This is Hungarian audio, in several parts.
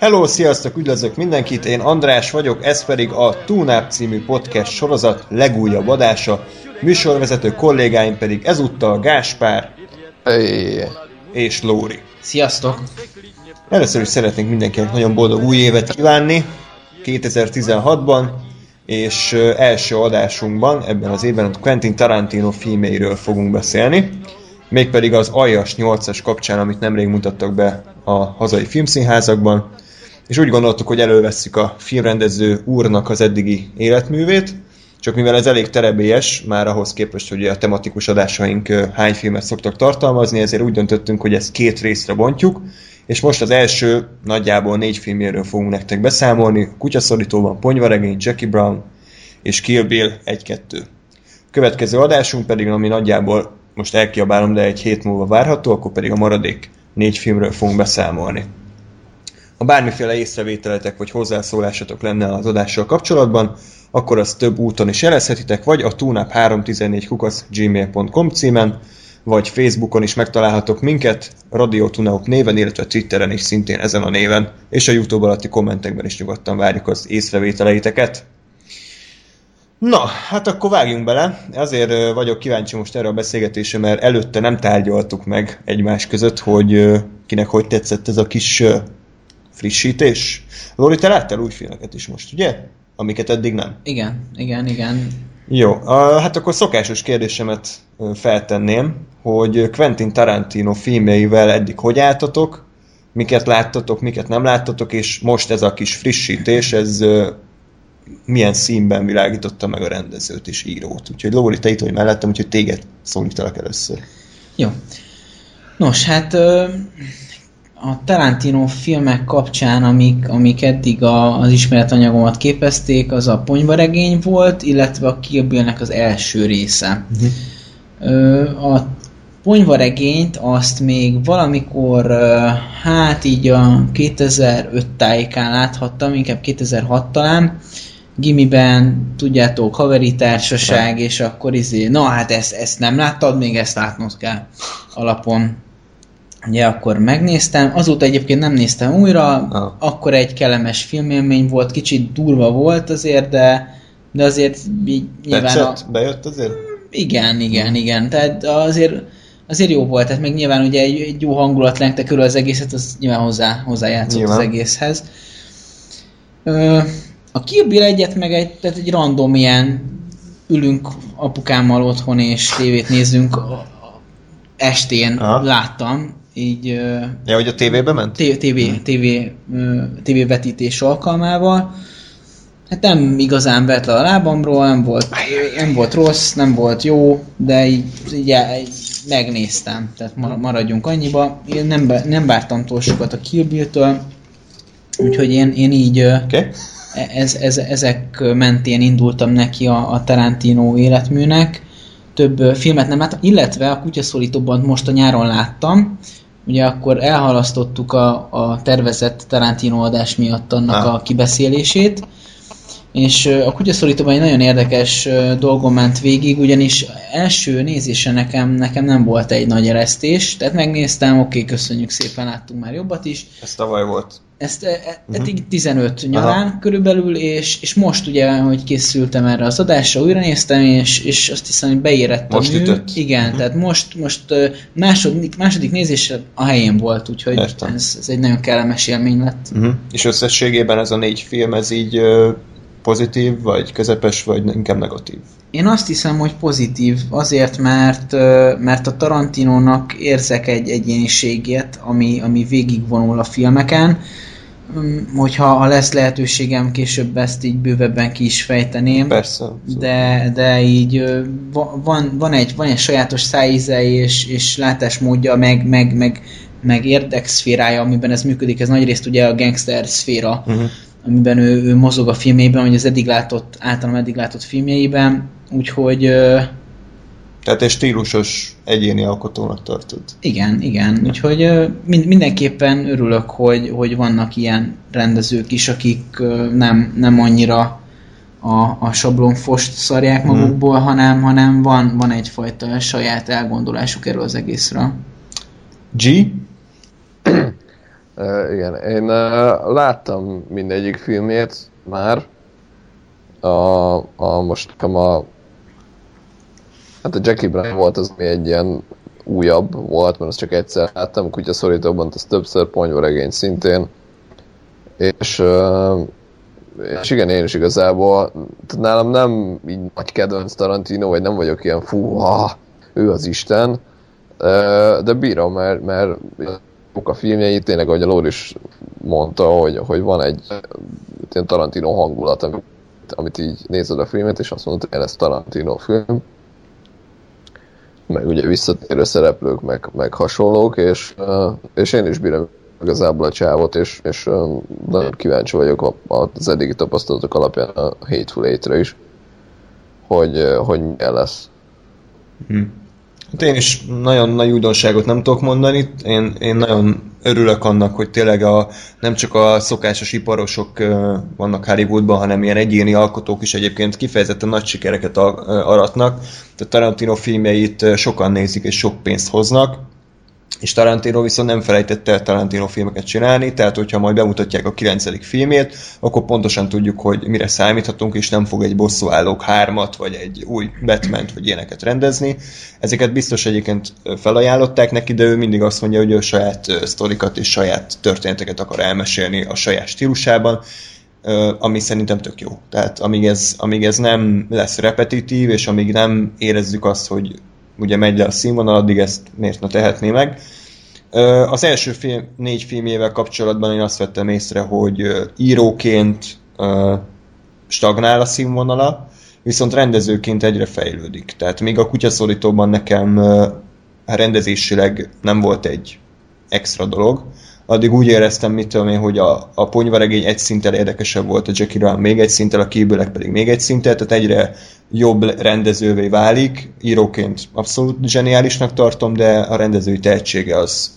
Hello, sziasztok, üdvözlök mindenkit, én András vagyok, ez pedig a Túnáp című podcast sorozat legújabb adása. Műsorvezető kollégáim pedig ezúttal Gáspár Öy. és Lóri. Sziasztok! Először is szeretnénk mindenkinek nagyon boldog új évet kívánni 2016-ban, és első adásunkban ebben az évben a Quentin Tarantino filmjeiről fogunk beszélni, mégpedig az Aljas 8-as kapcsán, amit nemrég mutattak be a hazai filmszínházakban, és úgy gondoltuk, hogy elővesszük a filmrendező úrnak az eddigi életművét, csak mivel ez elég terebélyes, már ahhoz képest, hogy a tematikus adásaink hány filmet szoktak tartalmazni, ezért úgy döntöttünk, hogy ezt két részre bontjuk, és most az első nagyjából négy filmjéről fogunk nektek beszámolni, Kutyaszorítóban Ponyvaregény, Jackie Brown és Kill Bill 1-2. Következő adásunk pedig, ami nagyjából most elkiabálom, de egy hét múlva várható, akkor pedig a maradék négy filmről fogunk beszámolni. Ha bármiféle észrevételetek vagy hozzászólásatok lenne az adással kapcsolatban, akkor azt több úton is jelezhetitek, vagy a tunap314 kukac gmail.com címen, vagy Facebookon is megtalálhatok minket, Radio Tunaup néven, illetve Twitteren is szintén ezen a néven, és a YouTube alatti kommentekben is nyugodtan várjuk az észrevételeiteket. Na, hát akkor vágjunk bele. Azért vagyok kíváncsi most erre a beszélgetésre, mert előtte nem tárgyaltuk meg egymás között, hogy kinek hogy tetszett ez a kis frissítés. Lóri, te láttál új filmeket is most, ugye? Amiket eddig nem. Igen, igen, igen. Jó, hát akkor szokásos kérdésemet feltenném, hogy Quentin Tarantino filmjeivel eddig hogy álltatok, miket láttatok, miket nem láttatok, és most ez a kis frissítés, ez milyen színben világította meg a rendezőt és írót. Úgyhogy Lóri, te itt vagy mellettem, úgyhogy téged szólítalak először. Jó. Nos, hát a Tarantino filmek kapcsán, amik, amik eddig a, az ismert anyagomat képezték, az a ponyvaregény volt, illetve a Kill Bill-nek az első része. Ö, a ponyvaregényt azt még valamikor, hát így a 2005 tájékán láthattam, inkább 2006 talán, gimiben, tudjátok, haveri társaság, és akkor izé, na hát ezt, ezt nem láttad, még ezt látnod kell alapon. Ugye akkor megnéztem, azóta egyébként nem néztem újra, Ah. akkor egy kellemes filmélmény volt, kicsit durva volt azért, de, de azért így nyilván... A, Tetszett? Bejött azért? igen, igen, igen, tehát azért, azért jó volt, tehát meg nyilván ugye egy, egy jó hangulat lengte körül az egészet, az nyilván hozzá, hozzájátszott Nyilván. az egészhez. Ö, a Kill Bill egyet meg egy, tehát egy random ilyen ülünk apukámmal otthon és tévét nézzünk a- a- estén Aha. láttam, így Ja, hogy a tévébe ment? TV, TV, TV, ö, TV vetítés alkalmával. Hát nem igazán vett le a lábamról, nem volt, nem volt rossz, nem volt jó, de így, így, így megnéztem, tehát mar- maradjunk annyiba. Én nem, nem vártam túl sokat a Kill Bill-től, úgyhogy én, én így. Okay. ez, ez, ezek mentén indultam neki a, a Tarantino életműnek. Több filmet nem láttam, illetve a Kutyaszólítóban most a nyáron láttam. Ugye akkor elhalasztottuk a, a tervezett Tarantino adás miatt annak Ah. a kibeszélését. És a kutyaszorítóban egy nagyon érdekes dolgon ment végig, ugyanis első nézése nekem, nekem nem volt egy nagy eresztés, tehát megnéztem, oké, köszönjük szépen, láttunk már jobbat is, Ez tavaly volt. Ezt eddig 15 nyarán körülbelül, és, és most ugye, hogy készültem erre az adásra, újra néztem, és, és azt hiszem, hogy beérett Most a mű. ütött. Igen, tehát most, most második, második nézésre a helyén volt, úgyhogy Értem. ez, ez egy nagyon kellemes élmény lett. Uh-huh. És összességében ez a négy film, ez így pozitív, vagy közepes, vagy inkább negatív? Én azt hiszem, hogy pozitív, azért, mert, mert a Tarantinónak érzek egy egyéniségét, ami, ami végigvonul a filmeken, hogyha ha lesz lehetőségem, később ezt így bővebben ki is fejteném. Persze. de, de így van, van, egy, van egy sajátos szájíze és, és látásmódja, meg, meg, meg, meg érdekszférája, amiben ez működik. Ez nagyrészt ugye a gangster szféra, Uh-huh. amiben ő, ő mozog a filmjében, vagy az eddig látott, általam eddig látott filmjeiben. Úgyhogy ö, Tehát egy stílusos egyéni alkotónak tartod. Igen, igen. Úgyhogy mind, mindenképpen örülök, hogy, hogy vannak ilyen rendezők is, akik nem, nem annyira a, a sablonfost szarják magukból, hanem, hanem van, van egyfajta saját elgondolásuk erről az egészről. G? Uh, igen, én uh, láttam mindegyik filmét már. A, a most a Hát a Jackie Brown volt az, ami egy ilyen újabb volt, mert azt csak egyszer láttam, kutya szorítóban, az többször ponyvaregény szintén. És, és igen, én is igazából, tehát nálam nem így nagy kedvenc Tarantino, vagy nem vagyok ilyen fú, ha, ő az Isten, de bírom, mert, mert a filmjei tényleg, ahogy a Lór is mondta, hogy, hogy van egy ilyen Tarantino hangulat, amit, amit így nézed a filmet, és azt mondod, hogy ez Tarantino film meg ugye visszatérő szereplők, meg, meg hasonlók, és, és én is bírom igazából a csávot, és, és nagyon kíváncsi vagyok az eddigi tapasztalatok alapján a Hateful Eight-re is, hogy, hogy milyen lesz. Hm. Hát én is nagyon nagy újdonságot nem tudok mondani. Én, én nagyon örülök annak, hogy tényleg a, nem csak a szokásos iparosok vannak Hollywoodban, hanem ilyen egyéni alkotók is egyébként kifejezetten nagy sikereket aratnak. Tehát Tarantino filmjeit sokan nézik és sok pénzt hoznak és Tarantino viszont nem felejtette el Tarantino filmeket csinálni, tehát hogyha majd bemutatják a 9. filmét, akkor pontosan tudjuk, hogy mire számíthatunk, és nem fog egy bosszúállók hármat, vagy egy új batman vagy ilyeneket rendezni. Ezeket biztos egyébként felajánlották neki, de ő mindig azt mondja, hogy ő saját sztorikat és saját történeteket akar elmesélni a saját stílusában, ami szerintem tök jó. Tehát amíg ez, amíg ez nem lesz repetitív, és amíg nem érezzük azt, hogy ugye megy le a színvonal, addig ezt miért ne tehetné meg. Az első film, négy filmjével kapcsolatban én azt vettem észre, hogy íróként stagnál a színvonala, viszont rendezőként egyre fejlődik. Tehát még a kutyaszólítóban nekem rendezésileg nem volt egy extra dolog, addig úgy éreztem, mit tudom én, hogy a, a ponyvaregény egy szinttel érdekesebb volt, a Jackie Brown még egy szinttel, a kívülek pedig még egy szinttel, tehát egyre jobb rendezővé válik. Íróként abszolút zseniálisnak tartom, de a rendezői tehetsége az,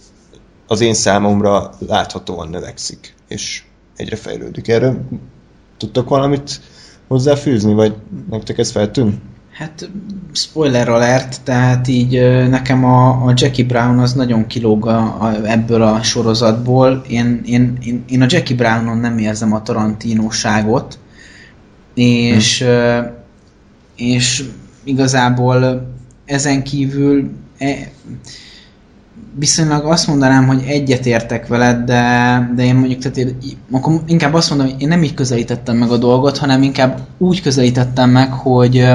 az én számomra láthatóan növekszik, és egyre fejlődik. Erről tudtok valamit hozzáfűzni, vagy nektek ez feltűnt? Hát spoiler alert, tehát így nekem a, a Jackie Brown az nagyon kilóg a, a, ebből a sorozatból. Én, én, én, én a Jackie Brownon nem érzem a Tarantino-ságot, és, hmm. és igazából ezen kívül e, viszonylag azt mondanám, hogy egyetértek veled, de, de én mondjuk, tehát én, akkor inkább azt mondom, hogy én nem így közelítettem meg a dolgot, hanem inkább úgy közelítettem meg, hogy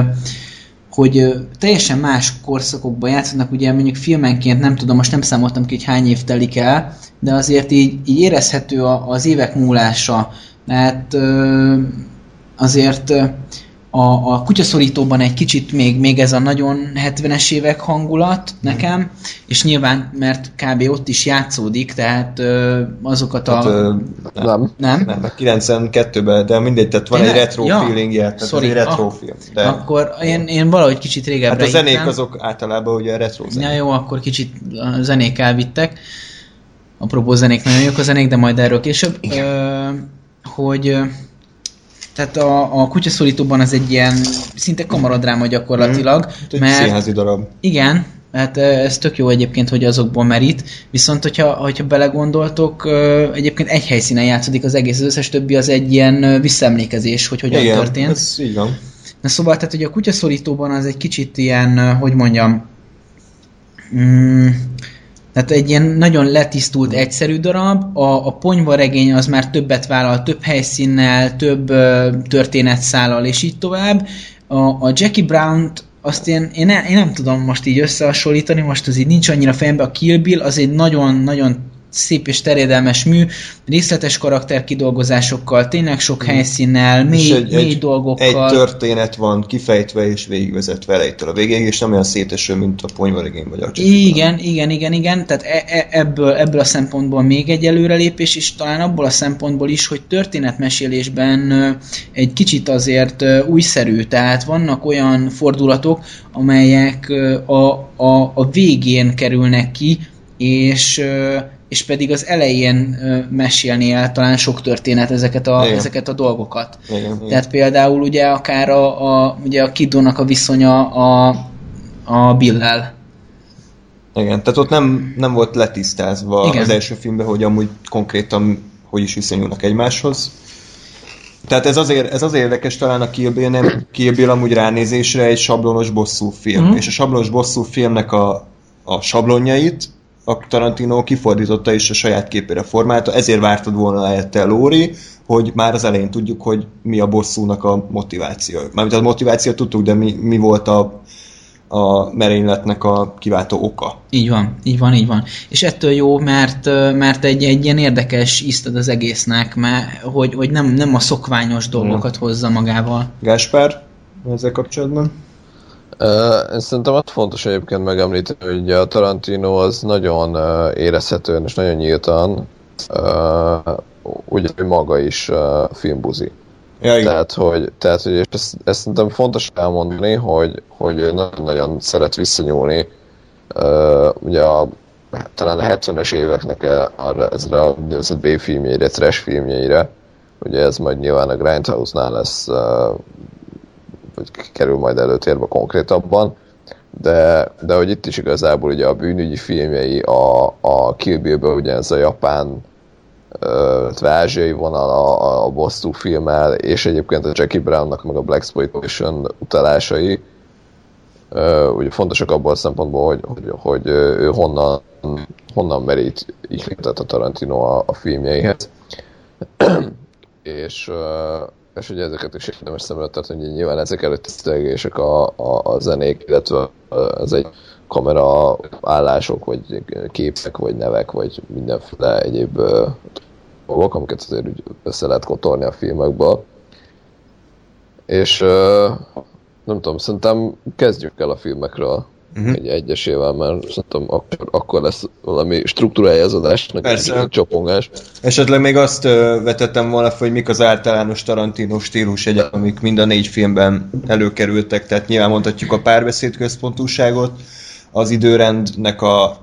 hogy teljesen más korszakokban játszanak, ugye mondjuk filmenként nem tudom, most nem számoltam ki, hogy hány év telik el, de azért így, így érezhető az évek múlása, mert azért a, a kutyaszorítóban egy kicsit még, még ez a nagyon 70-es évek hangulat nekem, és nyilván, mert kb. ott is játszódik, tehát ö, azokat a... Hát, ö, nem. Nem? Nem, 92-ben, de mindegy, tehát van Én egy retro ja, feelingje, tehát sorry, ez egy retro ah, film. De... Akkor én, én valahogy kicsit régebbre Hát a zenék hittem. azok általában ugye retro zenék. Ja, jó, akkor kicsit a zenék elvittek. Apropó zenék, nagyon jók a zenék, de majd erről később. Ö, hogy tehát a, a kutyaszólítóban az egy ilyen szinte kamaradráma gyakorlatilag. Mm, mert, színházi darab. Igen, hát ez tök jó egyébként, hogy azokból merít, viszont hogyha, hogyha belegondoltok, egyébként egy helyszínen játszódik az egész, az összes többi az egy ilyen visszaemlékezés, hogy hogyan Igen, történt. ez így van. Na szóval, tehát ugye a kutyaszorítóban az egy kicsit ilyen, hogy mondjam, mm, tehát egy ilyen nagyon letisztult, egyszerű darab, a, a ponyvaregény az már többet vállal, több helyszínnel, több uh, történetszállal, és így tovább. A, a Jackie Brown-t azt én, én, én nem tudom most így összehasonlítani, most az így nincs annyira fejembe, a Kill Bill az egy nagyon-nagyon szép és terjedelmes mű, részletes karakterkidolgozásokkal, tényleg sok helyszínnel, Mm. És mély, egy, mély egy, dolgokkal. egy történet van kifejtve és végigvezetve elejétől a végéig, és nem olyan széteső, mint a ponyvaregény vagy a Jackie Igen, igen, igen, igen, tehát e- e- ebből, ebből a szempontból még egy előrelépés, és talán abból a szempontból is, hogy történetmesélésben egy kicsit azért újszerű, tehát vannak olyan fordulatok, amelyek a, a, a végén kerülnek ki, és, és pedig az elején ö, mesélni el talán sok történet ezeket a, Igen. ezeket a dolgokat. Igen, igen. Tehát például ugye akár a, a, ugye a Kidónak a viszonya a, a Billel. Igen, tehát ott nem, nem volt letisztázva Igen. Az első filmben, hogy amúgy konkrétan hogy is viszonyulnak egymáshoz. Tehát ez azért, ez azért érdekes talán a Kill Bill, nem Kill Bill amúgy ránézésre egy sablonos bosszú film. Mhm. És a sablonos bosszú filmnek a, a sablonjait a Tarantino kifordította és a saját képére formálta, ezért vártad volna helyette Lóri, hogy már az elején tudjuk, hogy mi a bosszúnak a motiváció. Mármint a motivációt tudtuk, de mi, mi volt a, a merényletnek a kiváltó oka. Így van, így van, így van. És ettől jó, mert, mert egy, egy ilyen érdekes íztad az egésznek, mert, hogy, hogy nem, nem a szokványos dolgokat hozza magával. Gáspár, ezzel kapcsolatban? Uh, én szerintem ott fontos egyébként megemlíteni, hogy a Tarantino az nagyon uh, érezhetően és nagyon nyíltan uh, ugye maga is uh, filmbuzi. Ja, igen. Tehát, hogy, tehát, hogy és ezt, ezt szerintem fontos elmondani, hogy, hogy nagyon-nagyon szeret visszanyúlni uh, ugye a, talán a 70-es éveknek e- arra, ezre a úgynevezett B-filmjeire, trash filmjeire. Ugye ez majd nyilván a Grindhouse-nál lesz, uh, vagy kerül majd előtérbe konkrétabban, de, de hogy itt is igazából ugye a bűnügyi filmjei, a, a Kill Bill-ből ugye ez a japán ázsiai vonal a, a bosszú filmmel, és egyébként a Jackie Brownnak meg a Black Exploitation utalásai ö, ugye fontosak abban a szempontból, hogy, hogy, hogy ő honnan, honnan merít ihletet a Tarantino a, a filmjeihez. és, ö, és ugye ezeket is érdemes szem előtt tartani, hogy nyilván ezek előtt tisztelgések a, a, a zenék, illetve ez egy kamera állások, vagy képek, vagy nevek, vagy mindenféle egyéb dolgok, amiket azért úgy össze lehet kotorni a filmekből. És nem tudom, szerintem kezdjük el a filmekről uh-huh. egy egyesével, mert szerintem akkor, akkor lesz valami struktúrája az adásnak, Persze. egy csopongás. Esetleg még azt vetettem volna hogy mik az általános Tarantino stílus egyek, amik mind a négy filmben előkerültek, tehát nyilván mondhatjuk a párbeszéd központúságot, az időrendnek a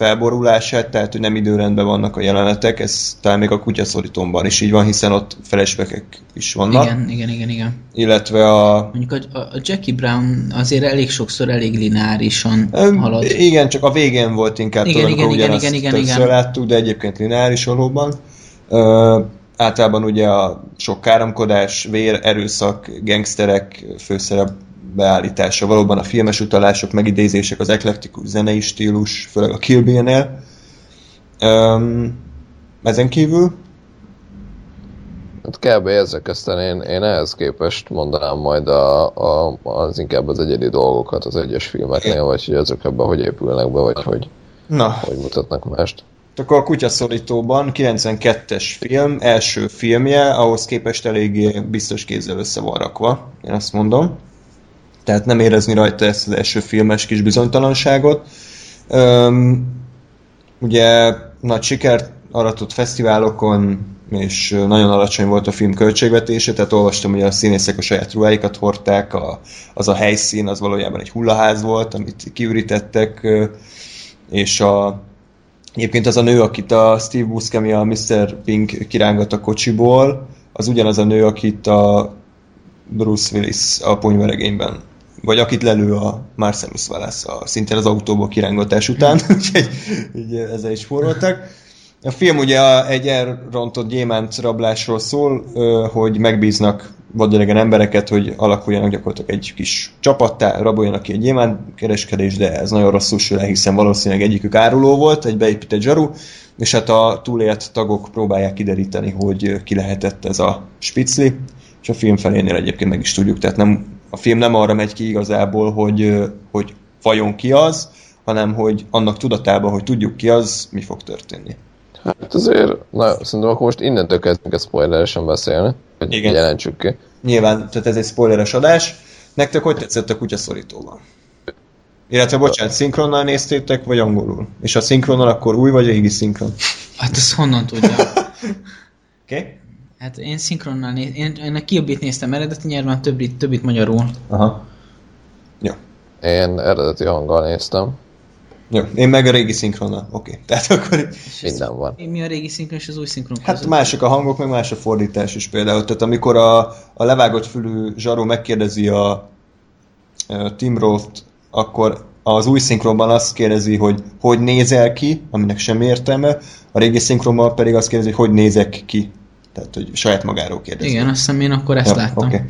felborulását, tehát hogy nem időrendben vannak a jelenetek, ez talán még a kutyaszorítomban is így van, hiszen ott flashbackek is vannak, Igen, igen, igen, igen. illetve a Mondjuk a, a Jackie Brown azért elég sokszor elég lineárisan Öm, halad. Igen, csak a végén volt inkább, Igen, tudod, igen, igen, igen, igen, igen. láttuk, de egyébként lineáris valóban. Ö, általában ugye a sok káromkodás, vér, erőszak, gangsterek főszerep beállítása, valóban a filmes utalások, megidézések, az eklektikus zenei stílus, főleg a Kill Bill-nél. Öm, ezen kívül Hát kb. ezek aztán én, én ehhez képest mondanám majd a, a, az inkább az egyedi dolgokat az egyes filmeknél, vagy hogy azok ebben hogy épülnek be, vagy hogy, Na, hogy mutatnak mást. akkor a Kutyaszorítóban 92-es film, első filmje, ahhoz képest eléggé biztos kézzel össze van rakva, én azt mondom. Tehát nem érezni rajta ezt az első filmes kis bizonytalanságot. Öm, ugye nagy sikert aratott fesztiválokon, és nagyon alacsony volt a film költségvetése, tehát olvastam, hogy a színészek a saját ruháikat hordták, a, az a helyszín az valójában egy hullaház volt, amit kiürítettek, és a, Egyébként az a nő, akit a Steve Buscemi, a Mr. Pink kirángat a kocsiból, az ugyanaz a nő, akit a Bruce Willis a ponyvaregényben vagy akit lelő a Marcellus Wallace a, szintén az autóból kirángatás után, úgyhogy így ezzel is forrottak. A film ugye egy elrontott gyémánt rablásról szól, hogy megbíznak vadidegen embereket, hogy alakuljanak gyakorlatilag egy kis csapattá, raboljanak ki egy gyémántkereskedés, de ez nagyon rosszul sül hiszen valószínűleg egyikük áruló volt, egy beépített zsaru, és hát a túlélt tagok próbálják kideríteni, hogy ki lehetett ez a spicli, és a film felénél egyébként meg is tudjuk, tehát nem, a film nem arra megy ki igazából, hogy, hogy vajon ki az, hanem hogy annak tudatában, hogy tudjuk ki az, mi fog történni. Hát azért, na, szerintem akkor most innentől kezdünk a spoileresen beszélni, hogy Igen. jelentsük ki. Nyilván, tehát ez egy spoileres adás. Nektek hogy tetszett a kutyaszorítóban? Illetve, bocsánat, szinkronnal néztétek, vagy angolul? És ha szinkronnal, akkor új vagy régi szinkron? Hát ezt honnan tudja? Oké? Okay? Hát én szinkronnal néz, én, én a Kill néztem eredeti nyelven, többit, többit magyarul. Aha. Jó. Én eredeti hanggal néztem, Jó, én meg a régi szinkronnal. Oké. Okay. Tehát akkor... minden van. Mi a régi szinkron és az új szinkron Hát között? mások a hangok, meg más a fordítás is például. Tehát amikor a, a levágott fülű zsaró megkérdezi a, a Tim Roth-t, akkor az új szinkronban azt kérdezi, hogy hogy nézel ki, aminek semmi értelme, a régi szinkronban pedig azt kérdezi, hogy hogy nézek ki. Tehát, hogy saját magáról kérdezi. Igen, azt hiszem én akkor ezt láttam. oké.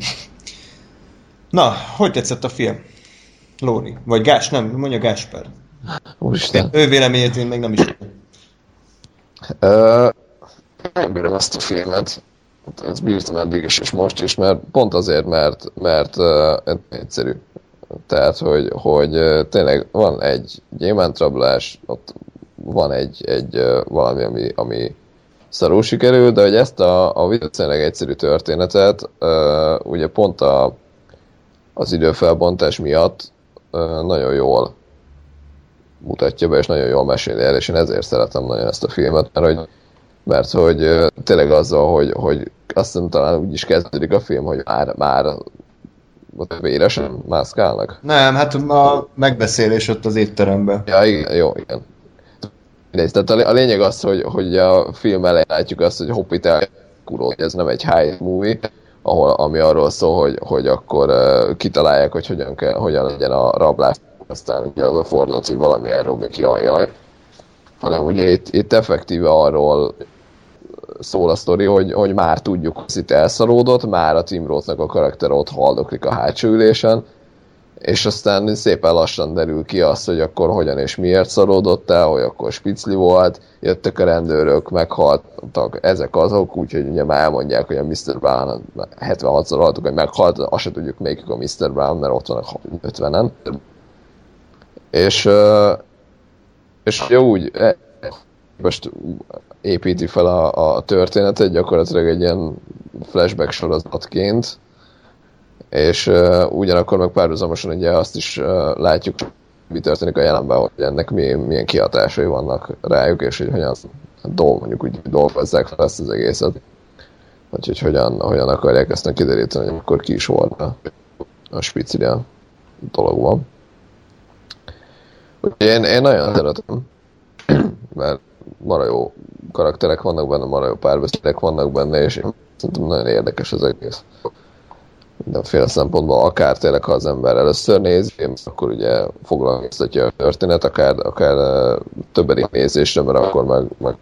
Na, hogy tetszett a film? Lóri. Vagy Gás, nem, mondja Gásper. Úristen. Ő véleményét én még nem is tudom. Ö, nem bírom ezt a filmet. Ezt bírtam eddig is, és most is, mert pont azért, mert, mert uh, egyszerű. Tehát, hogy, hogy uh, tényleg van egy gyémántrablás, ott van egy, egy uh, valami, ami, ami szarul sikerül, de hogy ezt a, a viszonylag egyszerű történetet, uh, ugye pont a, az időfelbontás miatt uh, nagyon jól mutatja be, és nagyon jól meséli el, és én ezért szeretem nagyon ezt a filmet, mert hogy, mert hogy ö, tényleg azzal, hogy, hogy azt hiszem talán úgy is kezdődik a film, hogy már, már véresen mászkálnak. Nem, hát a megbeszélés ott az étteremben. Ja, igen, jó, igen. Mindegy, tehát a, lé- a lényeg az, hogy, hogy a film elején látjuk azt, hogy hoppit el kuró, ez nem egy high movie, ahol, ami arról szól, hogy, hogy akkor uh, kitalálják, hogy hogyan, kell, hogyan legyen a rablás, aztán ugye az a fordulat, hogy valami erről még jaj, jaj. Hanem ugye itt, itt effektíve arról szól a sztori, hogy, hogy már tudjuk, hogy itt elszaródott, már a Tim Roth-nak a karakter ott haldoklik a hátsó ülésen, és aztán szépen lassan derül ki az, hogy akkor hogyan és miért szaródott el, hogy akkor spicli volt, jöttek a rendőrök, meghaltak ezek azok, úgyhogy ugye már elmondják, hogy a Mr. Brown 76-szor hallottuk, hogy meghalt, azt se tudjuk melyikük a Mr. Brown, mert ott vannak 50-en. És, és ugye úgy e, most építi fel a, a történetet gyakorlatilag egy ilyen flashback sorozatként, és uh, ugyanakkor meg párhuzamosan ugye azt is uh, látjuk, mi történik a jelenben, hogy ennek milyen, milyen kihatásai vannak rájuk, és hogy hogyan dolg, mondjuk úgy dolgozzák fel ezt az egészet. Hogy hogyan, hogyan akarják ezt kideríteni, hogy akkor ki is volt a, a spicilia dologban. Úgyhogy én, én nagyon szeretem, mert mara jó karakterek vannak benne, mara jó párbeszédek vannak benne, és én szerintem nagyon érdekes az egész mindenféle szempontból, akár tényleg, ha az ember először nézi, akkor ugye foglalkoztatja a történet, akár, akár többedik nézésre, mert akkor meg, meg,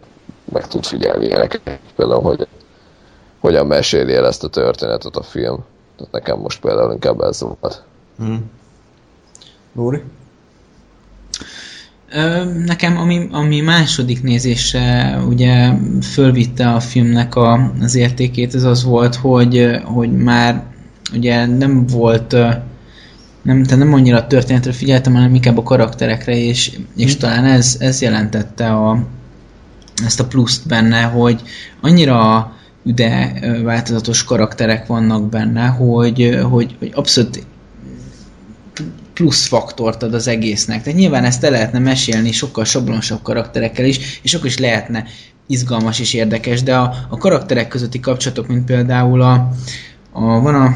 meg tud figyelni ilyeneket. Például, hogy hogyan meséli el ezt a történetet a film. Tehát nekem most például inkább ez volt. Hmm. Lóri? Ö, Nekem, ami, ami második nézésre ugye fölvitte a filmnek a, az értékét, ez az volt, hogy, hogy már ugye nem volt nem, tehát nem annyira a történetre figyeltem, hanem inkább a karakterekre, és, és talán ez, ez jelentette a, ezt a pluszt benne, hogy annyira üde változatos karakterek vannak benne, hogy, hogy, hogy abszolút plusz faktort ad az egésznek. Tehát nyilván ezt el lehetne mesélni sokkal sablonosabb karakterekkel is, és akkor is lehetne izgalmas és érdekes, de a, a karakterek közötti kapcsolatok, mint például a, a van a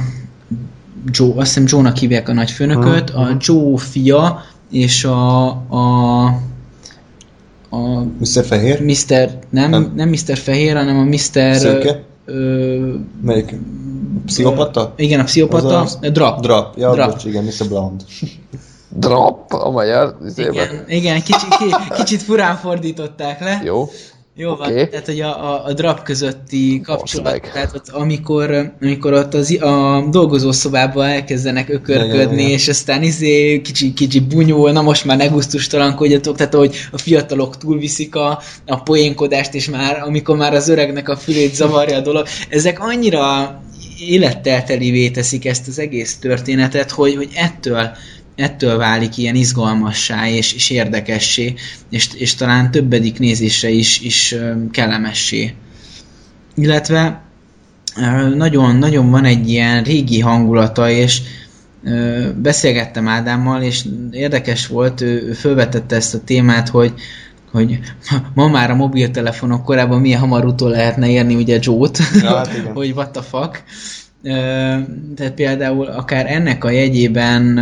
Joe, azt hiszem Joe-nak hívják a nagyfőnököt, a Joe fia és a, a a Mr. Fehér? Mr. Nem, Nem. nem Mr. Fehér, hanem a Mr. Szőke? Ö, Melyik? Pszichopata? igen, a pszichopata. Az a- Drap. Drap. Ja, Drap. bocs, igen, Mr. Blonde. Drop a magyar izében. Igen, igen kicsi, ki, kicsit furán fordították le. Jó. Jó van, tehát hogy a, a, a drap közötti kapcsolat, tehát ott, amikor, amikor ott az, a dolgozószobában elkezdenek ökörködni, és aztán izé kicsi, kicsi bunyul, na most már ne gusztustalankodjatok, tehát hogy a fiatalok túlviszik a, a poénkodást, és már amikor már az öregnek a fülét zavarja a dolog, ezek annyira élettel telivé teszik ezt az egész történetet, hogy, hogy ettől ettől válik ilyen izgalmassá és, és érdekessé, és, és talán többedik nézésre is, is kellemessé. Illetve nagyon, nagyon van egy ilyen régi hangulata, és beszélgettem Ádámmal, és érdekes volt, ő, felvetette ezt a témát, hogy, hogy ma már a mobiltelefonok korábban milyen hamar utol lehetne érni ugye Joe-t, ja, hát hogy what the fuck. Tehát például akár ennek a jegyében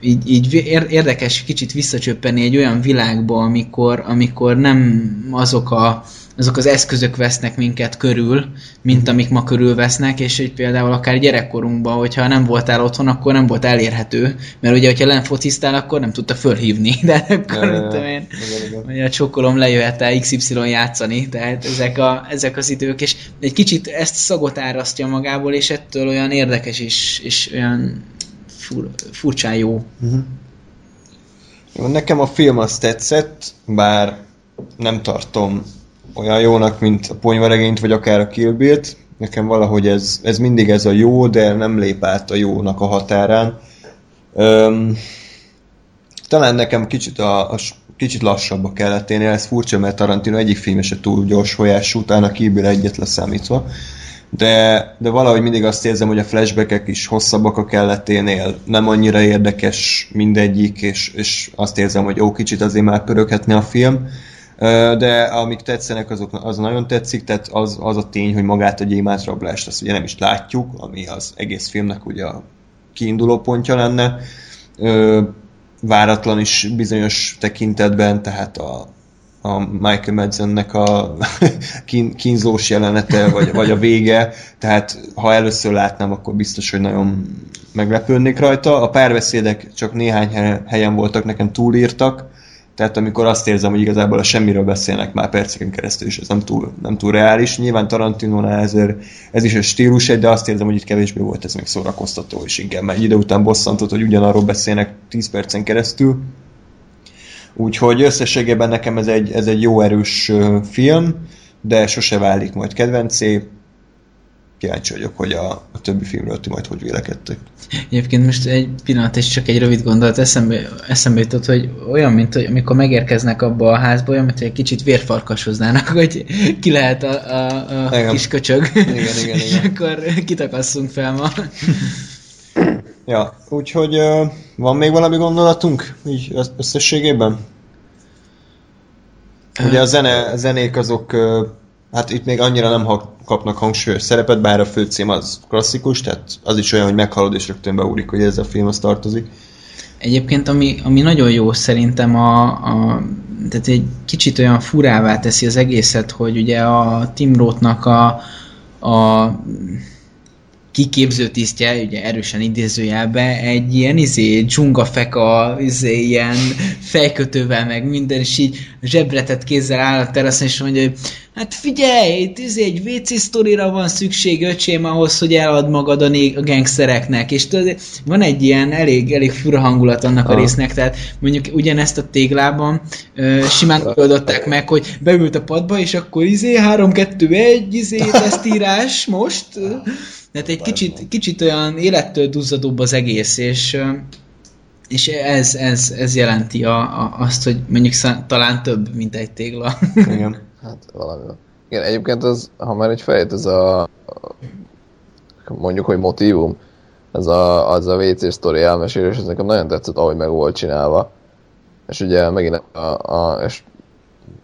így, így érdekes kicsit visszacsöppeni egy olyan világba, amikor, amikor nem azok a azok az eszközök vesznek minket körül, mint amik ma körülvesznek, és hogy például akár gyerekkorunkban, hogyha nem voltál otthon, akkor nem volt elérhető, mert ugye, hogyha len fociztál, akkor nem tudta fölhívni, de akkor, ja, tudom én, hogy a csokolom lejöhet el XY játszani, tehát ezek, a, ezek az idők, és egy kicsit ezt szagot árasztja magából, és ettől olyan érdekes és, és olyan fur, furcsán jó. Uh-huh. Jó, nekem a film azt tetszett, bár nem tartom olyan jónak, mint a ponyvaregényt, vagy akár a Kill. Nekem valahogy ez, ez mindig ez a jó, de nem lép át a jónak a határán. Öm, talán nekem kicsit, a, a, kicsit lassabb a kelleténél, ez furcsa, mert Tarantino egyik filme se túl gyors folyású, utána a Kill Bill egyet leszámítva. De, de valahogy mindig azt érzem, hogy a flashbackek is hosszabbak a kelleténél, nem annyira érdekes mindegyik, és, és azt érzem, hogy ó, kicsit azért már pöröghetne a film de amik tetszenek, azok, az nagyon tetszik, tehát az, az a tény, hogy magát a gyémántrablást azt ugye nem is látjuk, ami az egész filmnek ugye a kiinduló pontja lenne. Váratlan is bizonyos tekintetben, tehát a, a Michael Madsennek a kín, kínzós jelenete, vagy, vagy a vége, tehát ha először látnám, akkor biztos, hogy nagyon meglepődnék rajta. A párbeszédek csak néhány helyen voltak, nekem túlírtak, tehát amikor azt érzem, hogy igazából a semmiről beszélnek már perceken keresztül, és ez nem túl, nem túl reális. Nyilván Tarantinónál ezért ez is a stílus egy, de azt érzem, hogy itt kevésbé volt ez meg szórakoztató, és igen, mert egy ide után bosszantott, hogy ugyanarról beszélnek 10 percen keresztül. Úgyhogy összességében nekem ez egy, ez egy jó erős film, de sose válik majd kedvencé kíváncsi vagyok, hogy a, a többi filmről ti majd hogy vélekedtek. Egyébként most egy pillanat és csak egy rövid gondolat eszembe, eszembe jutott, hogy olyan, mint hogy amikor megérkeznek abba a házba, olyan, mint hogy egy kicsit vérfarkasoznának, hogy ki lehet a, a, a igen. kis köcsög. Igen, igen, igen. és akkor kitakasszunk fel ma. ja, úgyhogy van még valami gondolatunk így összességében? Ugye a, zene, a zenék azok hát itt még annyira nem kapnak hangsúlyos szerepet, bár a főcím az klasszikus, tehát az is olyan, hogy meghalod és rögtön beúrik, hogy ez a filmhoz tartozik. Egyébként, ami, ami nagyon jó szerintem, a, a, tehát egy kicsit olyan furává teszi az egészet, hogy ugye a Tim Roth-nak a, a kiképző tisztje, ugye erősen idézőjelbe, egy ilyen izé, dzsungafeka, izé, ilyen fejkötővel, meg minden, és így zsebretett kézzel áll a teraszon, és mondja, hogy hát figyelj, itt izé, egy WC sztorira van szükség, öcsém, ahhoz, hogy elad magad a, né- a gangstereknek, és tudod, van egy ilyen elég, elég fura hangulat annak a résznek, tehát mondjuk ugyanezt a téglában ö, simán oldották meg, hogy beült a padba, és akkor izé, 3-2-1, izé, tesztírás most, tehát egy kicsit, kicsit olyan élettől duzzadóbb az egész, és, és ez, ez, ez jelenti a, a, azt, hogy mondjuk szá, talán több, mint egy tégla. Igen. Hát valami. Igen, egyébként az, ha már egy fejt, ez a mondjuk, hogy motivum, ez a, az a WC sztori elmesélés, ez nekem nagyon tetszett, ahogy meg volt csinálva. És ugye megint a, a és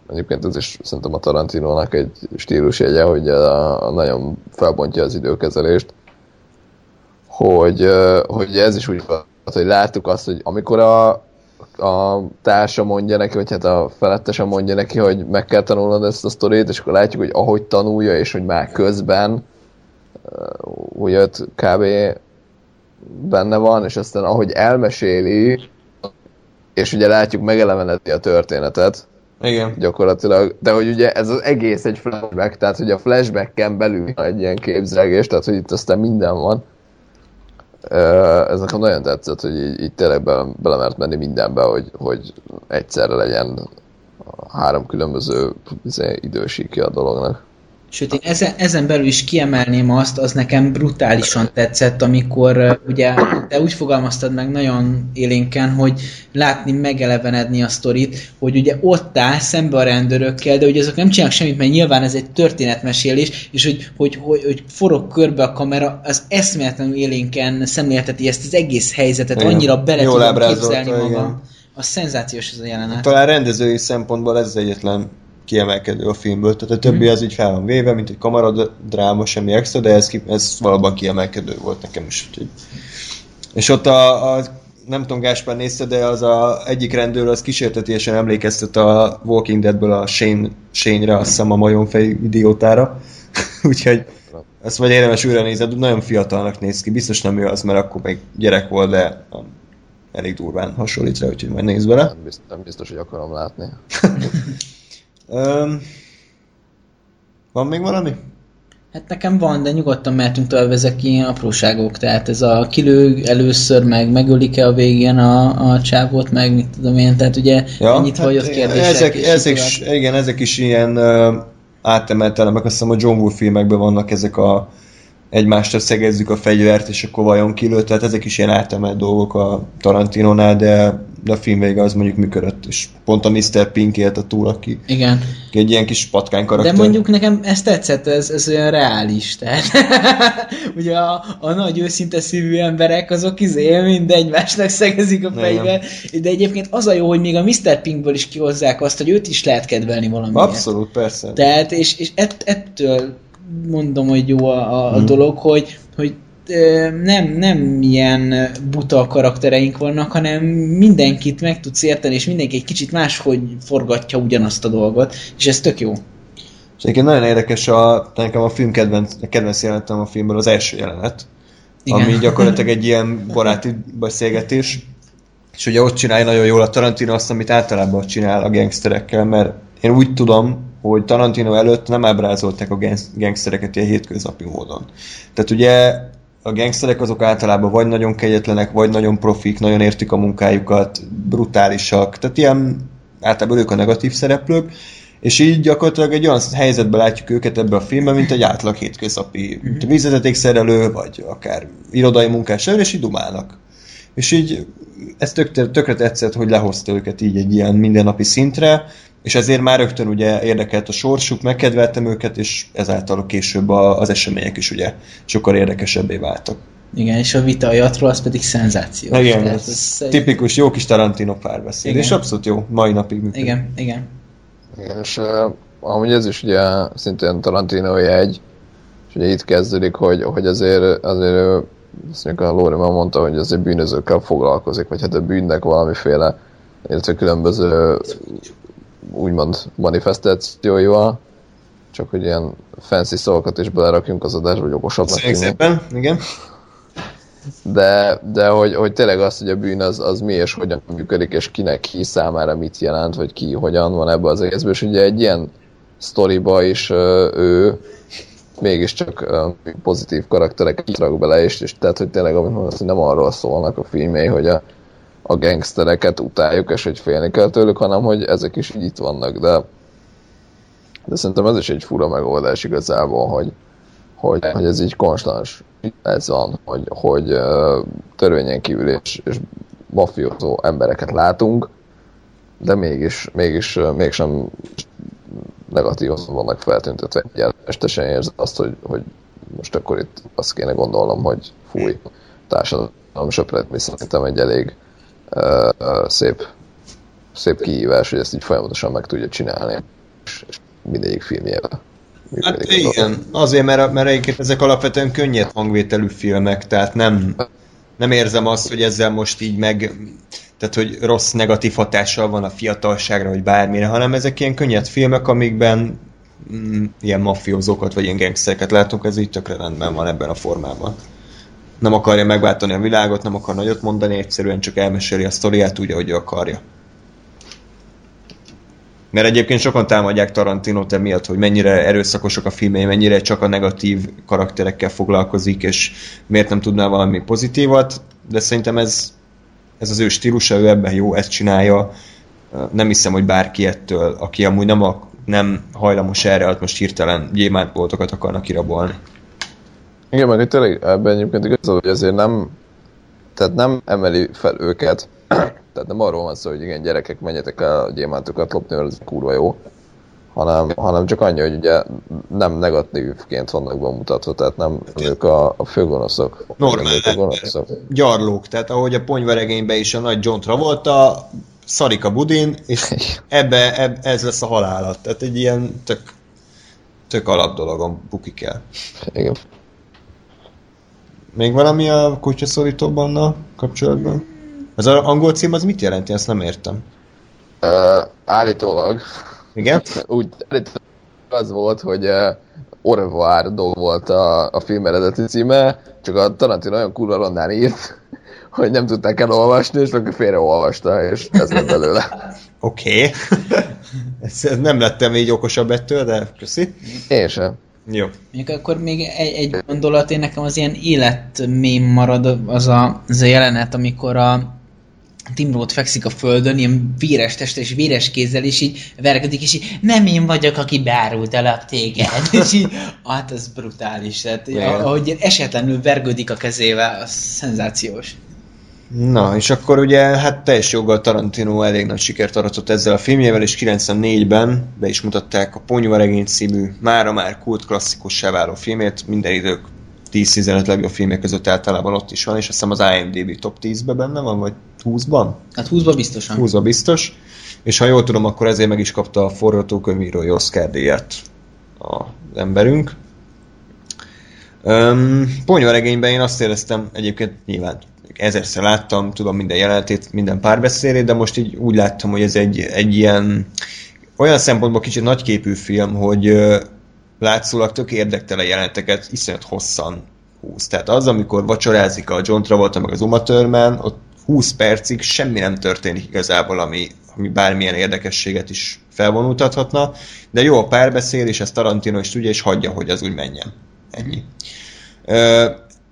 Egyébként ez is szerintem a Tarantinónak egy stílusjegye, hogy a, a nagyon felbontja az időkezelést, hogy, hogy ez is úgy volt, hogy láttuk azt, hogy amikor a, a társa mondja neki, vagy hát a felettese mondja neki, hogy meg kell tanulnod ezt a sztorit, és akkor látjuk, hogy ahogy tanulja, és hogy már közben úgy kb. benne van, és aztán ahogy elmeséli, és ugye látjuk megeleveneti a történetet, igen. Gyakorlatilag, de hogy ugye ez az egész egy flashback, tehát hogy a flashbacken belül egy ilyen képzelgés, tehát hogy itt aztán minden van. Ez nekem nagyon tetszett, hogy így, így tényleg be, belemert menni mindenbe, hogy, hogy egyszerre legyen három különböző izé, idősíkja a dolognak. Sőt, én ezen, ezen belül is kiemelném azt, az nekem brutálisan tetszett, amikor ugye te úgy fogalmaztad meg nagyon élénken, hogy látni, megelevenedni a sztorit, hogy ugye ott áll szembe a rendőrökkel, de hogy azok nem csinálnak semmit, mert nyilván ez egy történetmesélés, és hogy, hogy, hogy, hogy forog körbe a kamera, az eszméletlenül élénken szemlélteti ezt az egész helyzetet, Igen. annyira bele Jól tudom képzelni magam. igen. Az szenzációs ez a jelenet. Talán rendezői szempontból ez az egyetlen kiemelkedő a filmből, tehát a többi Mhm. az így fel van véve, mint egy kamaradráma, semmi extra, de ez, ez valóban kiemelkedő volt nekem is. Úgyhogy. És ott a, a nem tudom, Gáspár nézte, de az a egyik rendőr az kísértetiesen emlékeztet a Walking Deadből a Shane, Shane-re, azt hiszem a majomfej idiótára. Úgyhogy ezt vagy érdemes újra nézed, nagyon fiatalnak néz ki, biztos nem ő az, mert akkor még gyerek volt, de elég durván hasonlít rá, úgyhogy majd nézd vele. Nem biztos, nem biztos, hogy akarom látni. Um, van még valami? Hát nekem van, de nyugodtan mehetünk tovább, ezek ilyen apróságok, tehát ez a kilő először, meg megölik-e a végén a, a csávót, meg mit tudom én, tehát ugye ja, ennyit vagy ott kérdések. Hát, Ezek, ezek, is, igen, ezek is ilyen uh, átemelt elemek, azt hiszem a John Woo filmekben vannak ezek a egymásra szegezzük a fegyvert, és akkor vajon kilőtt, tehát ezek is ilyen átemelt dolgok a Tarantinonál, de, de a film vége az mondjuk működött, és pont a Mr. Pink élte túl, aki, Igen. aki egy ilyen kis patkány karakter. De mondjuk nekem ez tetszett, ez, ez olyan reális, tehát ugye a, a nagy őszinte szívű emberek azok izé mind egymásnak szegezik a Igen. fegyver, de egyébként az a jó, hogy még a Mr. Pinkből is kihozzák azt, hogy őt is lehet kedvelni valamiért. Abszolút, persze. Tehát, és, és ett, ettől mondom, hogy jó a, a, a Mhm. dolog, hogy, hogy nem, nem ilyen buta karaktereink vannak, hanem mindenkit meg tudsz érteni, és mindenki egy kicsit máshogy forgatja ugyanazt a dolgot, és ez tök jó. És egyébként nagyon érdekes a, nekem a film kedvenc, kedvenc jelenetem a filmből az első jelenet, Igen. ami gyakorlatilag egy ilyen baráti beszélgetés, és ugye ott csinálja nagyon jól a Tarantino azt, amit általában csinál a gangsterekkel, mert én úgy tudom, hogy Tarantino előtt nem ábrázolták a gangst- gangstereket ilyen hétköznapi módon. Tehát ugye a gangsterek azok általában vagy nagyon kegyetlenek, vagy nagyon profik, nagyon értik a munkájukat, brutálisak, tehát ilyen általában ők a negatív szereplők, és így gyakorlatilag egy olyan helyzetben látjuk őket ebbe a filmben, mint egy átlag hétköznapi Mhm. vízvezetékszerelő, vagy akár irodai munkás, és így dumálnak. És így ez tök, tökre tetszett, hogy lehozta őket így egy ilyen mindennapi szintre, és ezért már rögtön ugye érdekelt a sorsuk, megkedveltem őket, és ezáltal később a, az események is ugye sokkal érdekesebbé váltak. Igen, és a vita a jatról, az pedig szenzáció. Igen, Tehát ez egy- tipikus, jó kis Tarantino párbeszéd, Igen. és abszolút jó, mai napig működik. Igen, igen. Igen, és uh, amúgy ez is ugye szintén Tarantino jegy, és ugye itt kezdődik, hogy, hogy azért, azért azt mondjuk a Lóri már mondta, hogy azért bűnözőkkel foglalkozik, vagy hát a bűnnek valamiféle, illetve különböző úgymond manifestációival, csak hogy ilyen fancy szavakat is belerakjunk az adásba, hogy okosabbnak tűnjünk. szépen, igen. De, de hogy, hogy tényleg az, hogy a bűn az, az mi és hogyan működik, és kinek ki számára mit jelent, vagy ki hogyan van ebbe az egészben, és ugye egy ilyen sztoriba is ő mégiscsak pozitív karaktereket rak bele, és, és tehát, hogy tényleg, amit mondasz, nem arról szólnak a filmjei, hogy a, a gangstereket utáljuk, és hogy félni kell tőlük, hanem hogy ezek is így itt vannak, de de szerintem ez is egy fura megoldás igazából, hogy, hogy, hogy ez így konstans ez van, hogy, hogy törvényen kívül és, és mafiózó embereket látunk, de mégis, mégis mégsem negatívan vannak feltüntetve. Este sem érzed azt, hogy, hogy most akkor itt azt kéne gondolnom, hogy fúj, társadalom söpret, mi szerintem egy elég szép, szép kihívás, hogy ezt így folyamatosan meg tudja csinálni, és, mindegyik filmjére. Hát igen, azért, mert, mert egyébként ezek alapvetően könnyed hangvételű filmek, tehát nem, nem érzem azt, hogy ezzel most így meg, tehát hogy rossz negatív hatással van a fiatalságra, vagy bármire, hanem ezek ilyen könnyed filmek, amikben mm, ilyen mafiózókat, vagy ilyen gangstereket látunk, ez így tökre rendben van ebben a formában. Nem akarja megváltani a világot, nem akar nagyot mondani, egyszerűen csak elmeséli a sztoriát úgy, ahogy ő akarja. Mert egyébként sokan támadják Tarantinot emiatt, hogy mennyire erőszakosak a filmei, mennyire csak a negatív karakterekkel foglalkozik, és miért nem tudná valami pozitívat, de szerintem ez, ez az ő stílusa, ő ebben jó, ezt csinálja. Nem hiszem, hogy bárki ettől, aki amúgy nem a nem hajlamos erre, hát most hirtelen gyémántboltokat akarnak kirabolni. Igen, meg tényleg ebben egyébként igaz, hogy ezért nem, tehát nem emeli fel őket, tehát nem arról van szó, hogy igen, gyerekek, menjetek el a gyémántokat lopni, mert ez kurva jó, hanem, hanem csak annyi, hogy ugye nem negatívként vannak bemutatva, tehát nem ők a, a főgonoszok. Normál. A gonoszok. Gyarlók, tehát ahogy a ponyvaregényben is a nagy John Travolta, szarik a budin, és ebbe, eb, ez lesz a halálat. Tehát egy ilyen tök, tök alap dologon bukik el. Igen. Még valami a kutyaszorítóban a kapcsolatban? Az angol cím az mit jelenti? Ezt nem értem. Uh, állítólag Igen? úgy állítólag az volt, hogy uh, dog volt a, a film eredeti címe, csak a Tarantino olyan kurva rondán írt, hogy nem tudták elolvasni, és akkor félreolvasta, és ez lett belőle. Oké. Okay. ez nem lettem így okosabb ettől, de köszi. Én sem. Jó. Még akkor még egy, egy gondolat, én nekem az ilyen életmém marad az a, az a jelenet, amikor a Tim Roth fekszik a földön, ilyen véres testre és véres kézzel, és így verkedik, és így nem én vagyok, aki beárultalak téged. és így, hát ez brutális. Tehát, ahogy esetlenül vergődik a kezével, az szenzációs. Na, és akkor ugye, hát teljes joggal Tarantino elég nagy sikert aratott ezzel a filmjével, és 94-ben be is mutatták a Ponyvaregény című, mára már kult klasszikussá váló filmét, minden idők 10-15 legjobb filmek között általában ott is van, és azt hiszem az IMDb top 10-ben benne van, vagy 20-ban? Hát 20-ba biztosan. 20 biztos. És ha jól tudom, akkor ezért meg is kapta a forgatókönyvírói Oscar díjat az emberünk. Um, Ponyvaregényben én azt éreztem, egyébként nyilván ezerszer láttam, tudom minden jelenetét, minden párbeszédét, de most így úgy láttam, hogy ez egy, egy ilyen olyan szempontból kicsit nagyképű film, hogy látszólag tök érdektelen jeleneteket iszonyat hosszan húz. Tehát az, amikor vacsorázik a John Travolta meg az Uma Thurman, ott 20 percig semmi nem történik igazából, ami, ami bármilyen érdekességet is felvonultathatna, de jó a párbeszéd, és ezt Tarantino is tudja, és hagyja, hogy az úgy menjen. Ennyi.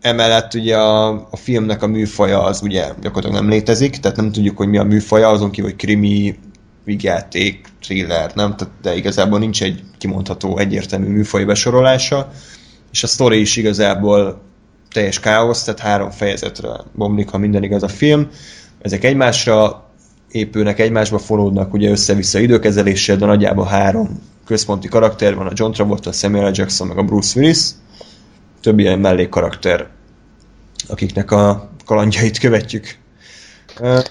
Emellett ugye a, a filmnek a műfaja az ugye gyakorlatilag nem létezik, tehát nem tudjuk, hogy mi a műfaja, azon kívül, hogy krimi, vigyáték, thriller, nem? Tehát, de igazából nincs egy kimondható egyértelmű műfaj besorolása, és a sztori is igazából teljes káosz, tehát három fejezetre bomlik, ha minden igaz a film. Ezek egymásra épülnek, egymásba fonódnak ugye össze-vissza időkezeléssel, de nagyjából három központi karakter van, a John Travolta, a Samuel L. Jackson, meg a Bruce Willis. Több ilyen mellékkarakter, akiknek a kalandjait követjük. Uh,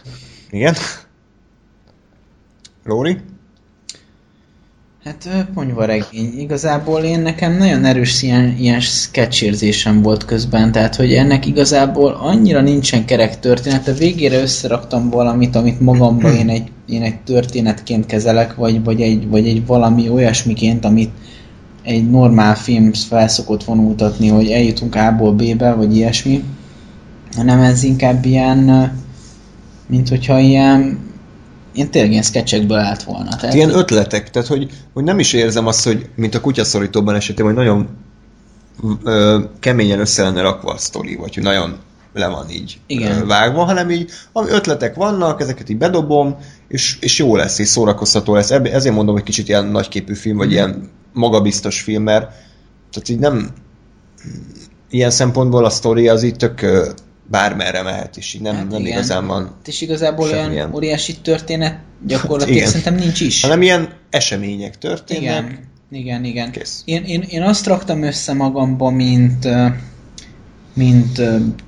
igen? Lóri? Hát ponyvaregény. Igazából én nekem nagyon erős ilyen, ilyen sketchérzésem volt közben, tehát hogy ennek igazából annyira nincsen kerek története. Végére összeraktam valamit, amit magamban én egy, én egy történetként kezelek, vagy, vagy, egy, vagy egy valami olyasmiként, amit egy normál film felszokott vonultatni, hogy eljutunk A-ból B-be, vagy ilyesmi. Hanem ez inkább ilyen, mint hogyha ilyen ilyen tényleg ilyen sketchekből állt volna. Tehát, Ilyen ötletek, tehát hogy, hogy nem is érzem azt, hogy mint a kutyaszorítóban esetében, hogy nagyon ö, keményen össze lenne rakva a sztori, vagy hogy nagyon le van így Igen. Vágva, hanem így ami ötletek vannak, ezeket így bedobom, és, és jó lesz, és szórakoztató lesz. Ezért mondom, hogy kicsit ilyen nagyképű film, vagy ilyen magabiztos film, mert tehát így nem ilyen szempontból a sztori az így tök bármerre mehet, és így nem, Hát nem igen. igazán van Hát és igazából Semmilyen. olyan óriási történet gyakorlatilag Igen. szerintem nincs is. hanem ilyen események történnek. igen, igen, igen. Kész. Én, én, én azt raktam össze magamba, mint, mint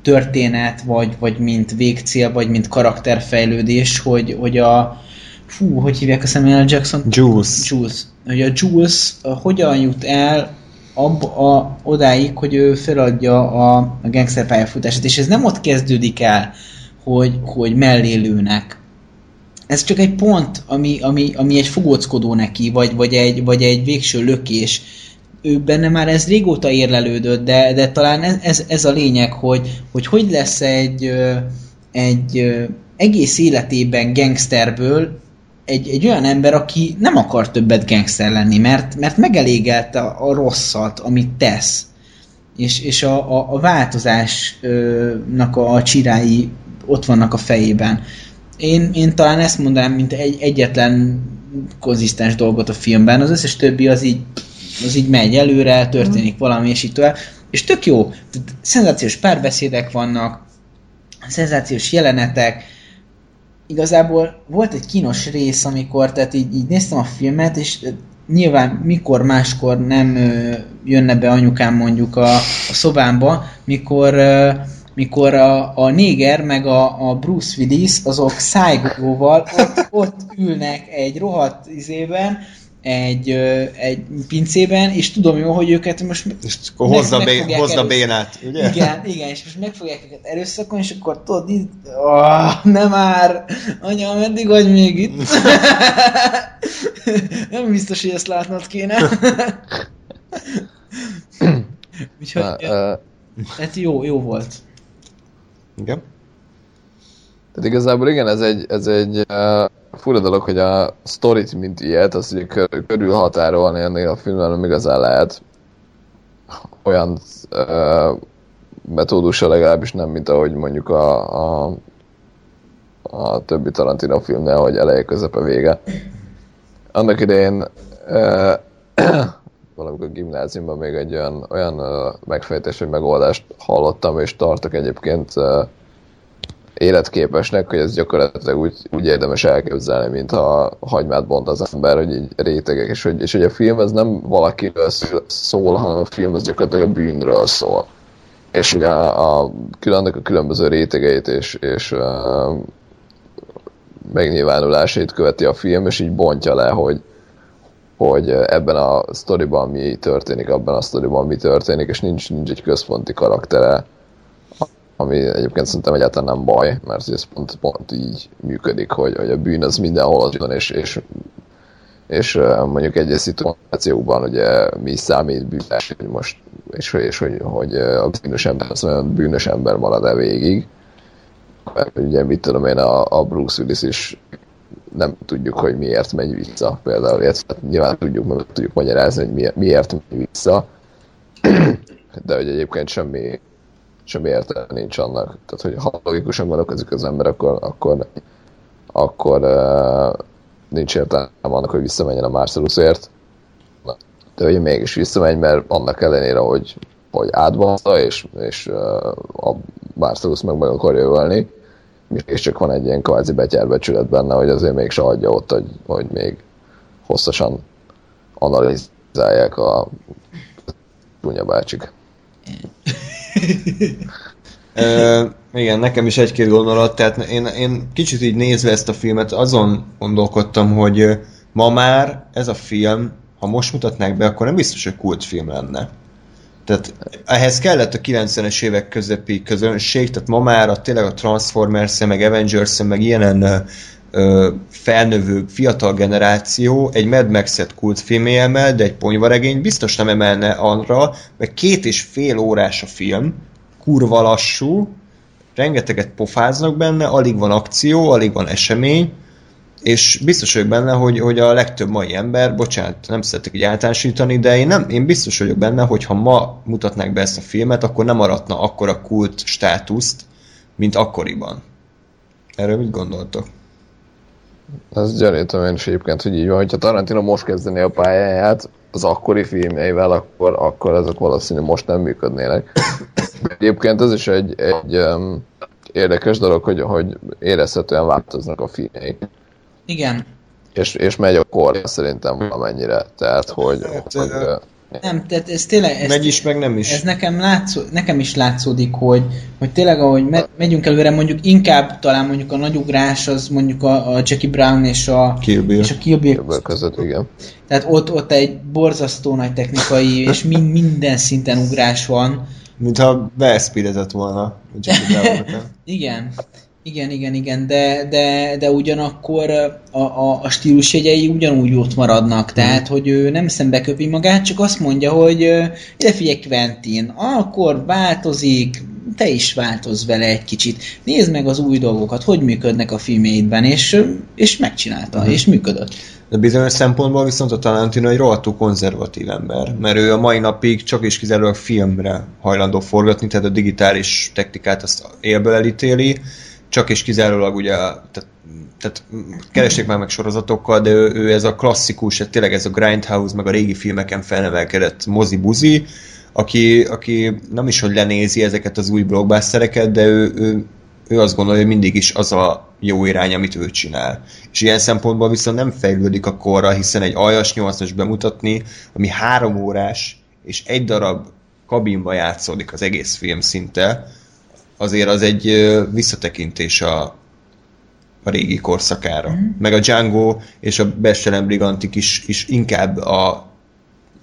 történet, vagy, vagy mint végcél, vagy mint karakterfejlődés, hogy, hogy a fú, hogy hívják a Samuel. Jackson? Jules. Jules. Hogy a Jules hogyan jut el ab, a, odáig, hogy ő feladja a, a gangster pályafutását, és ez nem ott kezdődik el, hogy, hogy mellé lőnek. Ez csak egy pont, ami, ami, ami egy fogóckodó neki, vagy, vagy, egy, vagy egy végső lökés. Ő benne már ez régóta érlelődött, de, de talán ez, ez, ez a lényeg, hogy, hogy hogy lesz egy, egy egész életében gangsterből egy, egy olyan ember, aki nem akar többet gangster lenni, mert, mert megelégelte a, a rosszat, amit tesz. És, és a, a, a változásnak a, a csirái ott vannak a fejében. Én, én talán ezt mondanám, mint egy egyetlen konzisztens dolgot a filmben, az összes többi az így, az így megy előre, történik valami, és így tovább. És tök jó, szenzációs párbeszédek vannak, szenzációs jelenetek, igazából volt egy kínos rész, amikor, tehát így, így néztem a filmet, és nyilván mikor máskor nem ö, jönne be anyukám mondjuk a, a szobámba, mikor ö, mikor a, a néger meg a, a Bruce Willis azok szájgóval ott, ott ülnek egy rohadt izében, egy, egy pincében, és tudom jó, hogy őket most És akkor hozza, meg bé, hozza erősz- bénát, ugye? igen, igen, és most meg fogják őket erőszakon, és akkor tudod, itt, oh, nem már, anya, meddig vagy még itt? nem biztos, hogy ezt látnod kéne. Úgyhogy, Na, ö, hát jó, jó volt. Igen. Tehát igazából igen, ez egy, ez egy uh, fura dolog, hogy a sztorit, mint ilyet, azt ugye kör, körülhatárolni ennél a filmben nem igazán lehet olyan uh, metódussal legalábbis nem, mint ahogy mondjuk a, a, a többi Tarantino filmnél, hogy eleje, közepe, vége. Annak idején uh, valamikor gimnáziumban még egy olyan, olyan uh, megfejtési megoldást hallottam, és tartok egyébként uh, életképesnek, hogy ez gyakorlatilag úgy, úgy érdemes elképzelni, mint ha hagymát bont az ember, hogy így rétegek, és hogy, és hogy a film ez nem valakiről szól, hanem a film az gyakorlatilag a bűnről szól. És ugye a, a, annak a különböző rétegeit és, és uh, megnyilvánulásait követi a film, és így bontja le, hogy, hogy ebben a sztoriban mi történik, abban a sztoriban mi történik, és nincs, nincs egy központi karaktere, ami egyébként szerintem egyáltalán nem baj, mert ez pont, pont így működik, hogy, hogy a bűn az mindenhol ott van, és, és, és mondjuk egyes szituációkban ugye mi számít bűnös, hogy most, és, és hogy, hogy a bűnös ember az olyan bűnös ember marad-e végig. Mert ugye mit tudom én, a, a Bruce Willis is nem tudjuk, hogy miért megy vissza például, illetve hát nyilván tudjuk, meg tudjuk magyarázni, hogy miért, miért megy vissza, de hogy egyébként semmi, semmi értelme nincs annak. Tehát, hogy ha logikusan gondolkozik az ember, akkor, akkor, akkor uh, nincs értelme annak, hogy visszamenjen a Marcelusért. De hogy mégis visszamegy, mert annak ellenére, hogy, hogy átbaszta, és, és uh, a Marcelus meg meg akarja ölni, és csak van egy ilyen kvázi betyárbecsület benne, hogy azért mégse adja ott, hogy, hogy még hosszasan analizálják a Dunya. Ö, igen, nekem is egy-két gondolat, tehát én, én kicsit így nézve ezt a filmet, azon gondolkodtam, hogy ma már ez a film, ha most mutatnák be, akkor nem biztos, hogy kultfilm lenne. Tehát ehhez kellett a 90-es évek közepi közönség, tehát ma már a, tényleg a transformers meg avengers meg ö, felnövő fiatal generáció egy Mad Max-et kultfilmé de egy ponyvaregény biztos nem emelne arra, mert két és fél órás a film, kurva lassú, rengeteget pofáznak benne, alig van akció, alig van esemény, és biztos vagyok benne, hogy, hogy a legtöbb mai ember, bocsánat, nem szeretek így általánosítani, de én, nem, én biztos vagyok benne, hogy ha ma mutatnák be ezt a filmet, akkor nem aratna akkora kult státuszt, mint akkoriban. Erről mit gondoltok? Ez gyanítom én is egyébként, hogy így van, hogyha Tarantino most kezdené a pályáját az akkori filmjeivel, akkor, akkor ezek valószínű most nem működnének. Egyébként ez is egy, egy um, érdekes dolog, hogy, hogy érezhetően változnak a filmjei. Igen. És, és megy a kor szerintem valamennyire. Tehát, hogy, Hát, hogy ö, Nem, tehát ez tényleg... Ez, Megy is, meg nem is. Ez nekem, látszó, nekem is látszódik, hogy, hogy tényleg ahogy me, megyünk előre, mondjuk inkább talán mondjuk a nagy ugrás az mondjuk a, a Jackie Brown és a Kill Bill. és a Kill Bill Ebből között, igen. Tehát ott, ott egy borzasztó nagy technikai és min, minden szinten ugrás van. Mintha beeszpidezett volna. a Jackie Brown-nak. Igen, igen, igen, igen, de, de, de ugyanakkor a, a, a stílusjegyei ugyanúgy ott maradnak, tehát hogy ő nem szembeköpi magát, csak azt mondja, hogy ide figyelj Quentin, akkor változik, te is változ vele egy kicsit, nézd meg az új dolgokat, hogy működnek a filmjeidben, és, és megcsinálta, és működött. De bizonyos szempontból viszont a Tarantino egy rohadtul konzervatív ember, mert ő a mai napig csak és kizárólag filmre hajlandó forgatni, tehát a digitális technikát azt élből elítéli, csak és kizárólag ugye, tehát, tehát keresték már meg sorozatokkal, de ő, ő ez a klasszikus, hát tényleg ez a Grindhouse, meg a régi filmeken felnevelkedett mozi-buzi, aki, aki nem is, hogy lenézi ezeket az új blockbustereket, de ő, ő, ő azt gondolja, hogy mindig is az a jó irány, amit ő csinál. És ilyen szempontból viszont nem fejlődik a korra, hiszen egy aljas 8-as bemutatni, ami három órás, és egy darab kabinba játszódik az egész film szinte, azért az egy visszatekintés a, a régi korszakára. Mm. Meg a Django és a Bestelen Brigantik is, is inkább a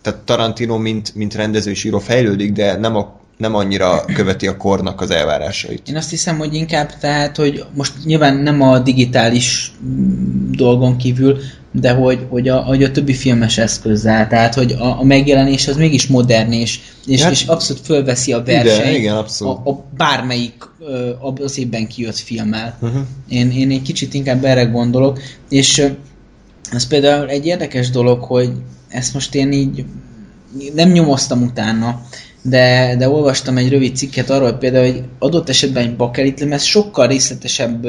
tehát Tarantino, mint, mint rendező és író fejlődik, de nem, a, nem annyira követi a kornak az elvárásait. Én azt hiszem, hogy inkább tehát, hogy most nyilván nem a digitális mm, dolgon kívül, de hogy, hogy, a, hogy a többi filmes eszközzel, tehát hogy a, a megjelenés az mégis modern, és, és, hát, és abszolút fölveszi a versenyt igen, igen, abszolút. A, a bármelyik az évben kijött filmmel. Uh-huh. Én, én egy kicsit inkább erre gondolok, és ez például egy érdekes dolog, hogy ezt most én így nem nyomoztam utána, de, de olvastam egy rövid cikket arról, például hogy adott esetben egy bakelit lemez sokkal részletesebb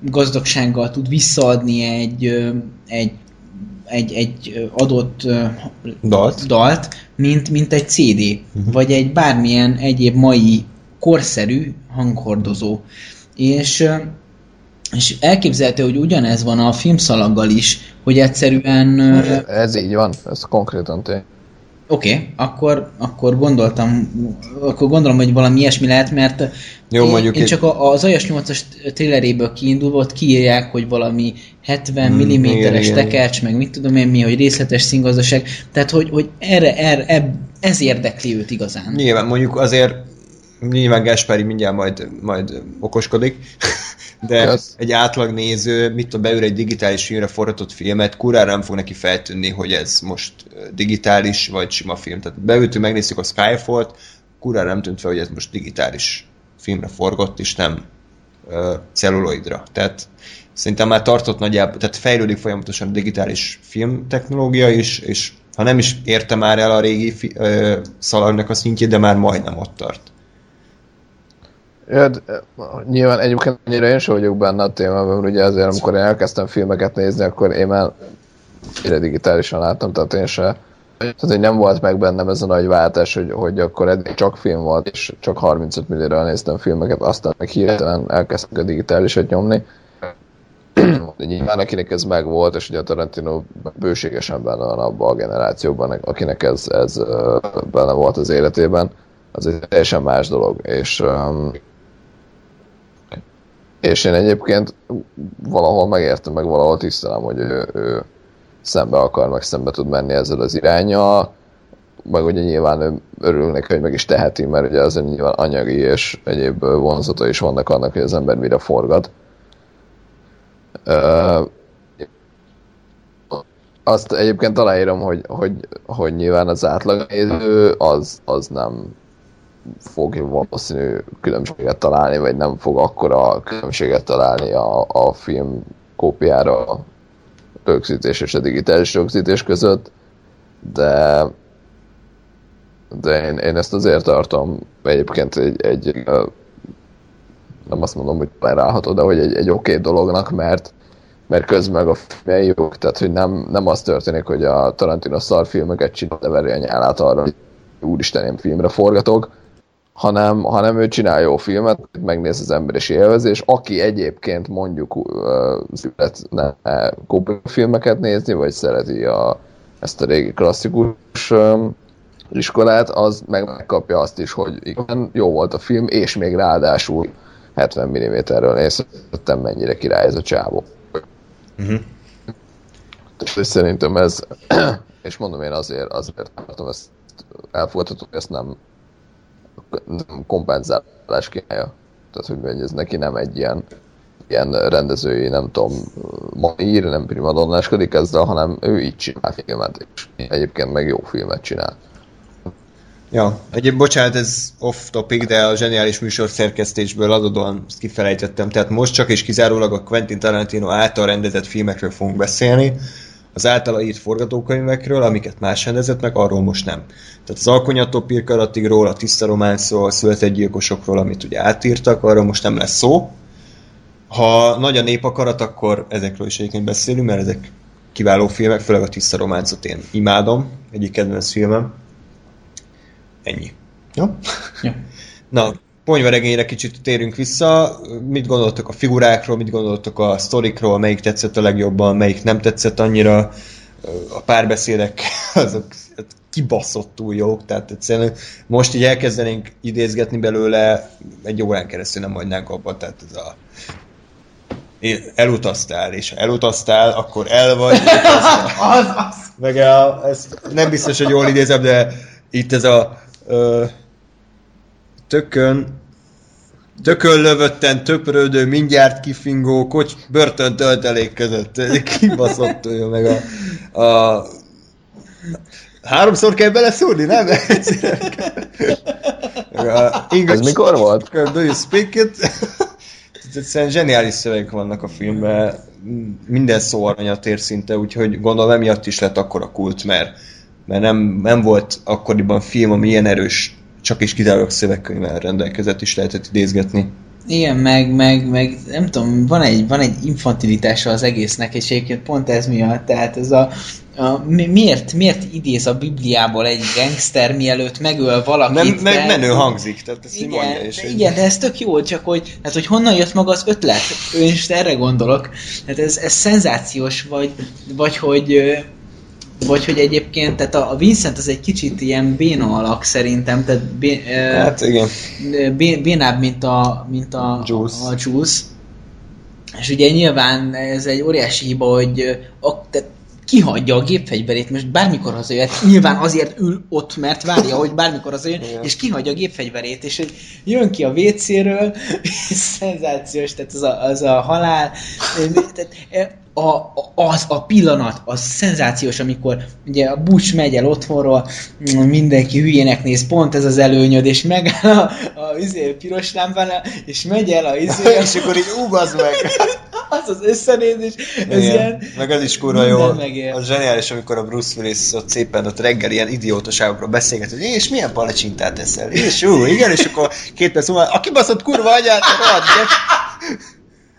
gazdagsággal tud visszaadni egy, egy, egy, egy adott dalt, dalt mint, mint egy CD, uh-huh. vagy egy bármilyen egyéb mai korszerű hanghordozó. És, és elképzelhető, hogy ugyanez van a filmszalaggal is, hogy egyszerűen... Ez így van, ez konkrétan tény. Oké, okay, akkor, akkor gondoltam, akkor gondolom, hogy valami ilyesmi lehet, mert Jó, én, mondjuk én csak az Ajas 8-as traileréből kiindulva ott kiírják, hogy valami 70 hmm, mm-es tekercs, meg mit tudom én mi, hogy részletes színgazdaság, tehát hogy, hogy erre, erre, ez érdekli őt igazán. Nyilván, mondjuk azért nyilván Gaspari mindjárt majd, majd okoskodik, de yes. egy átlag néző, mit tudom, beül egy digitális filmre forgatott filmet, kurára nem fog neki feltűnni, hogy ez most digitális vagy sima film. Tehát beültünk, megnéztük a Skyfall-t, kurára nem tűnt fel, hogy ez most digitális filmre forgott, és nem uh, celluloidra. Tehát szerintem már tartott nagyjából, tehát fejlődik folyamatosan a digitális filmtechnológia is, és ha nem is érte már el a régi fi, uh, szalagnak a szintjét, de már majdnem ott tart. Ja, nyilván egyébként annyira én sem vagyok benne a témában, mert ugye azért, amikor én elkezdtem filmeket nézni, akkor én már egyre digitálisan láttam, tehát én se tehát, hogy nem volt meg bennem ez a nagy váltás, hogy, hogy akkor eddig csak film volt, és csak 35 millióra néztem filmeket, aztán meg hirtelen elkezdtek a digitálisat nyomni. De nyilván akinek ez meg volt, és ugye a Tarantino bőségesen benne van abban a generációban, akinek ez, ez benne volt az életében, az egy teljesen más dolog, és um, és én egyébként valahol megértem, meg valahol tisztelem, hogy ő, ő szembe akar, meg szembe tud menni ezzel az irányjal, meg ugye nyilván ő örül neki, hogy meg is teheti, mert ugye azért nyilván anyagi és egyéb vonzata is vannak annak, hogy az ember mire forgat. Azt egyébként aláírom, hogy, hogy, hogy nyilván az átlag az, az nem fog valószínű különbséget találni, vagy nem fog akkora különbséget találni a, a film kópiára a rögzítés és a digitális rögzítés között, de de én, én ezt azért tartom. Egyébként egy, egy nem azt mondom, hogy tolerálható, de hogy egy, egy oké okay dolognak, mert mert közben a filmje jók, tehát hogy nem, nem az történik, hogy a Tarantino szarfilmeket csinál, de veri a nyálát arra, hogy úristen, én filmre forgatok, hanem, hanem ő csinál jó filmet, megnéz az ember és élvezi, és aki egyébként mondjuk uh, szeretne filmeket nézni, vagy szereti a, ezt a régi klasszikus um, iskolát, az meg megkapja azt is, hogy igen, jó volt a film, és még ráadásul 70 mm-ről néztem, mennyire király ez a csávó. Uh-huh. És szerintem ez, és mondom én azért, azért tartom ezt elfogadható, ezt nem kompenzálás kínálja. Tehát, hogy ez neki nem egy ilyen, ilyen rendezői, nem tudom, ír, nem primadonnáskodik ezzel, hanem ő így csinál filmet, és egyébként meg jó filmet csinál. Ja, egyéb bocsánat, ez off topic, de a zseniális műsor szerkesztésből adódóan ezt kifelejtettem. Tehát most csak és kizárólag a Quentin Tarantino által rendezett filmekről fogunk beszélni az általa írt forgatókönyvekről, amiket más rendezett meg, arról most nem. Tehát az Alkonyattól Pirkaratigról, a Tiszta Románszról, a Született Gyilkosokról, amit ugye átírtak, arról most nem lesz szó. ha nagy a népakarat, akkor ezekről is egyébként beszélünk, mert ezek kiváló filmek, főleg a Tiszta Románcot én imádom, egyik kedvenc filmem. Ennyi. Jó? Jó. Na, ponyvaregényre kicsit térünk vissza. Mit gondoltok a figurákról, mit gondoltok a sztorikról, melyik tetszett a legjobban, melyik nem tetszett annyira. A párbeszédek azok kibaszottul jók, tehát egyszerűen most így elkezdenénk idézgetni belőle, egy órán keresztül nem hagynánk abba, tehát ez a elutaztál, és ha elutaztál, akkor el vagy. az, az. Meg a, ez nem biztos, hogy jól idézem, de itt ez a ö, tökön tökön lövötten, töprődő, mindjárt kifingó, kocs, börtön töltelék között. Kibaszott jó, meg a, a Háromszor kell beleszúrni, nem? Ez mikor volt? Do you speak it? Egyszerűen zseniális szövegek vannak a filmben, minden szó aranyat ér szinte, úgyhogy gondolom emiatt is lett akkor a kult, mert, mert nem, nem volt akkoriban film, ami ilyen erős, csak is kizárólag szövegkönyvvel rendelkezett, is lehetett idézgetni. Igen, meg, meg, meg nem tudom, van egy, van egy infantilitása az egésznek, és egyébként pont ez miatt, tehát ez a, a mi- miért, miért idéz a Bibliából egy gangster, mielőtt megöl valakit? Nem, meg de- menő hangzik, tehát ezt így igen, mondja. És de, igen, de ez tök jó, csak hogy, hát, hogy honnan jött maga az ötlet? Én is erre gondolok. Hát ez, ez szenzációs, vagy, vagy hogy vagy hogy egyébként, tehát a Vincent az egy kicsit ilyen béna alak szerintem, tehát bé, ö, Hát igen. bé, bénább, mint a, mint a Juice. A Juice. És ugye nyilván ez egy óriási hiba, hogy a, tehát kihagyja a gépfegyverét, most bármikor hazajöhet, nyilván azért ül ott, mert várja, hogy bármikor hazajöjjön, Igen. és kihagyja a gépfegyverét, és hogy jön ki a WC-ről, és szenzációs, tehát az a, az a halál, tehát a, a, az a pillanat, az szenzációs, amikor ugye a Butch megy el otthonról, mindenki hülyének néz, pont ez az előnyöd, és megáll a, a, izé, piros lámpánál, és megy el a izé, és akkor így ugaz meg. az az összenézés, ez Igen. ilyen, Meg az is kurva jó. megér. Az zseniális, amikor a Bruce Willis ott szépen ott reggel ilyen idiótaságokról beszélget, hogy és milyen palacsintát teszel? És ú, igen, és akkor két perc múlva, a kibaszott kurva anyát, rohadt,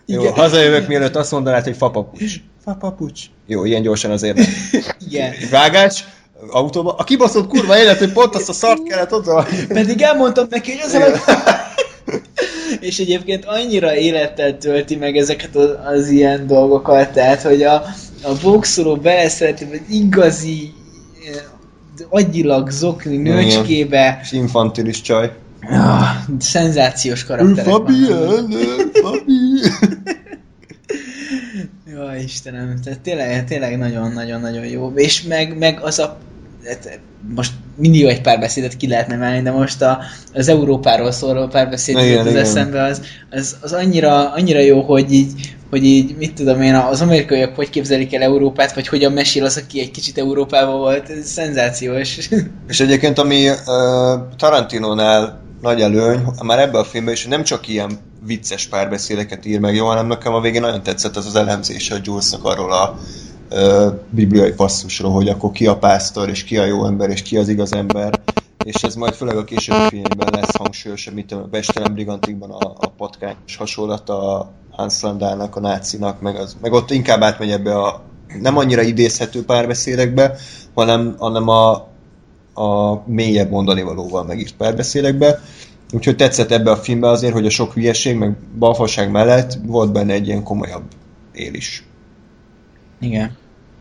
Jó, Igen. hazajövök, mielőtt azt mondanád, hogy fapapucs. Fapapucs. Jó, ilyen gyorsan azért nem. igen. Vágács, autóba. A kibaszott kurva élet, hogy pont azt a szart kellett oda. Pedig elmondtam neki, hogy az a. És egyébként annyira élettel tölti meg ezeket az, az ilyen dolgokat, tehát, hogy a, a boxoló beleszereti, hogy igazi eh, agyilag zokni nőcskébe. És infantilis csaj. Ah, szenzációs karakterek Fabi, vannak. Fabi. Jó, Istenem, tehát tényleg, tényleg nagyon-nagyon-nagyon jó. És meg, meg az a hát most millió egy párbeszédet ki lehetne menni, de most a, az Európáról szóló párbeszéd Igen, az igen. eszembe, az, az, az annyira, annyira jó, hogy így, hogy így, mit tudom én, az amerikaiak hogy képzelik el Európát, vagy hogyan mesél az, aki egy kicsit Európában volt, ez szenzációs. És egyébként, ami uh, Tarantinónál nagy előny, már ebben a filmben is, hogy nem csak ilyen vicces párbeszédeket ír meg jól, hanem nekem a végén nagyon tetszett az az elemzése a Julesnak arról a uh, bibliai passzusról, hogy akkor ki a pásztor, és ki a jó ember, és ki az igaz ember. És ez majd főleg a későbbi filmben lesz hangsúlyosabb, mint a Bestelem Brigantikban a, a patkányos hasonlat a Hans Landának, a nácinak, meg, az, meg ott inkább átmegy ebbe a nem annyira idézhető párbeszédekbe, hanem, hanem a, a mélyebb mondani valóval megírt párbeszédekbe. Úgyhogy tetszett ebbe a filmbe azért, hogy a sok hülyeség, meg balfaság mellett volt benne egy ilyen komolyabb él is. Igen.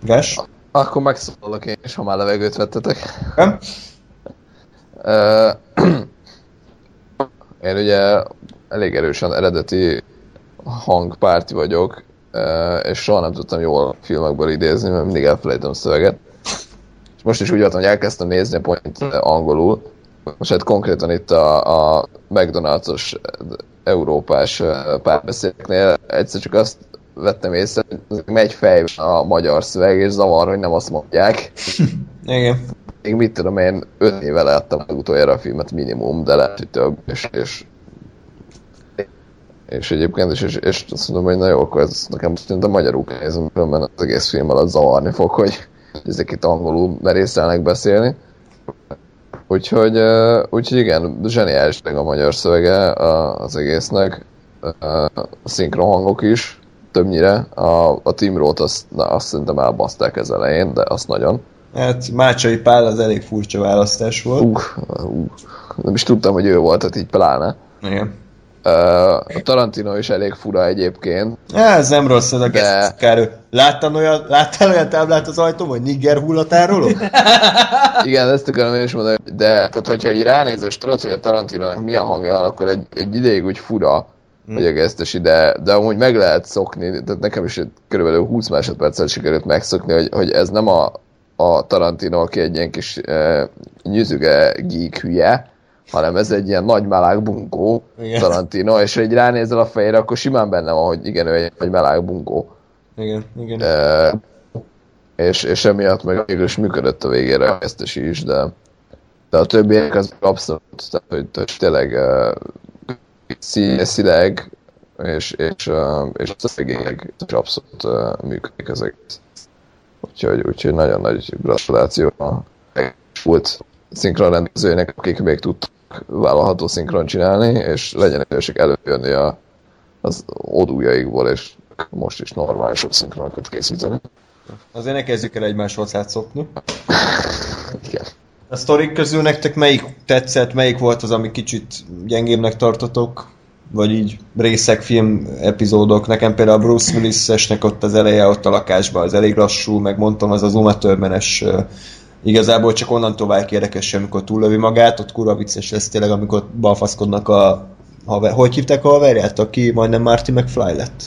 Ves? Akkor megszólalok én is, ha már levegőt vettetek. Nem? Én ugye elég erősen eredeti hangpárti vagyok, és soha nem tudtam jól filmekből idézni, mert mindig elfelejtem a szöveget. És most is úgy voltam, hogy elkezdtem nézni pont angolul. Most hát konkrétan itt a, a McDonald's-os európás ö, párbeszédeknél egyszer csak azt vettem észre, hogy megy fejben a magyar szöveg, és zavar, hogy nem azt mondják Igen. még mit tudom én, 5 éve láttam utoljára a filmet minimum, de lehet, hogy több, és, és és egyébként, és, és, és azt mondom, hogy na jó, akkor ez nekem a magyarul kell különben az egész film alatt zavarni fog, hogy ezek itt angolul merészelnek beszélni. Úgyhogy, úgyhogy igen, zseniális meg a magyar szövege a- az egésznek. uh, szinkron hangok is, többnyire. A, a Tim Roth azt, na, azt szerintem elbaszták ez elején, de azt nagyon. Hát Mácsai Pál az elég furcsa választás volt. Uh, uh, nem is tudtam, hogy ő volt, tehát így pláne. Igen. A Tarantino is elég fura egyébként. Ja, ez nem rossz, ez a De-. Láttál olyan, láttál olyan táblát az ajtón, hogy nigger hullatároló? Igen, ezt akarom én is mondani, de tehát, hogyha így ránézel, és tudod, hogy a Tarantino milyen hangja van, akkor egy, egy ideig úgy fura, Hm. hogy a gesztesi, de, de amúgy meg lehet szokni, tehát nekem is körülbelül 20 másodperccel sikerült megszokni, hogy, hogy ez nem a, a Tarantino, aki egy ilyen kis e, nyüzüge geek hülye, hanem ez egy ilyen nagy melág bunkó Igen. Tarantino, és így ránézel a fejére, akkor simán benne van, hogy igen, ő egy nagy melág bunkó. Igen, igen. E, és, és emiatt meg végül is működött a végére a gesztesi is, de, de a többiek az abszolút, tehát hogy, hogy tényleg uh, színészileg és, és, uh, és szövegileg is abszolút uh, működik ezek. Úgyhogy, úgyhogy nagyon nagy gratuláció a volt szinkronrendezőnek, akik még tudtak vállalható szinkron csinálni, és legyen idősek előjönni a, az odújaikból, és most is normálisabb szinkronokat készíteni. Azért ne kezdjük el egymáshoz szopni. Igen. A sztorik közül nektek melyik tetszett, melyik volt az, ami kicsit gyengébbnek tartotok? Vagy így részek, film epizódok. Nekem például a Bruce Willis-esnek ott az eleje, ott a lakásban, az elég lassú, meg mondtam, az az Uma Thurman-es uh, igazából csak onnantól válik érdekes, amikor túllövi magát, ott kurva vicces lesz tényleg, amikor balfaszkodnak a haver... Hogy hívták a haverját, aki majdnem Marty McFly lett?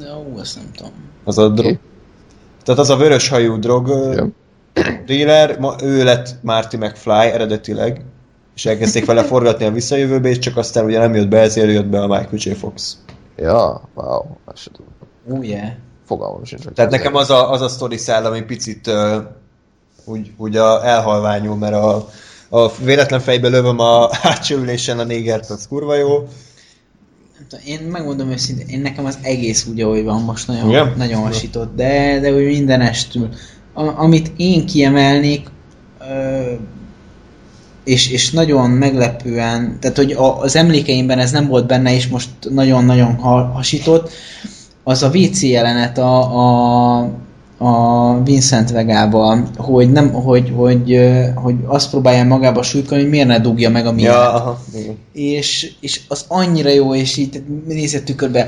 Ú, azt nem tudom. Az a drog... Ki? Tehát az a vörös hajú drog Igen. dealer, ma, ő lett Marty McFly eredetileg, és elkezdték vele forgatni a visszajövőbe, és csak aztán ugye nem jött be, ezért jött be a Michael J. Fox. Ja, wow, ezt se tudom. Ú, yeah. Fogalmam sincs. Tehát nekem az a, az a sztori szál, ami picit uh, úgy, úgy a elhalványul, mert a, a véletlen fejbe lövöm a hátsó ülésen a négert, az kurva jó. Én megmondom őszintén, én nekem az egész úgy, ahogy van most nagyon, Igen? nagyon hasított, de, de úgy mindenestül. A, amit én kiemelnék, ö, és, és nagyon meglepően, tehát hogy a, az emlékeimben ez nem volt benne, és most nagyon-nagyon ha- hasított, az a WC jelenet a, a, a Vincent Vegával, hogy, nem, hogy, hogy, hogy azt próbálja magába súlykolni, hogy miért ne dugja meg a miért Ja, aha, igen. és, és az annyira jó, és így nézett tükörbe,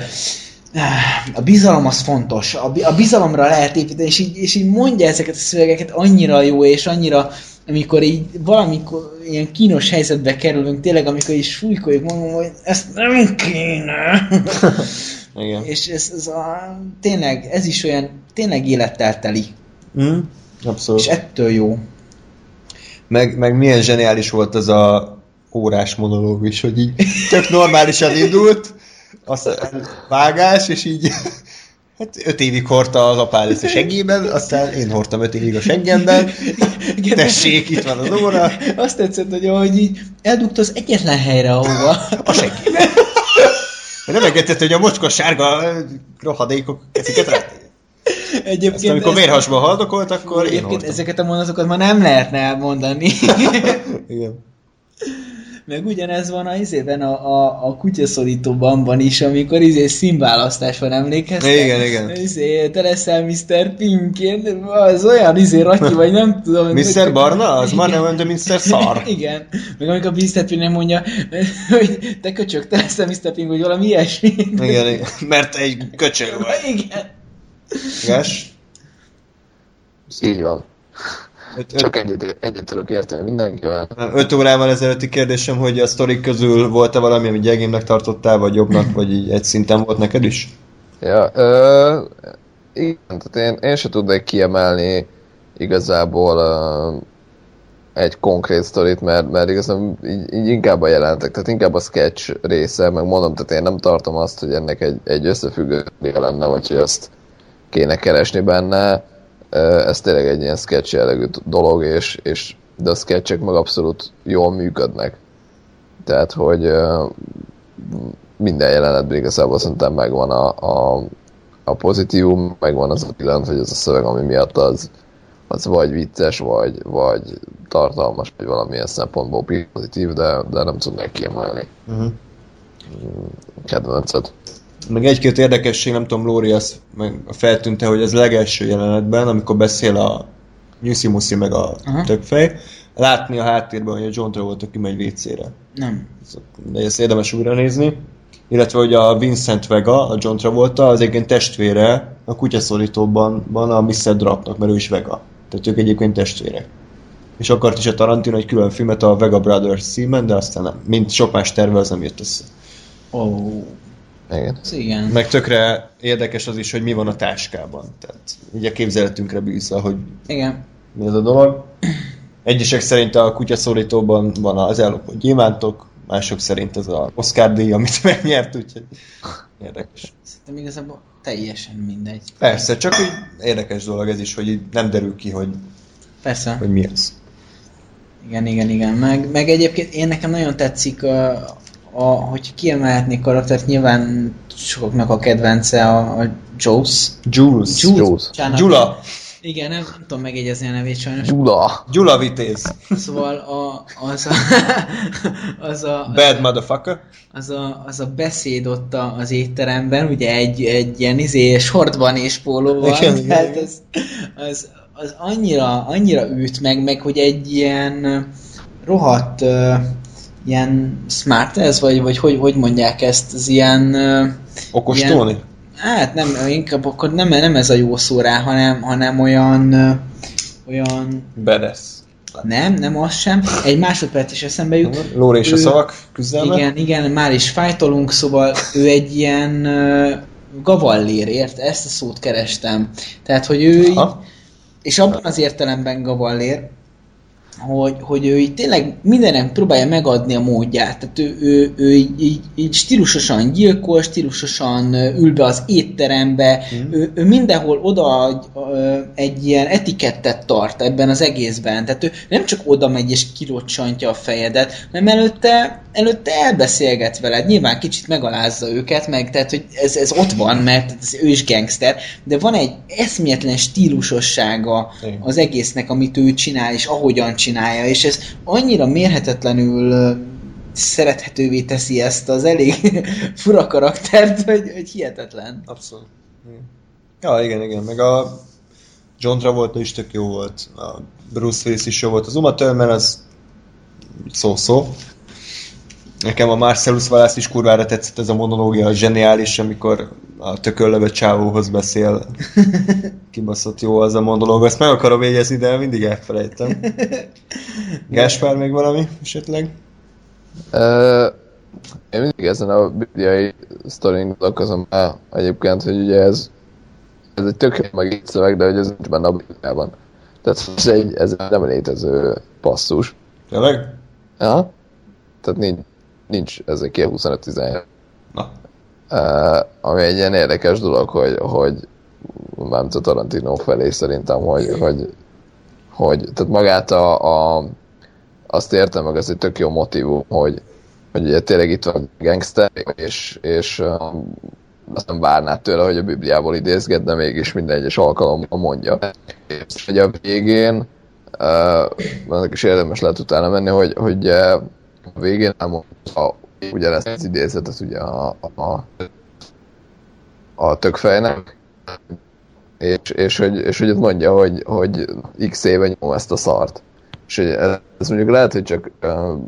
a bizalom az fontos, a bizalomra lehet építeni, és így, és így mondja ezeket a szövegeket annyira jó, és annyira, amikor így valamikor ilyen kínos helyzetbe kerülünk, tényleg amikor is súlykoljuk magam, hogy ezt nem kéne. igen. és ez, ez a, tényleg, ez is olyan, tényleg élettel teli, Mm, abszolút. és ettől jó. Meg, meg milyen zseniális volt az a órás monológ is, hogy így tök normálisan indult, aztán vágás, és így hát öt évig hordta az apád ezt a seggében, aztán én hordtam öt évig a seggemben, Igen, tessék, itt van az óra, Azt tetszett, hogy ahogy így eldugta az egyetlen helyre, ahova a seggében. Nem engedett, hogy a mocskos sárga rohadékok kezüket rá. Egyébként Aztán amikor vérhasban haldokolt, akkor én Egyébként hordtam. ezeket a mondatokat már nem lehetne elmondani. Igen. Meg ugyanez van a izében a, a, a kutyaszorítóban van is, amikor izé színválasztás van, emlékeztek? Igen, igen. Izé, te leszel Mr. Pink, én- az olyan izé ratyi, vagy nem tudom. Mr. Barna? Az már Igen. nem, de Mr. Szar. Igen. Meg amikor Mr. Pink mondja, hogy te köcsög, te leszel Mr. Pink, vagy valami ilyesmi. Igen, igen. Mert egy köcsög vagy. Igen. Igaz? Így van. Öt, Csak egyet, egyet tudok érteni mindenkivel. öt órával ezelőtti kérdésem, hogy a sztorik közül volt-e valami, amit gyengébbnek tartottál, vagy jobbnak, vagy így egy szinten volt neked is? Ja, ö, igen, tehát én, én se tudnék kiemelni igazából ö, egy konkrét sztorit, mert, mert igazából így, így inkább a jelentek, tehát inkább a sketch része, meg mondom, tehát én nem tartom azt, hogy ennek egy, egy összefüggő lenne, vagy hogy azt kéne keresni benne. Ez tényleg egy ilyen sketch jellegű dolog, és, és de a sketchek meg abszolút jól működnek. Tehát, hogy minden jelenetben igazából szerintem megvan a, a, a pozitívum, megvan az a pillanat, hogy az a szöveg, ami miatt az, az vagy vicces, vagy, vagy tartalmas, vagy valamilyen szempontból pozitív, de, de nem tudnék kiemelni. Uh-huh. kedvenced. Meg egy-két érdekesség, nem tudom, Lóri azt meg feltűnte, hogy ez legelső jelenetben, amikor beszél a Nyuszi Muszi meg a Aha. többfej, látni a háttérben, hogy a John Travolta kimegy WC-re. Nem. De ezt érdemes újra nézni. Illetve, hogy a Vincent Vega, a John Travolta, az egyébként testvére a kutyaszorítóban van a Mr. Drapnak, mert ő is Vega. Tehát ők egyébként testvérek. És akart is a Tarantino egy külön filmet a Vega Brothers címen, de aztán nem. Mint sok más terve, az nem jött össze. Oh, Igen. ez igen. Meg tökre érdekes az is, hogy mi van a táskában. Tehát így a képzeletünkre bízza, hogy Igen. mi ez a dolog. Egyesek szerint a kutyaszorítóban van az ellopott gyémántok, mások szerint ez a Oscar díj, amit megnyert, úgyhogy érdekes. Szerintem igazából teljesen mindegy. Persze, csak így érdekes dolog ez is, hogy így nem derül ki, hogy, Persze. hogy mi ez. Igen, igen, igen. Meg, meg egyébként én nekem nagyon tetszik, a, a, hogy kiemelhetnék karaktert, nyilván sokaknak a kedvence a, a Jules. Jules. Jules. Gyula. Igen, nem, nem tudom megjegyezni a nevét sajnos. Gyula! Gyula Vitéz. Szóval a, az a, az a, Bad motherfucker. az a, az a beszéd ott az étteremben, ugye egy, egy ilyen izé sortban és pólóval, Igen, tehát igen. az, az, az annyira, annyira üt meg, meg hogy egy ilyen rohadt uh, ilyen smart ez, vagy, vagy hogy, hogy mondják ezt, az ilyen uh, Okos Ilyen- hát nem, inkább akkor nem, nem ez a jó szó rá, hanem, hanem olyan olyan Badass. nem, nem az sem. Egy másodperc is eszembe jut. Lóra és a Ő- szavak küzdelme. Igen, igen, már is fájtolunk, szóval ő egy ilyen uh, gavallér, ért? Ezt a szót kerestem. Tehát, hogy ő így, Aha. és abban az értelemben gavallér, hogy, hogy ő így tényleg mindenek próbálja megadni a módját. Tehát ő, ő, ő így, így, így stílusosan gyilkol, stílusosan ül be az étterembe, mm. ő, ő mindenhol oda egy ilyen etikettet tart ebben az egészben. Tehát ő nem csak oda megy és kirocsantja a fejedet, hanem előtte, előtte elbeszélget veled. Nyilván kicsit megalázza őket, meg tehát, hogy ez, ez ott van, mert ez, ő is gangster, de van egy eszméletlen stílusossága az egésznek, amit ő csinál, és ahogyan csinálja, és ez annyira mérhetetlenül szerethetővé teszi ezt az elég fura karaktert, hogy, hogy hihetetlen. Abszolút. Igen. Ja, igen, igen. Meg a John Travolta is tök jó volt. A Bruce Willis is jó volt. Az Uma Thurman az szó-szó. Nekem a Marcellus Wallace is kurvára tetszett ez a monológia, zseniális, amikor a tököllövő csávóhoz beszél. Kibaszott jó az a monológ. Ezt meg akarom jegyezni, de mindig elfelejtem. Gáspár még valami esetleg? Ö, én mindig ezen a bibliai sztorin gondolkozom el egyébként, hogy ugye ez, ez egy tök megírt szöveg, de hogy ez nincs benne a Bibliában. Tehát ez egy, ez nem létező passzus. Tényleg? Ja? Tehát nincs, nincs ez egy 25-17. Na. Uh, ami egy ilyen érdekes dolog, hogy, hogy mármint a Tarantino felé szerintem, hogy, hogy, hogy tehát magát a, a azt értem meg, ez egy tök jó motivum, hogy, hogy ugye tényleg itt van gangster, és, és azt nem várnád tőle, hogy a Bibliából idézget, de mégis minden egyes alkalommal mondja. És hogy a végén, uh, is érdemes lehet utána menni, hogy, hogy a végén elmondta ugyanezt az idézetet ugye a, a, a tökfejnek, és, és, hogy, és hogy ott mondja, hogy, hogy x éve nyom ezt a szart. És hogy ez, ez mondjuk lehet, hogy csak uh,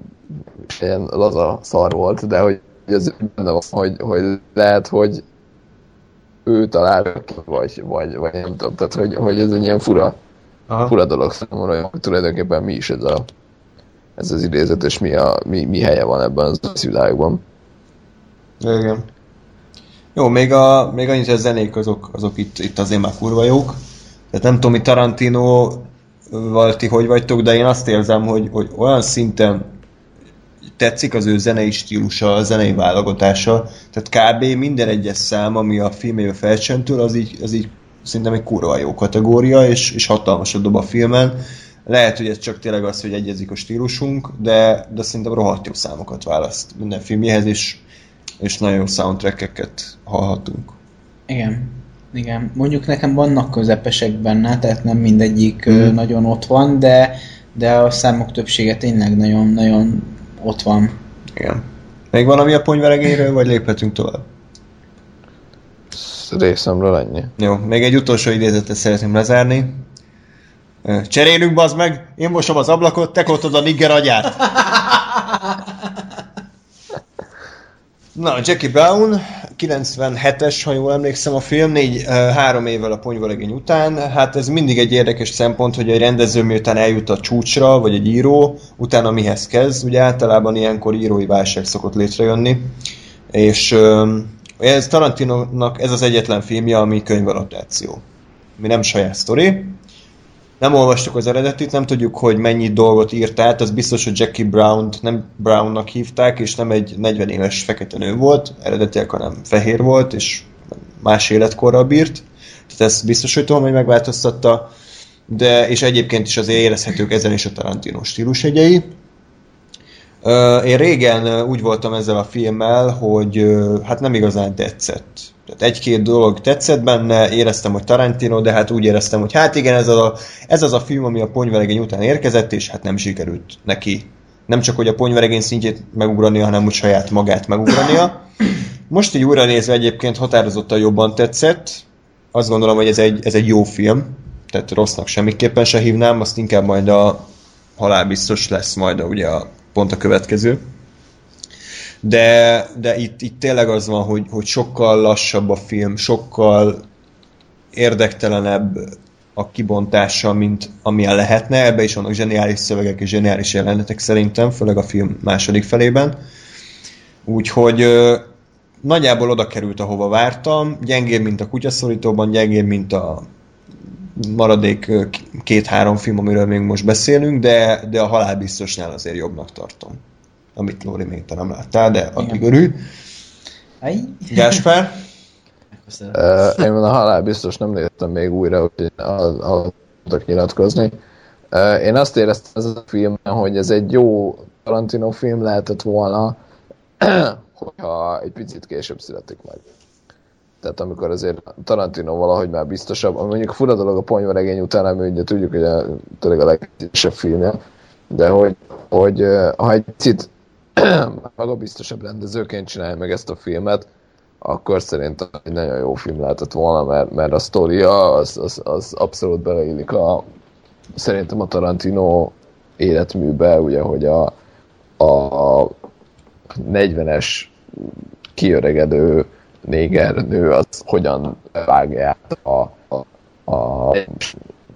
ilyen laza szar volt, de hogy ez benne van, hogy, hogy lehet, hogy ő talál ki, vagy, vagy, vagy nem tudom, tehát hogy, hogy ez egy ilyen fura, Aha. fura dolog számomra, hogy tulajdonképpen mi is ez, a, ez az idézet, és mi, a, mi, mi helye van ebben az világban. Igen. Jó, még, a, még annyit, hogy a zenék azok, azok itt, itt azért már kurva jók. Tehát nem tudom, mi Tarantino ti hogy vagytok, de én azt érzem, hogy, hogy olyan szinten tetszik az ő zenei stílusa, a zenei válogatása. Tehát kb. minden egyes szám, ami a filmjében felcsöntül, az így, az így szerintem egy kurva jó kategória, és, és hatalmasat dob a filmen. Lehet, hogy ez csak tényleg az, hogy egyezik a stílusunk, de, de szerintem rohadt jó számokat választ minden filmjéhez, és, és nagyon jó soundtrackeket hallhatunk. Igen. Igen. Mondjuk nekem vannak közepesek benne, tehát nem mindegyik mm. nagyon ott van, de, de a számok többsége tényleg nagyon, nagyon ott van. Igen. Még valami a ponyveregényről, vagy léphetünk tovább? Részemről ennyi. Jó, még egy utolsó idézetet szeretném lezárni. Cserélünk, bazd meg! Én mosom az ablakot, te a nigger agyát! Na, Jackie Brown, 97-es, ha jól emlékszem a film, négy, három évvel a ponyvalegény után. Hát ez mindig egy érdekes szempont, hogy egy rendező miután eljut a csúcsra, vagy egy író, utána mihez kezd. Ugye általában ilyenkor írói válság szokott létrejönni. És ez Tarantino-nak ez az egyetlen filmje, ami könyvalapdáció. Mi nem saját sztori. Nem olvastuk az eredetit, nem tudjuk, hogy mennyi dolgot írt át, az biztos, hogy Jackie Brown-t nem Brownnak hívták, és nem egy 40 éves fekete nő volt, eredetileg, hanem fehér volt, és más életkorral bírt. Tehát ez biztos, hogy tudom, hogy megváltoztatta, de és egyébként is azért érezhetők ezen is a Tarantino stílusegyei. Ö, Én régen úgy voltam ezzel a filmmel, hogy hát nem igazán tetszett. Tehát egy-két dolog tetszett benne, éreztem, hogy Tarantino, de hát úgy éreztem, hogy hát igen, ez az a, ez az a film, ami a ponyveregény után érkezett, és hát nem sikerült neki. Nem csak, hogy a ponyveregény szintjét megugrania, hanem hogy saját magát megugrania. Most így újra nézve egyébként határozottan jobban tetszett. Azt gondolom, hogy ez egy, ez egy jó film, tehát rossznak semmiképpen se hívnám, azt inkább majd a halálbiztos lesz majd a, ugye a, pont a következő. De, de itt, itt tényleg az van, hogy, hogy sokkal lassabb a film, sokkal érdektelenebb a kibontása, mint amilyen lehetne. Ebbe is vannak zseniális szövegek és zseniális jelenetek szerintem, főleg a film második felében. Úgyhogy nagyjából oda került, ahova vártam. Gyengébb, mint a kutyaszorítóban, gyengébb, mint a maradék két-három film, amiről még most beszélünk, de, de a halálbiztosnál azért jobbnak tartom. Amit Lóri még te nem láttál, de addig örülj. Aj. Gáspár? Uh, én a halál biztos nem néztem még újra, úgyhogy ahhoz tudok nyilatkozni. Uh, én azt éreztem ez a filmben, hogy ez egy jó Tarantino film lehetett volna, hogyha egy picit később születik meg. Tehát amikor azért Tarantino valahogy már biztosabb, ami mondjuk fura dolog a ponyvaregény után, ami ugye tudjuk, hogy a, tényleg a legkisebb filmje, de hogy, hogy ha egy picit magabiztosabb rendezőként csinálja meg ezt a filmet, akkor szerintem egy nagyon jó film lehetett volna, mert, mert a sztoria az, az, az abszolút beleillik a szerintem a Tarantino életműbe, ugye, hogy a, a 40-es kiöregedő néger nő az hogyan vágja át a, a, a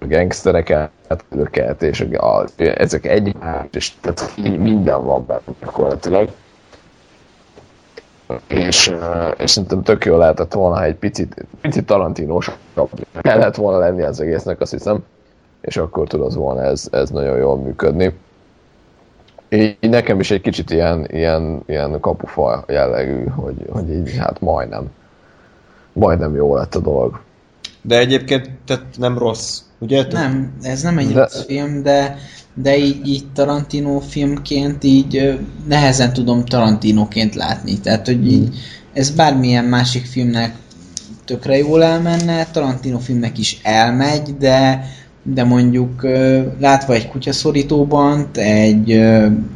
gangstereket, őket, és a, ezek egy és tehát minden van benne gyakorlatilag és, és szerintem tök jó lehetett volna, ha egy picit, picit tarantinós kellett volna lenni az egésznek, azt hiszem, és akkor tud az volna ez, ez nagyon jól működni. Így nekem is egy kicsit ilyen, ilyen, ilyen kapufa jellegű, hogy, hogy így hát majdnem, majdnem jó lett a dolog. De egyébként tehát nem rossz, ugye? Nem, ez nem egy De- rossz film, de, de így, így Tarantino filmként így nehezen tudom Tarantinoként látni. Tehát, hogy így ez bármilyen másik filmnek tökre jól elmenne, Tarantino filmnek is elmegy, de, de mondjuk látva egy kutyaszorítóban, egy,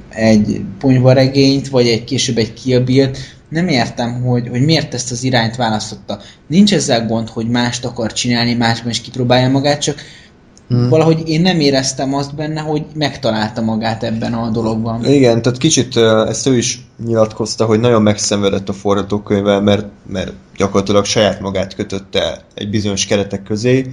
egy ponyvaregényt, vagy egy később egy Kill Bill-t, nem értem, hogy, hogy miért ezt az irányt választotta. Nincs ezzel gond, hogy mást akar csinálni, másban is kipróbálja magát, csak hmm. valahogy én nem éreztem azt benne, hogy megtalálta magát ebben a dologban. Igen, tehát kicsit ezt ő is nyilatkozta, hogy nagyon megszenvedett a forgatókönyvvel, mert, mert gyakorlatilag saját magát kötötte egy bizonyos keretek közé,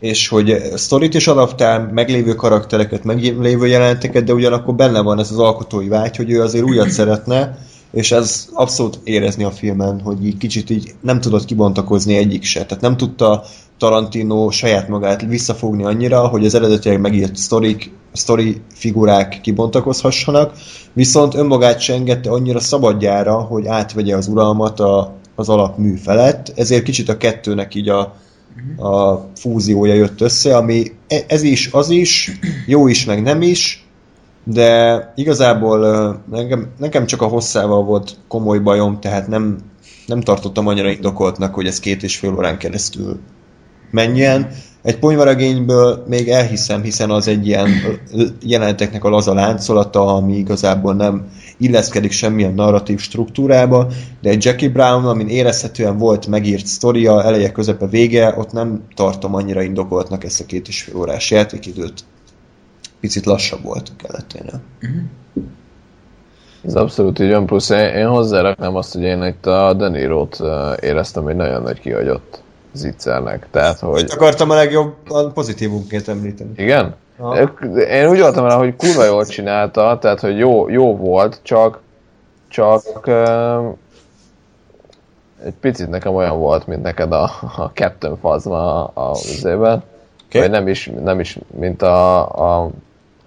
és hogy sztorit is adaptál, meglévő karaktereket, meglévő jeleneteket, de ugyanakkor benne van ez az alkotói vágy, hogy ő azért újat szeretne, és ez abszolút érezni a filmen, hogy így kicsit így nem tudott kibontakozni egyik se. Tehát nem tudta Tarantino saját magát visszafogni annyira, hogy az eredetileg megírt sztorik, sztori figurák kibontakozhassanak, viszont önmagát se engedte annyira szabadjára, hogy átvegye az uralmat a, az alapmű felett, ezért kicsit a kettőnek így a, a fúziója jött össze, ami e- ez is, az is, jó is, meg nem is, de igazából nekem, nekem csak a hosszával volt komoly bajom, tehát nem, nem tartottam annyira indokoltnak, hogy ez két és fél órán keresztül menjen. Egy ponyvaregényből még elhiszem, hiszen az egy ilyen jeleneteknek a laza láncolata, ami igazából nem illeszkedik semmilyen narratív struktúrába, de egy Jackie Brown, amin érezhetően volt megírt sztoria, eleje, közepe, vége, ott nem tartom annyira indokoltnak ezt a két és fél órás játékidőt. Picit lassabb volt a kelleténél. Ez abszolút így van, plusz én, én hozzáraknám azt, hogy én itt a De Niro-t uh, éreztem, hogy nagyon nagy kihagyott zicsernek. Tehát, hogy... Hogy akartam a legjobb a pozitívunként említeni. Igen? Ők- Én úgy voltam vele, hogy kurva jól csinálta, tehát hogy jó, jó volt, csak csak uh, egy picit nekem olyan volt, mint neked a, a Captain Phasma a, a üzében. Okay. Vagy nem is, nem is, mint a, a,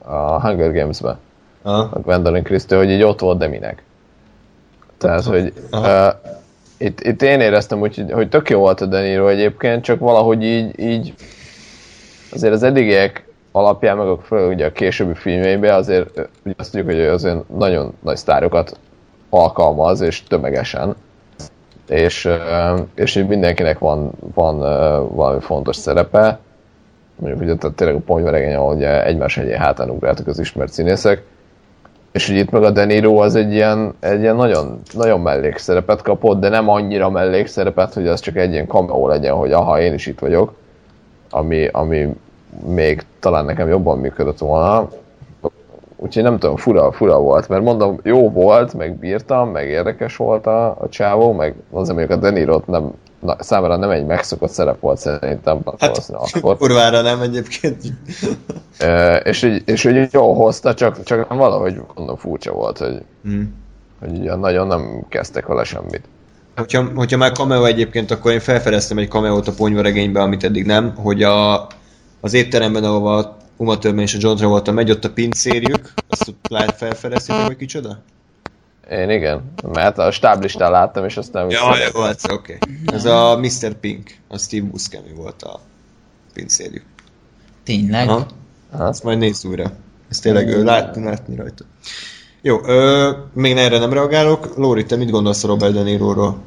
a Hunger Games-ben, Aha. a Gwendolyn Christie, hogy így ott volt, de minek. Tehát, hogy uh, itt, itt én éreztem úgy, hogy, hogy tök jó volt a De Niro egyébként, csak valahogy így, így azért az eddigiek alapján, meg a, főleg ugye a későbbi filmjeiben azért ugye azt tudjuk, hogy azért nagyon nagy sztárokat alkalmaz, és tömegesen. És, és így mindenkinek van, van valami fontos szerepe. Mondjuk ugye tehát tényleg a ponyvaregény, ahol ugye egymás egyén hátán ugráltak az ismert színészek. És ugye itt meg a De az egy ilyen, egy ilyen nagyon, nagyon mellékszerepet kapott, de nem annyira mellékszerepet, hogy az csak egy ilyen cameo legyen, hogy aha, én is itt vagyok. Ami, ami még talán nekem jobban működött volna. Úgyhogy nem tudom, fura, fura volt, mert mondom, jó volt, meg bírtam, meg érdekes volt a, a csávó, meg az, mondjuk a De Niro-t nem, na, számára nem egy megszokott szerep volt szerintem Hát, akkor. kurvára nem egyébként. E, és, így, és úgy jól hozta, csak, csak valahogy mondom furcsa volt, hogy, Hmm. hogy ugye nagyon nem kezdtek vele semmit. Hogyha, hogyha már cameo egyébként, akkor én felfedeztem egy cameót a ponyvaregénybe, amit eddig nem, hogy a, az étteremben, ahova Uma Thurman és a John Travolta megy, ott a pincérjük, azt lehet felfedeztétek, hogy kicsoda? Én igen, mert a stáblistán láttam, és aztán... Ja, jó, hát oké. Okay. Ez a Mr. Pink, a Steve Buscemi volt a pincérjük. Tényleg? Aha. Aha. Azt majd nézd újra. Ezt tényleg ő, látni, látni rajta. Jó, ö, még erre nem reagálok. Lóri, te mit gondolsz a Robert De Niroról?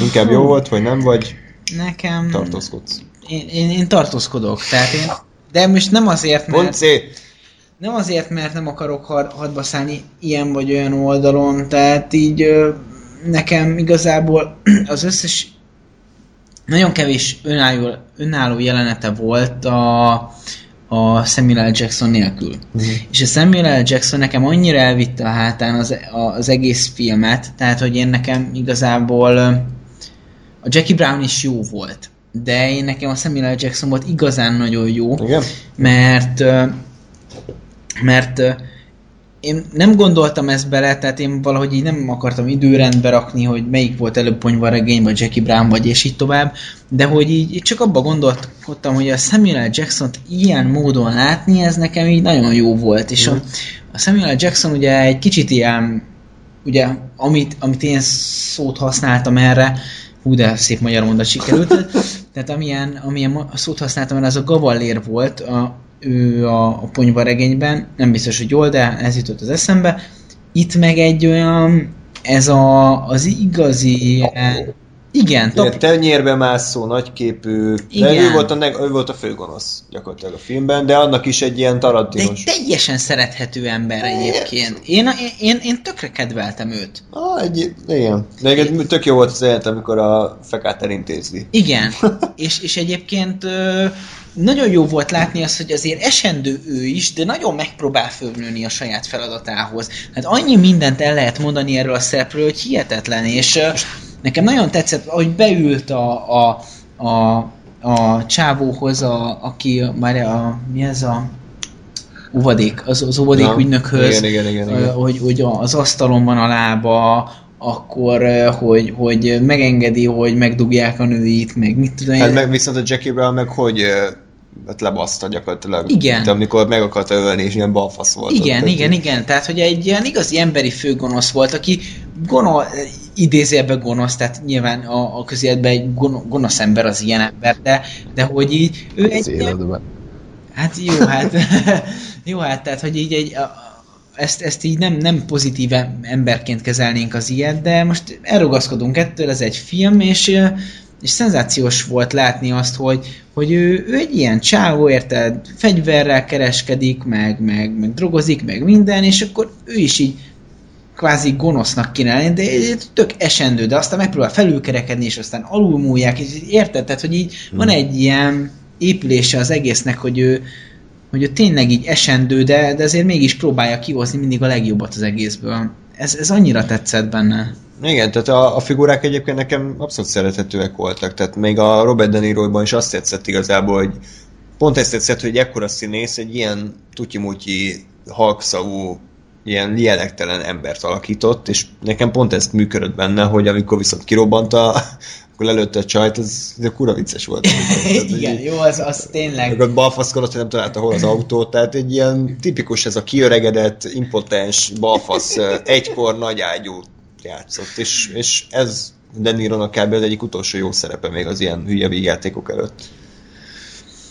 Inkább jó volt, vagy nem, vagy Nekem... tartózkodsz? Én, én, én tartózkodok, tehát én... De most nem azért, mert... C. Nem azért, mert nem akarok had, hadba szállni ilyen vagy olyan oldalon, tehát így ö, nekem igazából az összes nagyon kevés önálló, önálló jelenete volt a, a Samuel L. Jackson nélkül. Mhm. És a Samuel L. Jackson nekem annyira elvitte a hátán az, az egész filmet, tehát hogy én nekem igazából a Jackie Brown is jó volt, de én nekem a Samuel L. Jackson volt igazán nagyon jó, Igen? mert mert én nem gondoltam ezt bele, tehát én valahogy így nem akartam időrendbe rakni, hogy melyik volt előbb ponyvaregény, vagy Jackie Brown, vagy és így tovább, de hogy így csak abba gondolkodtam, hogy a Samuel L. Jackson-t ilyen módon látni, ez nekem így nagyon jó volt, és a, a Samuel L. Jackson ugye egy kicsit ilyen, ugye, amit, amit én szót használtam erre, hú, de szép magyar mondat sikerült, tehát amilyen, amilyen szót használtam erre, az a gavallér volt, a, ő a, a ponyvaregényben, nem biztos, hogy jól, de ez jutott az eszembe. Itt meg egy olyan, ez a, az igazi, ilyen, igen, top, tenyérbe mászó, nagyképű, de Igen. ő volt, a neg- ő volt a főgonosz gyakorlatilag a filmben, de annak is egy ilyen de tarantinos. egy teljesen szerethető ember egyébként. Én, én, én, én tökre kedveltem őt. Ah, egy, igen. De egyébként tök jó volt az jelent, amikor a fekát elintézli. Igen, és, és egyébként nagyon jó volt látni azt, hogy azért esendő ő is, de nagyon megpróbál fölnőni a saját feladatához. Hát annyi mindent el lehet mondani erről a szerepről, hogy hihetetlen, és nekem nagyon tetszett, hogy beült a, a, a, a csávóhoz, a, aki, már a, mi ez a óvadék, az, az óvadék Na, ügynökhöz, igen, igen, igen, igen. hogy, hogy az asztalon van a lába, akkor, ö, hogy, hogy megengedi, hogy megdugják a nőit, meg mit tudom én. Hát meg viszont a Jackie Brown meg hogy ö, hát lebaszta gyakorlatilag. Igen. Mint amikor meg akarta ölni, és ilyen balfasz volt. Igen, ott. igen, igen. Tehát, hogy egy ilyen igazi emberi főgonosz volt, aki gono, idézőjelben gonosz, tehát nyilván a, a közéletben egy gon, gonosz ember az ilyen ember, de, de hogy így ő Az egy életben. Hát jó, hát jó, hát tehát, hogy így egy, a- ezt, ezt így nem, nem pozitív em- emberként kezelnénk az ilyet, de most elrugaszkodunk ettől, ez egy film, és, és szenzációs volt látni azt, hogy, hogy ő, ő egy ilyen csávó, érted, fegyverrel kereskedik, meg, meg, meg drogozik, meg minden, és akkor ő is így kvázi gonosznak kéne lenni, de tök esendő, de aztán megpróbál felülkerekedni, és aztán alulmúlják, és érted? Tehát, hogy így van egy ilyen épülése az egésznek, hogy ő, hogy ő tényleg így esendő, de, de azért mégis próbálja kihozni mindig a legjobbat az egészből. Ez, ez annyira tetszett benne. Igen, tehát a, a figurák egyébként nekem abszolút szerethetőek voltak, tehát még a Robert De Niroban is azt tetszett igazából, hogy pont ezt tetszett, hogy ekkora színész egy ilyen tutyimutyi, halkszavú, ilyen lielektelen embert alakított, és nekem pont ezt működött benne, hogy amikor viszont kirobbanta, akkor lelőtte a csajt, az, ez kura vicces volt. Tehát, Igen, így- jó, az, az tényleg. meg ott balfaszkodott, hogy nem találta hol az autót, tehát egy ilyen tipikus ez a kiöregedett, impotens balfasz, egykor nagy ágyú játszott, és, és ez De Nironak kb. az egyik utolsó jó szerepe még az ilyen hülye vígjátékok előtt.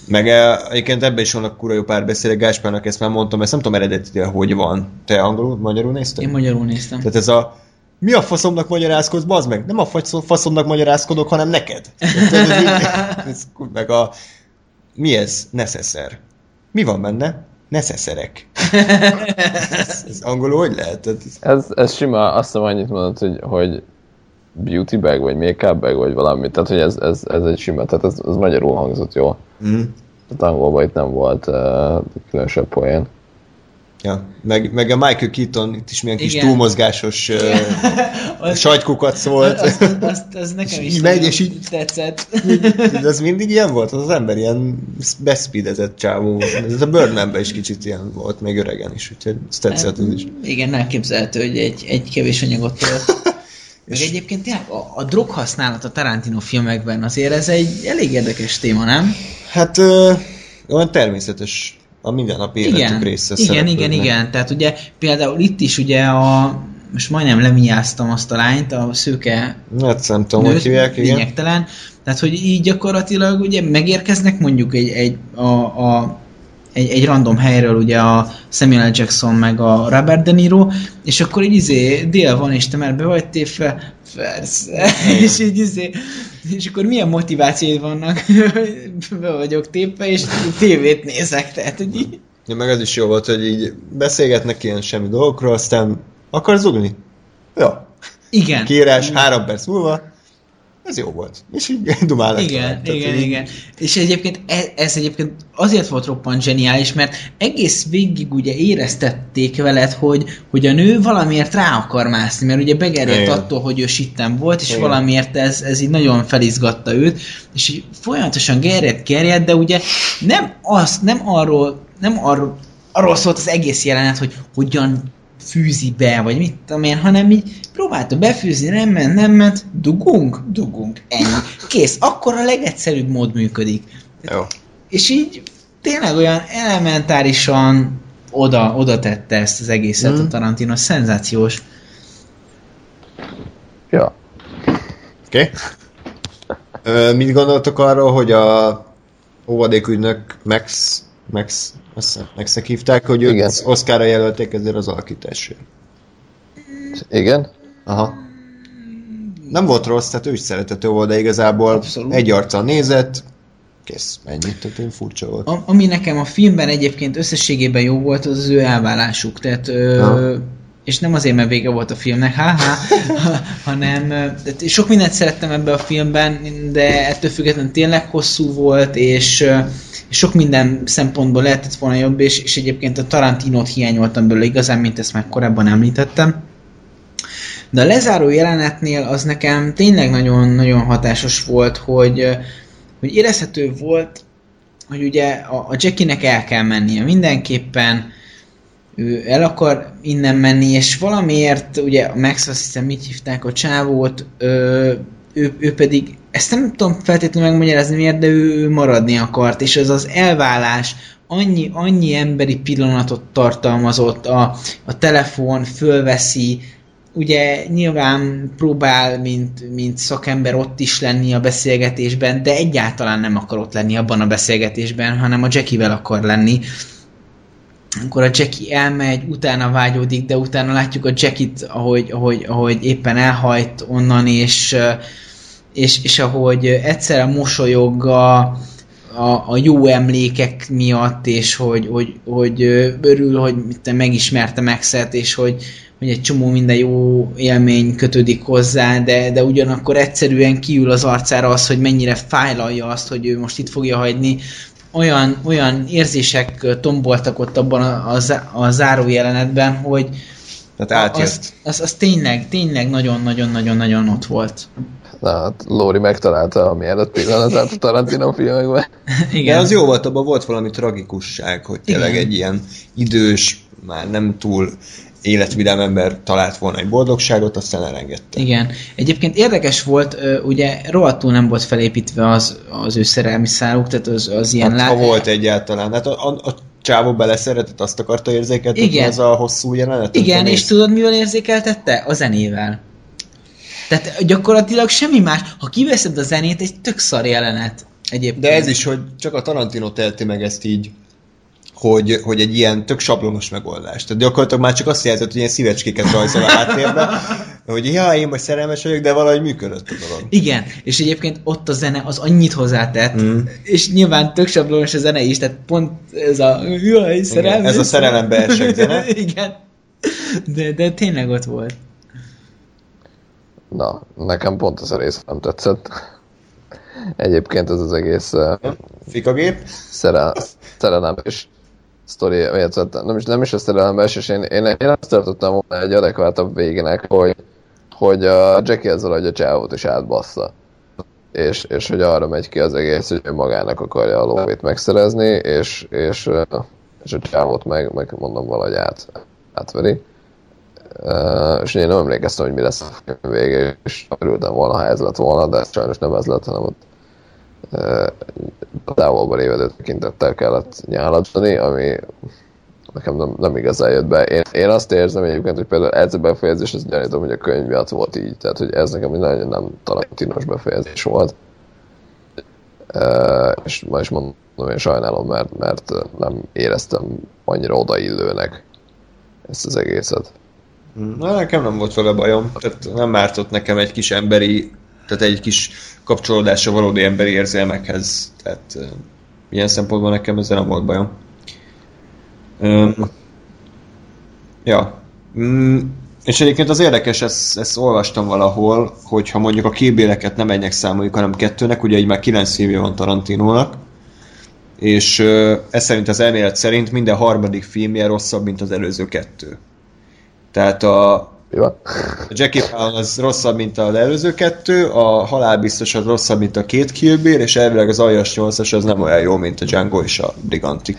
Meg egyébként ebben is vannak kura jó párbeszédek, Gáspárnak ezt már mondtam, ezt nem tudom eredetileg hogy van. Te angolul, magyarul nézted? Én magyarul néztem. Tehát ez a mi a faszomnak magyarázkodsz, bazd meg? Nem a fasz- faszomnak magyarázkodok, hanem neked. Ez, meg a... Mi ez? Necesszer. Mi van benne? Necesszerek. ez, ez angolul hogy lehet? Ez, Ez, sima, azt hiszem annyit mondod, hogy, hogy beauty bag, vagy make bag, vagy valami. Tehát, hogy ez, ez, ez egy sima, tehát ez, ez magyarul hangzott jól. mm. Tehát angolban itt nem volt uh, különösebb poén. Ja. meg, meg a Michael Keaton itt is milyen kis Igen. túlmozgásos uh, Az- sajtkukac volt. Az, az, az, az nekem is megy, és így- tetszett. De ez mindig ilyen volt? Az az ember ilyen beszpidezett csávó. Ez a Birdmanben is kicsit ilyen volt, még öregen is, úgyhogy ez tetszett ez is. Igen, elképzelhető, hogy egy, egy kevés anyagot tölt. Meg És- egyébként tényleg a, a drog használat a Tarantino filmekben azért ez egy elég érdekes téma, nem? Hát ö, olyan természetes a mindennapi életük Igen, része igen, igen, igen. Tehát ugye például itt is ugye a most majdnem lemiáztam azt a lányt, a szőke Hát nem tudom, hogy hívják, igen. lényegtelen. Tehát, hogy így gyakorlatilag ugye megérkeznek mondjuk egy, egy, a, a, egy, egy random helyről ugye a Samuel L. Jackson meg a Robert De Niro, és akkor így izé, dél van, és te már be vagy tépve, persze, és így izé, és akkor milyen motivációid vannak, be vagyok tépve, és tévét nézek, tehát, hogy így, Ja, meg az is jó volt, hogy így beszélgetnek ilyen semmi dolgokról, aztán akar zugni? Ja. igen. Kiírás három perc múlva, ez jó volt. És így dumálnak. Igen. Tehát igen, így- igen. És egyébként ez, ez egyébként azért volt roppant zseniális, mert egész végig ugye éreztették veled, hogy, hogy a nő valamiért rá akar mászni, mert ugye Igen. attól, hogy ő sitten volt, és Igen. valamiért ez, ez így nagyon felizgatta őt, és így folyamatosan gerjedt, gerjedt, de ugye nem az, nem arról, nem arról, arról szólt az egész jelenet, hogy hogyan fűzi be, vagy mit tudom én, hanem így próbálta befűzni, nem ment, nem ment, dugunk, dugunk, ennyi. Kész, akkor a legegyszerűbb mód működik. Jó. És így tényleg olyan elementárisan oda, oda tette ezt az egészet Mm. a Tarantino, szenzációs. Ja. Oké. Okay. Mit gondoltok arról, hogy a óvadékügynök Max, Max, azt Maxnek hívták, hogy őt Igen. Oscarra jelölték ezért az alakításért? Igen? Aha. Nem volt rossz, tehát ő is szeretető volt, de igazából Abszolút. egy arccal nézett, kész, ennyi, tehát én furcsa volt. A, ami nekem a filmben egyébként összességében jó volt, az az ő elvállásuk. Tehát, ö, Ha. És nem azért, mert vége volt a filmnek, ha-ha, hanem sok mindent szerettem ebbe a filmben, de ettől függetlenül tényleg hosszú volt, és, és sok minden szempontból lehetett volna jobb, és, és egyébként a Tarantinót hiányoltam belőle igazán, mint ezt már korábban említettem. De a lezáró jelenetnél az nekem tényleg nagyon-nagyon hatásos volt, hogy, hogy érezhető volt, hogy ugye a, a Jackie-nek el kell mennie mindenképpen, ő el akar innen menni, és valamiért, ugye Max azt hiszem mit hívták a csávót, ö, ő, ő pedig, ezt nem tudom feltétlenül megmagyarázni miért, de ő, maradni akart, és az az elvállás annyi, annyi emberi pillanatot tartalmazott, a, a telefon fölveszi, ugye nyilván próbál, mint, mint szakember ott is lenni a beszélgetésben, de egyáltalán nem akar ott lenni abban a beszélgetésben, hanem a Jackie-vel akar lenni. Akkor a Jackie elmegy, utána vágyódik, de utána látjuk a Jackie-t, ahogy, ahogy, ahogy éppen elhajt onnan, és, és, és ahogy egyszerre mosolyog a, a, a jó emlékek miatt, és hogy, hogy, hogy örül, hogy te megismerte Maxet, és hogy, hogy egy csomó minden jó élmény kötődik hozzá, de, de ugyanakkor egyszerűen kiül az arcára az, hogy mennyire fájlalja azt, hogy ő most itt fogja hagyni. Olyan, olyan érzések tomboltak ott abban a, a, a záró jelenetben, hogy Tehát átjött. az, az, az tényleg, tényleg nagyon-nagyon-nagyon-nagyon ott volt. Na, hát Lóri megtalálta a mielőtt pillanatát a Tarantino filmekben. Igen. De az jó volt, abban volt valami tragikusság, hogy tényleg Igen. egy ilyen idős, már nem túl életvidám ember talált volna egy boldogságot, aztán elengedte. Igen. Egyébként érdekes volt, ugye rohadtul nem volt felépítve az, az ő szerelmi száluk, tehát az, az ilyen... Hát, ha lá- volt egyáltalán. Hát a, a, a csávó beleszeretett, azt akarta érzékeltetni Igen. ez a hosszú jelenet? Igen, és tudod mivel érzékeltette? A zenével. Tehát gyakorlatilag semmi más. Ha kiveszed a zenét, egy tök szar jelenet. Egyébként. De ez is, hogy csak a Tarantino teheti meg ezt így, hogy, hogy egy ilyen tök sablonos megoldás. Tehát gyakorlatilag már csak azt jelentett, hogy ilyen szívecskéket rajzol a háttérbe, hogy ja, én most szerelmes vagyok, de valahogy működött a dolog. Igen, és egyébként ott a zene az annyit hozzátett, Mm. és nyilván tök sablonos a zene is, tehát pont ez a jaj, szerelmi. ez a szerelembe esek zene. Igen. De, de tényleg ott volt. Na, nekem pont ez a rész nem tetszett. Egyébként ez az egész uh, Fikagép. szerel, szerelembes sztori, illetve nem is, nem is a szerelembes, és én, én, én azt tartottam volna egy adekvátabb végének, hogy, hogy a Jackie ezzel hogy a csávót is átbassza. És, és hogy arra megy ki az egész, hogy magának akarja a lóvét megszerezni, és, és, ö, és a csávót meg, meg mondom valahogy át, átveri. Uh, és én nem emlékeztem, hogy mi lesz a film vége, és örültem volna, ha ez lett volna, de sajnos nem ez lett, hanem ott uh, távolba lévedő tekintettel kellett nyáladni, ami nekem nem, nem igazán jött be. Én, én azt érzem egyébként, hogy például ez a befejezés, azt gyanítom, hogy a könyv miatt volt így. Tehát, hogy ez nekem egy nagyon nem tarantinos befejezés volt. Uh, és ma is mondom, én sajnálom, mert, mert nem éreztem annyira odaillőnek ezt az egészet. Na, nekem nem volt vele bajom. Tehát nem mártott nekem egy kis emberi, tehát egy kis kapcsolódás a valódi emberi érzelmekhez. Tehát uh, ilyen szempontból nekem ezzel nem volt bajom. Um, ja. Mm, és egyébként az érdekes, ezt, ezt olvastam valahol, hogy ha mondjuk a kébéleket nem egynek számoljuk, hanem kettőnek, ugye így már kilenc filmje van Tarantinónak, és ez szerint az elmélet szerint minden harmadik filmje rosszabb, mint az előző kettő. Tehát a, Jó? a Jackie Brown az rosszabb, mint az előző kettő, a halálbiztos az rosszabb, mint a két Kill Bill, és elvileg az aljas 8-as az nem olyan jó, mint a Django és a Briganti.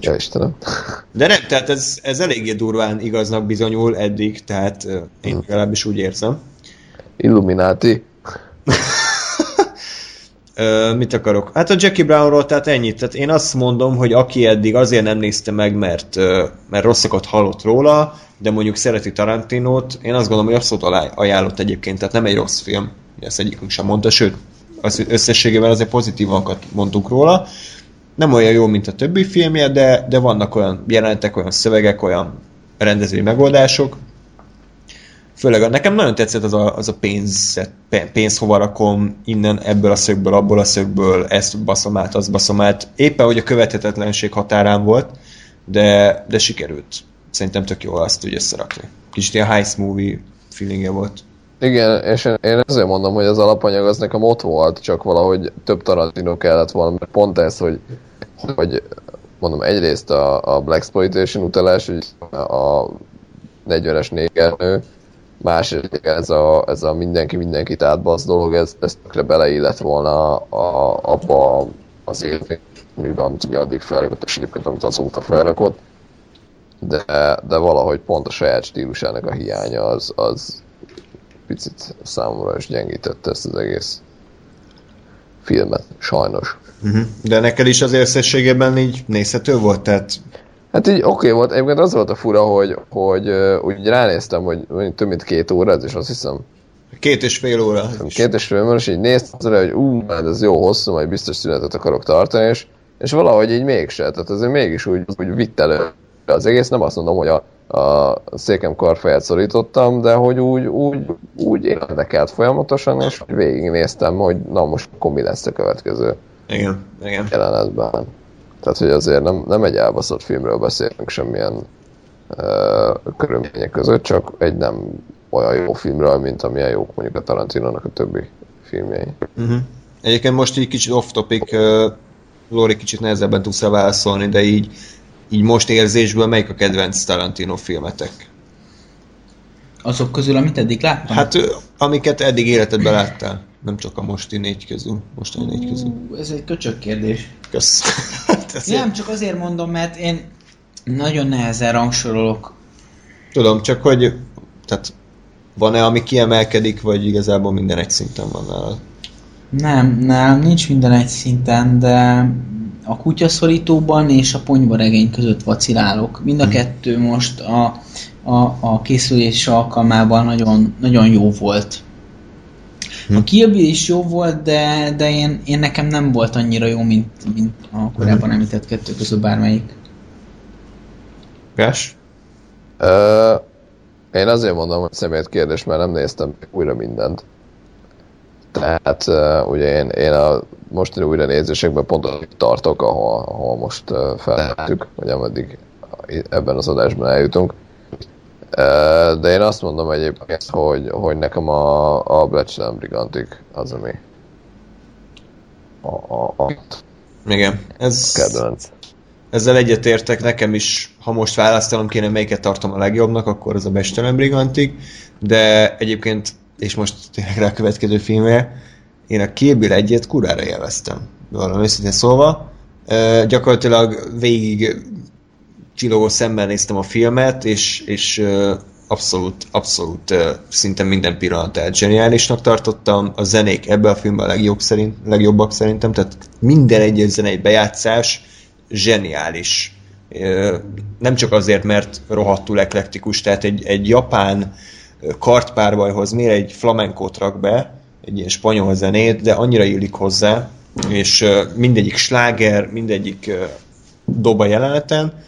Ja, Istenem. De nem, tehát ez, ez eléggé durván igaznak bizonyul eddig, tehát én legalábbis úgy érzem. Illuminati. Mit akarok? Hát a Jackie Brownról tehát ennyit. Tehát én azt mondom, hogy aki eddig azért nem nézte meg, mert, mert rosszakat hallott róla, de mondjuk szereti Tarantinót, én azt gondolom, hogy abszolút ajánlott egyébként, tehát nem egy rossz film. Ezt egyikünk sem mondta, sőt, az összességében azért pozitívakat mondtunk róla. Nem olyan jó, mint a többi filmje, de, de vannak olyan jelenetek, olyan szövegek, olyan rendezői megoldások, Főleg a- nekem nagyon tetszett az a, az a pénz, pénzt hova rakom, innen, ebből a szögből, abból a szögből, ezt baszom át, azt baszom át. Éppen, hogy a követhetetlenség határán volt, de, de sikerült. Szerintem tök jó azt úgy összerakni. Kicsit ilyen heist movie feelingje volt. Igen, és én, én azért mondom, hogy az alapanyag az nekem ott volt, csak valahogy több Tarantino kellett volna, mert pont ez, hogy, hogy mondom, egyrészt a, a Black Exploitation utalás, hogy a 40-es négernő, másrészt ez a, ez a mindenki mindenkit átbasz dolog, ez, ez tökre beleillett volna a, abba az élményben, amit ugye addig felrakott, és egyébként amit azóta felrakott, de, de valahogy pont a saját stílusának a hiánya az, az picit számomra is gyengítette ezt az egész filmet, sajnos. Uh-huh. De neked is az összességében így nézhető volt? Tehát Hát így oké okay volt, egyébként az volt a fura, hogy, hogy úgy ránéztem, hogy több mint két óra, ez is azt hiszem, két és fél óra. két és fél óra, és így néztem rá, hogy ú, hát ez jó hosszú, majd biztos szünetet akarok tartani, és, és valahogy így mégse, tehát azért mégis úgy, úgy vitt elő az egész, nem azt mondom, hogy a, a székem karfeját szorítottam, de hogy úgy, úgy, úgy érdekelt folyamatosan, és végignéztem, hogy na most akkor mi lesz a következő Igen, igen. jelenetben. Tehát, hogy azért nem, nem egy elbaszott filmről beszélünk, semmilyen ö, körülmények között, csak egy nem olyan jó filmről, mint amilyen jók mondjuk a Tarantinónak a többi filmjei. Uh-huh. Egyébként most így kicsit off-topic, uh, Lori kicsit nehezebben tudsz válaszolni, de így, így most érzésből melyik a kedvenc Tarantino filmetek? Azok közül, amit eddig láttam? Hát amiket eddig életedben láttál. Nem csak a mosti négy közül, mostani négy közül. Ú, Ez egy köcsög kérdés. Kösz. Ezért- Nem, csak azért mondom, mert én nagyon nehezen rangsorolok. Tudom, csak hogy tehát van-e, ami kiemelkedik, vagy igazából minden egy szinten van nálad? Nem, nem, nincs minden egy szinten, de a kutyaszorítóban és a ponyvaregény között vacilálok. Mind a kettő most a, a, a készülés alkalmában nagyon, nagyon jó volt. A Kill Bill is jó volt, de, de én, én nekem nem volt annyira jó, mint, mint a korábban említett kettő közül bármelyik. Gás? Ö, én azért mondom, hogy személyt kérdés, mert nem néztem újra mindent. Tehát uh, ugye én, én a mostani újranézésekben pont ott tartok, ahol, ahol most uh, feltettük, hogy ameddig ebben az adásban eljutunk. De én azt mondom egyébként, hogy, hogy nekem a, a Bletchley Brigantic az, ami a, a, a Igen. Ez, kedvenc. ezzel egyetértek, nekem is, ha most választanom kéne, melyiket tartom a legjobbnak, akkor az a Bestelen Brigantig, de egyébként, és most tényleg rá a következő filmre, én a Kill Bill egyet kurára élveztem. Valami őszintén szólva. Uh, gyakorlatilag végig csillogó szemmel néztem a filmet, és, és abszolút, abszolút szinte minden pillanatát zseniálisnak tartottam. A zenék ebben a filmben a legjobb szerint, legjobbak szerintem, tehát minden egyes zenei bejátszás zseniális. Nem csak azért, mert rohadtul eklektikus, tehát egy, egy japán kartpárbajhoz miért egy flamenkót rak be, egy ilyen spanyol zenét, de annyira illik hozzá, és mindegyik sláger, mindegyik dob a jeleneten,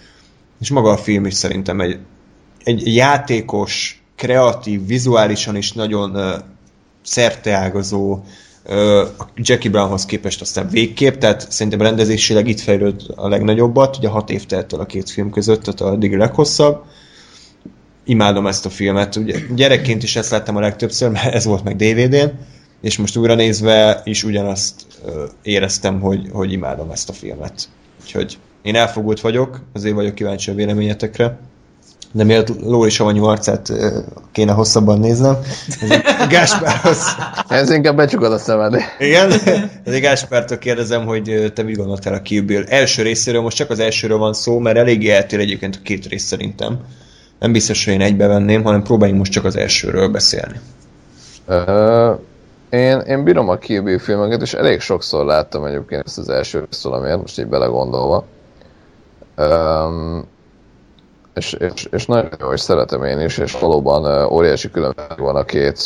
és maga a film is szerintem egy, egy játékos, kreatív, vizuálisan is nagyon uh, szerteágazó, uh, Jackie Brownhoz képest aztán végképp, tehát szerintem rendezésileg itt fejlőd a legnagyobbat, ugye hat év telt el a két film között, tehát addig a leghosszabb. Imádom ezt a filmet, ugye gyerekként is ezt láttam a legtöbbször, mert ez volt meg DVD-n, és most újra nézve is ugyanazt uh, éreztem, hogy, hogy imádom ezt a filmet. Úgyhogy én elfogult vagyok, azért vagyok kíváncsi a véleményetekre. De miért Lóri Savanyú arcát kéne hosszabban néznem, ezért Gáspárhoz, Ez inkább becsukod a szemed. igen, ezért Gáspártól kérdezem, hogy te mit gondoltál a Kill Bill első részéről, most csak az elsőről van szó, mert eléggé eltér egyébként a két rész szerintem. Nem biztos, hogy én egybe venném, hanem próbáljunk most csak az elsőről beszélni. Én, én bírom a Kill Bill filmeket, és elég sokszor láttam egyébként ezt az első részt valamiért, most így belegondolva. Um, és, és, és nagyon jó, és szeretem én is, és valóban uh, óriási különbség van a két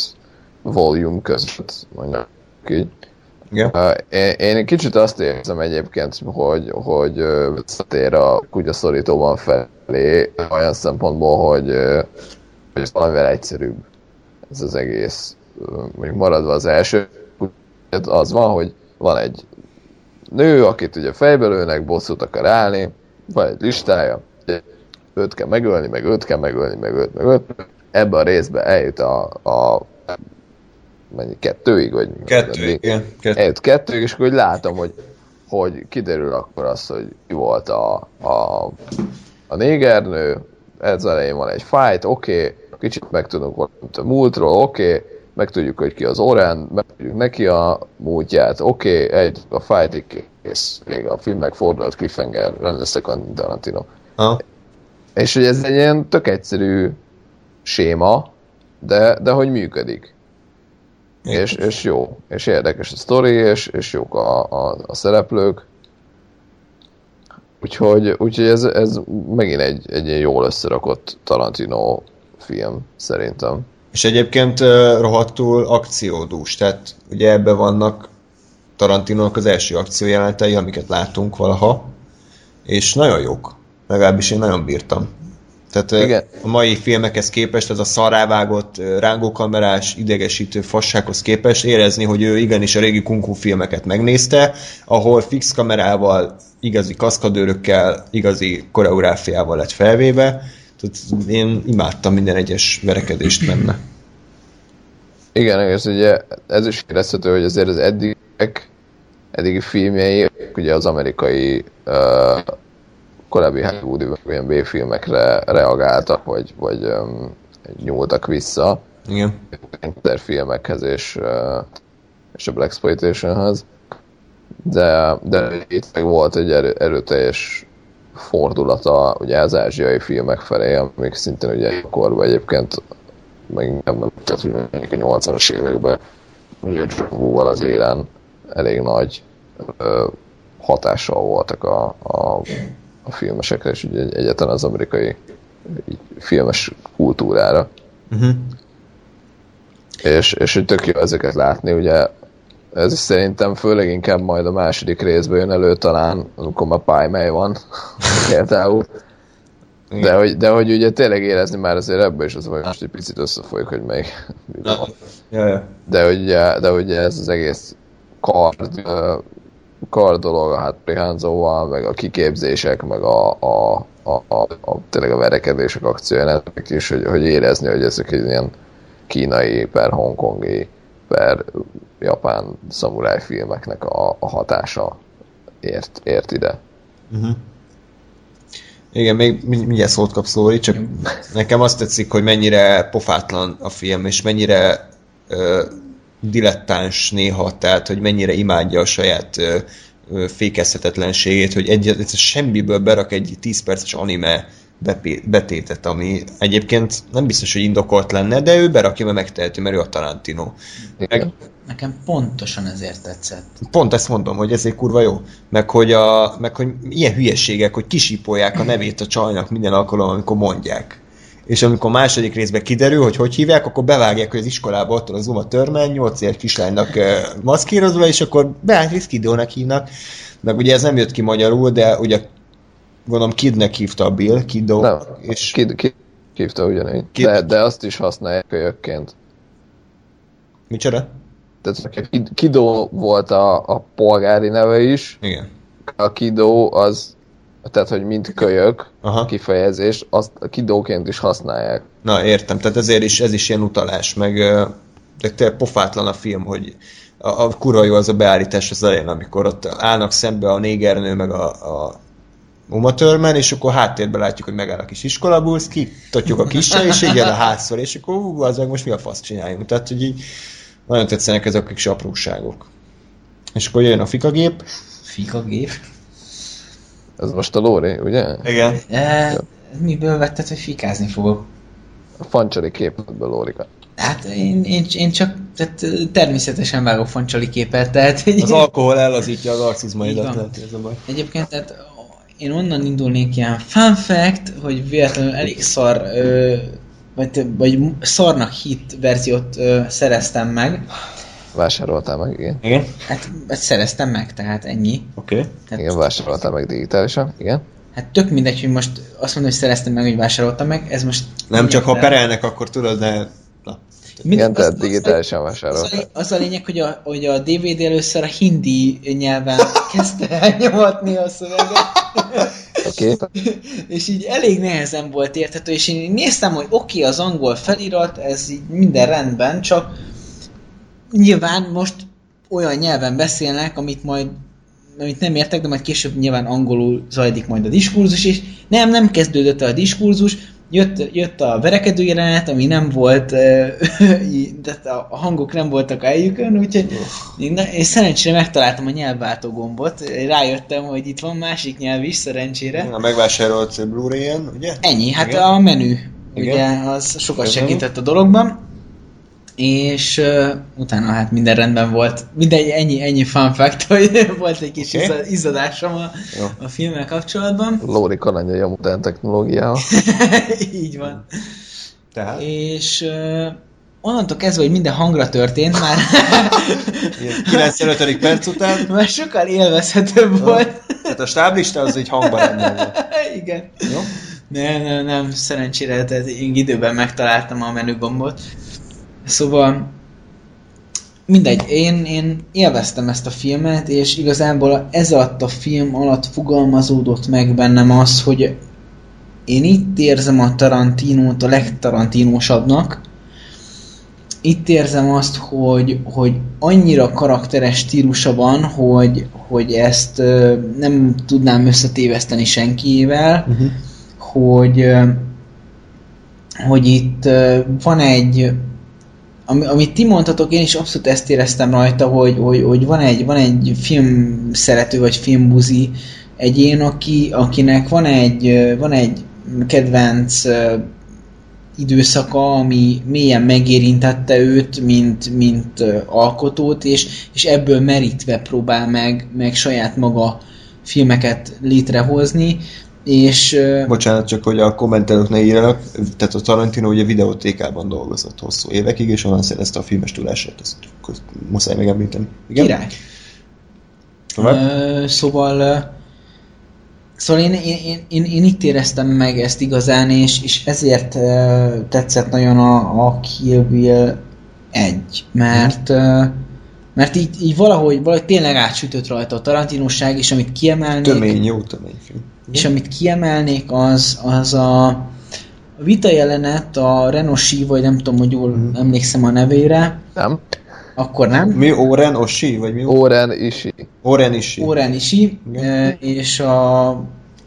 volume között, mondjuk így. Igen? Uh, én, én kicsit azt érzem egyébként, hogy, hogy uh, visszatér a kutyaszorítóban felé, olyan szempontból, hogy, uh, hogy ez valamivel egyszerűbb ez az egész. Mondjuk maradva az első, az van, hogy van egy nő, akit ugye fejbe lőnek, bosszút akar állni, van egy listája, őt kell megölni, meg őt kell megölni, meg őt, meg őt. Ebben a részben eljut a, a mennyi, kettőig, vagy Kettő, igen. Kettő. eljut kettőig, és akkor hogy látom, hogy, hogy kiderül akkor az, hogy ki volt a, a, a négernő, ez elején van egy fight, oké, okay, kicsit megtudunk valamit a múltról, oké, okay, megtudjuk, hogy ki az Oren, megtudjuk neki a múltját, oké, okay, egy a fightig kész, még a film megfordult cliffhanger, rendezte Quentin Tarantino. Aha. És hogy ez egy ilyen tök egyszerű séma, de, de hogy működik. És, és jó, és érdekes a sztori, és, és jók a, a, a szereplők. Úgyhogy, úgyhogy ez, ez megint egy, egy jól összerakott Tarantino film, szerintem. És egyébként rohadtul akciódús, tehát ugye ebben vannak Tarantinónak az első akciójelenetei, amiket látunk valaha, és nagyon jók. Legalábbis én nagyon bírtam. Tehát Igen. a mai filmekhez képest, ez a szarávágott, rángókamerás, idegesítő fassághoz képest érezni, hogy ő igenis a régi kung fu filmeket megnézte, ahol fix kamerával, igazi kaszkadőrökkel, igazi koreográfiával lett felvéve. Tehát én imádtam minden egyes verekedést benne. Igen, ez ugye ez is érezhető, hogy azért az eddigek, eddigi filmjei, ugye az amerikai uh, korábbi Hollywoodi ilyen B-filmekre reagáltak, vagy, vagy um, nyúltak vissza. Igen. Gangster filmekhez és, uh, és a Black Exploitationhez. De, de itt meg volt egy erő, erőteljes fordulata ugye az ázsiai filmek felé, amik szintén ugye korban egyébként meg nem tehát a 80-as években ugye Val az élen elég nagy ö, hatással voltak a, a, a filmesekre, és ugye egyetlen az amerikai így, filmes kultúrára. Uh-huh. És, és hogy tök jó ezeket látni, ugye ez is szerintem főleg inkább majd a második részben jön elő talán, amikor már pálymely van például. De hogy, de hogy ugye tényleg érezni már azért ebbe is az, hogy most egy picit összefolyik, hogy még mi van. Ja, ja. De ugye, de ugye ez az egész kard, kard dolog hát Prihánzóval, meg a kiképzések, meg a, a, a, a, a tényleg a verekedések akciójának is, hogy, hogy érezni, hogy ezek egy ilyen kínai per hongkongi per japán szamuráj filmeknek a, a hatása ért, ért ide. Uh-huh. Igen, még mind- mindjárt szót kapsz Lóri, csak nekem azt tetszik, hogy mennyire pofátlan a film, és mennyire ö, dilettáns néha, tehát hogy mennyire imádja a saját ö, ö, fékezhetetlenségét, hogy egy, egy semmiből berak egy 10 perces anime betétet, ami egyébként nem biztos, hogy indokolt lenne, de ő berakja, mert megteheti, mert ő a Tarantino. Meg, Nekem pontosan ezért tetszett. Pont ezt mondom, hogy ezért kurva jó. Meg hogy, a, meg hogy ilyen hülyeségek, hogy kisípolják a nevét a csajnak minden alkalommal, amikor mondják. És amikor a második részben kiderül, hogy hogy hívják, akkor bevágják, hogy az iskolába ott az Uma Törmen, 8 éves kislánynak maszkírozva, és akkor Beatrice Kidónak hívnak. Meg ugye ez nem jött ki magyarul, de ugye gondolom Kidnek hívta a Bill, Kidó, Nem, és ki, ki, hívta ugyanígy. Ki- De, de azt is használják kölyökként. micsoda? Tehát Kid- Kidó volt a, a polgári neve is, Igen. a Kidó az, tehát hogy mint kölyök Aha. kifejezés, azt a Kidóként is használják. Na, értem, tehát ezért is, ez is ilyen utalás, meg de tényleg pofátlan a film, hogy a, a kurva jó az a beállítás az elején, amikor ott állnak szembe a négernő, meg a, a Uma Thurman, és akkor háttérben látjuk, hogy megáll a kis iskolabusz, kitatjuk a kisre, és így jön a házszor, és akkor ú, az meg most mi a fasz csináljunk. Tehát, hogy így nagyon tetszenek ezek a kis apróságok. És akkor jön a fikagép. Fika gép. Ez most a Lóri, ugye? Igen. E, miből vetted, hogy fikázni fogok? A fancsali képletből Lórika. Hát én, én, én csak tehát, természetesen vágok fancsali képet, tehát egy, Az alkohol ellazítja az arcizmaidat, ez a baj. Egyébként tehát én onnan indulnék ilyen fun fact, hogy véletlenül elég szar, ö, vagy, vagy szarnak hit verziót ö, szereztem meg. Vásároltál meg, igen. Igen? Hát ezt szereztem meg, tehát ennyi. Oké. Okay. Tehát, Igen, vásároltál meg digitálisan, igen. Hát tök mindegy, hogy most azt mondom, hogy szereztem meg, hogy vásároltam meg, ez most... Nem csak ha perelnek, akkor tudod, de... Mind- Igen, tehát az- digitálisan az, a, az a lényeg, hogy a, hogy a DVD először a hindi nyelven kezdte elnyomatni a szöveget. Okay. és így elég nehezen volt érthető, és én néztem, hogy oké, okay, az angol felirat, ez így minden rendben, csak nyilván most olyan nyelven beszélnek, amit majd amit nem értek, de majd később nyilván angolul zajlik majd a diskurzus, és nem, nem kezdődött el a diskurzus, jött, jött a verekedő jelenet, ami nem volt, de a hangok nem voltak a helyükön, úgyhogy én, szerencsére megtaláltam a nyelvváltó gombot, rájöttem, hogy itt van másik nyelv is, szerencsére. A megvásárolt Blu-ray-en, ugye? Ennyi, hát Igen. a menü, Igen. ugye, az sokat segített a dologban. És uh, utána hát minden rendben volt. Mindegy, ennyi, ennyi fun fact, hogy volt egy kis okay. izzadásom a, Jó. a filmmel kapcsolatban. Lóri kalandjai a modern technológiával. Így van. Tehát? És uh, onnantól kezdve, hogy minden hangra történt, már, Ilyen 95. perc után, már sokkal élvezhetőbb volt. tehát a stáblista az egy hangban volt. Igen. Jó? Nem, nem, nem, szerencsére, tehát én időben megtaláltam a menügombot. Szóval mindegy, én, én élveztem ezt a filmet, és igazából ez alatt a film alatt fogalmazódott meg bennem az, hogy én itt érzem a Tarantinót a legtarantinósabbnak. Itt érzem azt, hogy, hogy annyira karakteres stílusa van, hogy, hogy ezt ö, nem tudnám összetéveszteni senkiével, uh-huh. hogy ö, hogy itt ö, van egy ami, amit ti mondtatok, én is abszolút ezt éreztem rajta, hogy, hogy, hogy van, egy, van egy film szerető vagy filmbuzi egyén, aki, akinek van egy, van egy kedvenc időszaka, ami mélyen megérintette őt, mint, mint alkotót, és, és ebből merítve próbál meg, meg saját maga filmeket létrehozni, és... Bocsánat, csak hogy a kommentelők ne írjanak, tehát a Tarantino ugye videótékában dolgozott hosszú évekig, és onnan szerezte a filmes tudását, ezt muszáj megemlíteni. Igen? Király. Ö, szóval Szóval én, én, én, én, itt éreztem meg ezt igazán, és, és ezért uh, tetszett nagyon a, a Kill Bill 1, mert uh, mert így, így valahogy, valahogy tényleg átsütött rajta a tarantinóság, és amit kiemelnék... Tömény, jó tömény film. És amit kiemelnék, az, az a, a vita jelenet a Renosi, vagy nem tudom, hogy jól mm. emlékszem a nevére. Nem. Akkor nem. Mi Oren Oshi, vagy mi? Oren Ishi. Oren Ishi. Oren Ishi, e, és a...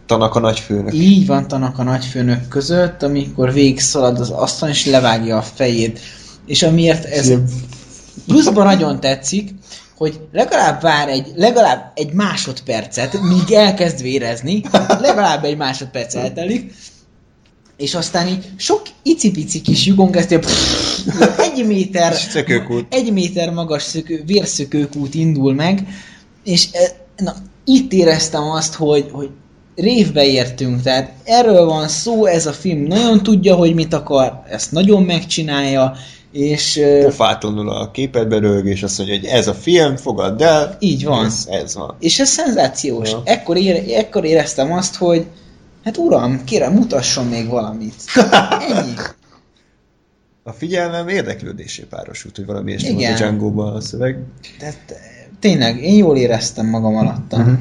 Tanaka nagyfőnök. Így van, Tanaka nagyfőnök között, amikor végig szalad az asztalon, és levágja a fejét. És amiért ez pluszban nagyon tetszik, hogy legalább vár egy, legalább egy másodpercet, míg elkezd vérezni, legalább egy másodperc eltelik, és aztán így sok icipici kis lyukon egy méter, egy méter magas szökő, vérszökőkút indul meg, és e, na, itt éreztem azt, hogy, hogy révbe értünk, tehát erről van szó, ez a film nagyon tudja, hogy mit akar, ezt nagyon megcsinálja, és... Pofátlanul a képedbe rög, és azt mondja, hogy ez a film, fogadd el. Így van. Ez, ez van. És ez szenzációs. Ja. Ekkor, ére, ekkor éreztem azt, hogy hát uram, kérem, mutasson még valamit. Ennyi. A figyelmem érdeklődésé párosult, hogy valami volt a django a szöveg. Tehát tényleg, én jól éreztem magam alatta. Uh-huh.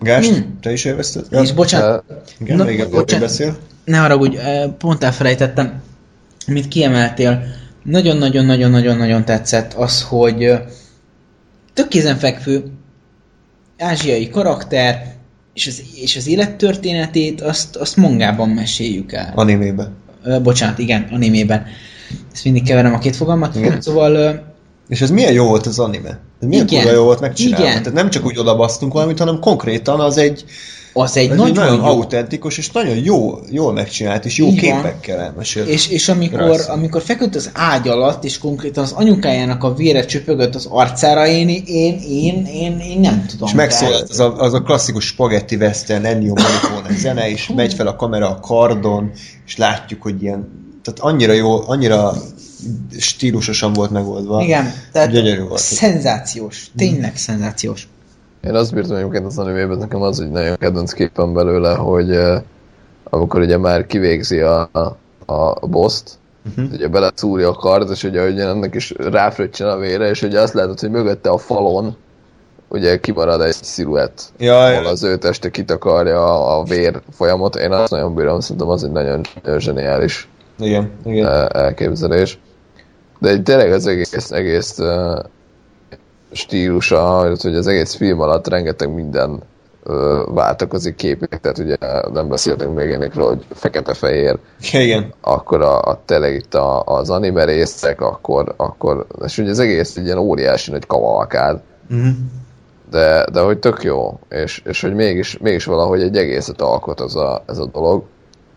Gást, hmm. te is élvezted? És bocsánat. Igen, Na, még bocsánat. beszél. Ne haragudj, pont elfelejtettem amit kiemeltél, nagyon-nagyon-nagyon-nagyon-nagyon tetszett az, hogy tök kézenfekvő ázsiai karakter, és az, és az élettörténetét azt, azt mangában meséljük el. Animében. bocsánat, igen, animében. Ezt mindig keverem a két fogalmat. Igen. Szóval... és ez milyen jó volt az anime? Ez milyen igen, jó volt megcsinálni? Igen. Tehát nem csak úgy odabasztunk valamit, hanem konkrétan az egy az egy Ez nagyon, nagyon jó. autentikus, és nagyon jó, jól megcsinált, és jó Így képekkel elmesélt. És, és amikor, amikor feküdt az ágy alatt, és konkrétan az anyukájának a vére csöpögött az arcára, én, én, én, én, én nem tudom. És megszólalt az a, az a klasszikus spaghetti western, Ennio Morricone zene, és megy fel a kamera a kardon, és látjuk, hogy ilyen, tehát annyira jó, annyira stílusosan volt megoldva. Igen, tehát Gyönyörű volt. szenzációs, tényleg szenzációs. Én azt bírtam egyébként az animében, nekem az egy nagyon kedvenc képen belőle, hogy uh, amikor ugye már kivégzi a, a, a boszt, uh-huh. ugye belecúrja a kard, és ugye, ugye ennek is ráfröccsen a vére, és ugye azt látod, hogy mögötte a falon ugye kimarad egy sziluett, Jaj. ahol az ő teste kitakarja a, a vér folyamot. Én azt nagyon bírom, szerintem az egy nagyon, nagyon zseniális igen, igen. elképzelés. De tényleg az egész, egész stílusa, hogy az egész film alatt rengeteg minden ö, váltakozik képek, tehát ugye nem beszéltünk még énekről, hogy fekete-fehér. Igen. Akkor a, a tényleg itt a, az anime részek, akkor, akkor, és ugye az egész egy ilyen óriási nagy kavalkád. Uh-huh. De, de hogy tök jó, és, és hogy mégis, mégis valahogy egy egészet alkot ez a, ez a dolog.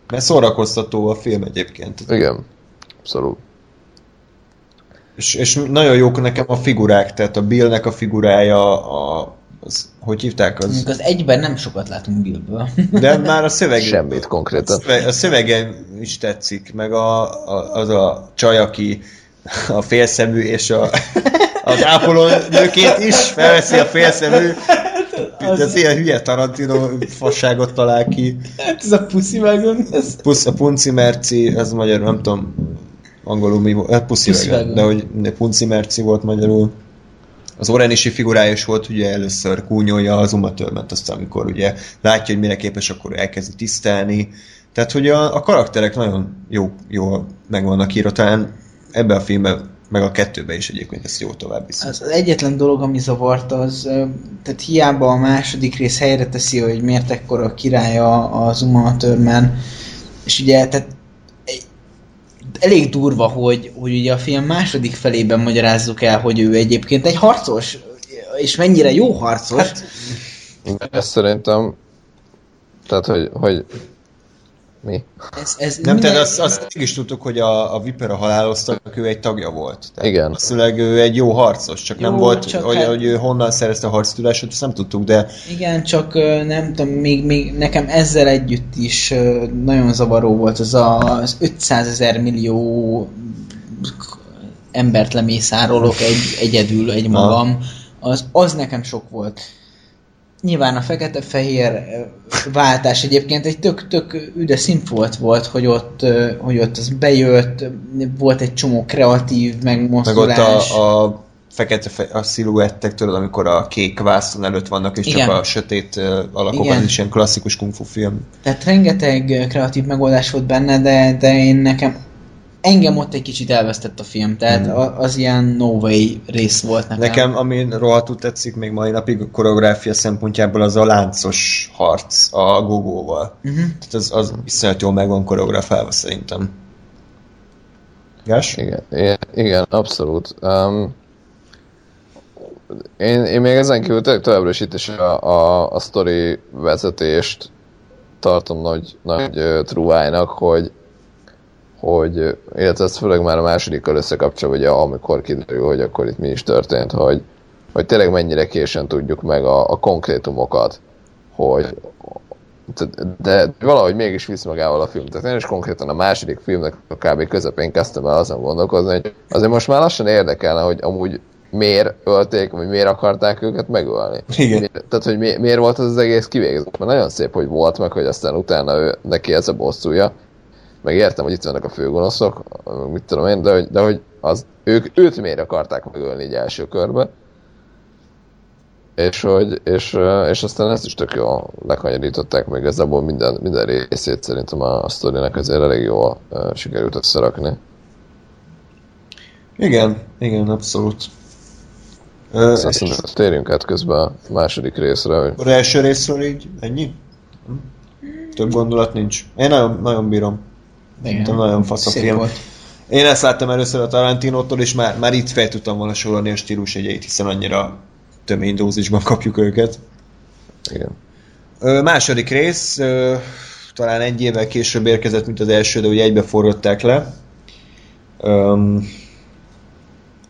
Mert szórakoztató a film egyébként. Igen, abszolút. És, és nagyon jók nekem a figurák, tehát a Billnek a figurája, a, az, hogy hívták az? Mondjuk az egyben nem sokat látunk Billből. De már a szöveg... Semmit konkrétan. A szövege is tetszik, meg a, a, az a csaj, aki a félszemű és a, az ápoló nőkét is felveszi a félszemű, az... az ilyen hülye Tarantino fasságot talál ki. Hát ez a puszi vágon. Ez... Pusz, a punci merci, ez magyar, nem tudom, angolul mi volt, hát puszi, puszi de hogy Punci Merci volt magyarul. az Orenisi figurája is volt, ugye először kúnyolja az Uma Thurman-t, aztán amikor ugye látja, hogy mire képes, akkor elkezdi tisztelni. Tehát, hogy a, a karakterek nagyon jó, jó meg vannak írva, talán ebben a filmben meg a kettőben is egyébként ezt jó tovább viszi. Az, az egyetlen dolog, ami zavart, az, tehát hiába a második rész helyre teszi, hogy miért ekkora királya az Uma Thurman, és ugye, tehát elég durva, hogy, hogy ugye a film második felében magyarázzuk el, hogy ő egyébként egy harcos, és mennyire jó harcos. Hát, Ez szerintem, tehát, hogy, hogy mi? ez, ez Nem, minden- tehát azt, azt is tudtuk, hogy a, a Vipera haláloztak, ő egy tagja volt. Tehát Igen. Valószínűleg ő egy jó harcos, csak nem Jó, volt, csak hogy, hát- hogy ő honnan szerezte a harctudását, ezt nem tudtuk, de Igen, csak nem tudom, még, még nekem ezzel együtt is nagyon zavaró volt az a, az 500 ezer millió embert lemészárolok egy, egyedül, egy magam. Az, az nekem sok volt. Nyilván a fekete-fehér váltás egyébként egy tök, tök üde színfolt volt, hogy ott, hogy ott az bejött, volt egy csomó kreatív meg ott megmozdulás. a, a fekete fe, a sziluettek, tudod, amikor a kék vászon előtt vannak, és Igen. csak a sötét alakok, Igen. az is ilyen klasszikus kung fu film. Tehát rengeteg kreatív megoldás volt benne, de, de én nekem engem ott egy kicsit elvesztett a film, tehát Hmm. az ilyen no way rész volt nekem. Nekem, ami rohadtul tetszik még mai napig a koreográfia szempontjából, az a láncos harc a gogóval. Uh-huh. Tehát az, az iszonyat jól meg van koreografálva szerintem. Gás? Igen, igen, igen abszolút. Um, én, én még ezen kívül továbbra is itt is a, a, a sztori vezetést tartom nagy, nagy uh, truvájnak, hogy hogy, illetve ez főleg már a másodikkal összekapcsolva, ugye amikor kiderül, hogy akkor itt mi is történt, hogy, hogy tényleg mennyire későn tudjuk meg a, a konkrétumokat, hogy de, de valahogy mégis visz magával a film. Tehát én is konkrétan a második filmnek a kb. közepén kezdtem el azon gondolkozni, hogy azért most már lassan érdekelne, hogy amúgy miért ölték, vagy miért akarták őket megölni. Igen. Mi, tehát, hogy mi, miért volt az az egész kivégzett. Mert nagyon szép, hogy volt, meg hogy aztán utána ő, neki ez a bosszúja. Meg értem, hogy itt vannak a főgonoszok, mit tudom én, de hogy, de hogy az, ők őt miért akarták megölni így első körbe. És, hogy, és, és aztán ezt is tök jól lekanyarították, meg igazából minden, minden részét szerintem a, a sztorinak azért elég jól sikerült összerakni. Igen, igen, abszolút. Ö, Aztán és térjünk át közben a második részre, hogy az első részről így ennyi? Hm? Több gondolat nincs. Én nagyon, nagyon bírom. Szerintem nagyon fasz a Szép film. volt. Én ezt láttam először a Tarantinótól, és már, már itt fel tudtam volna sorolni a stílus egyeit, hiszen annyira tömény dózisban kapjuk őket. igen. Ö, második rész, ö, talán egy évvel később érkezett, mint az első, de ugye egybe forrották le. Öm,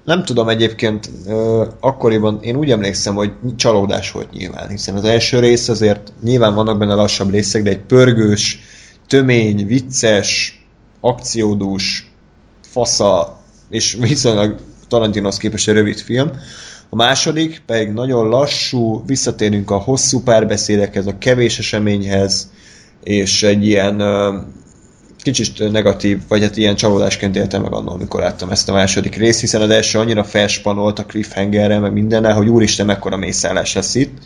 nem tudom egyébként, ö, akkoriban én úgy emlékszem, hogy csalódás volt nyilván, hiszen az első rész azért nyilván vannak benne lassabb részek, de egy pörgős, tömény, vicces, akciódús, fasza, és viszonylag Tarantinos képest egy rövid film. A második pedig nagyon lassú, visszatérünk a hosszú párbeszédekhez, a kevés eseményhez, és egy ilyen ö, kicsit negatív, vagy hát ilyen csalódásként éltem meg annól, amikor láttam ezt a második részt, hiszen az első annyira felspanolt a cliffhangerrel, meg mindennel, hogy úristen, mekkora mészállás lesz itt.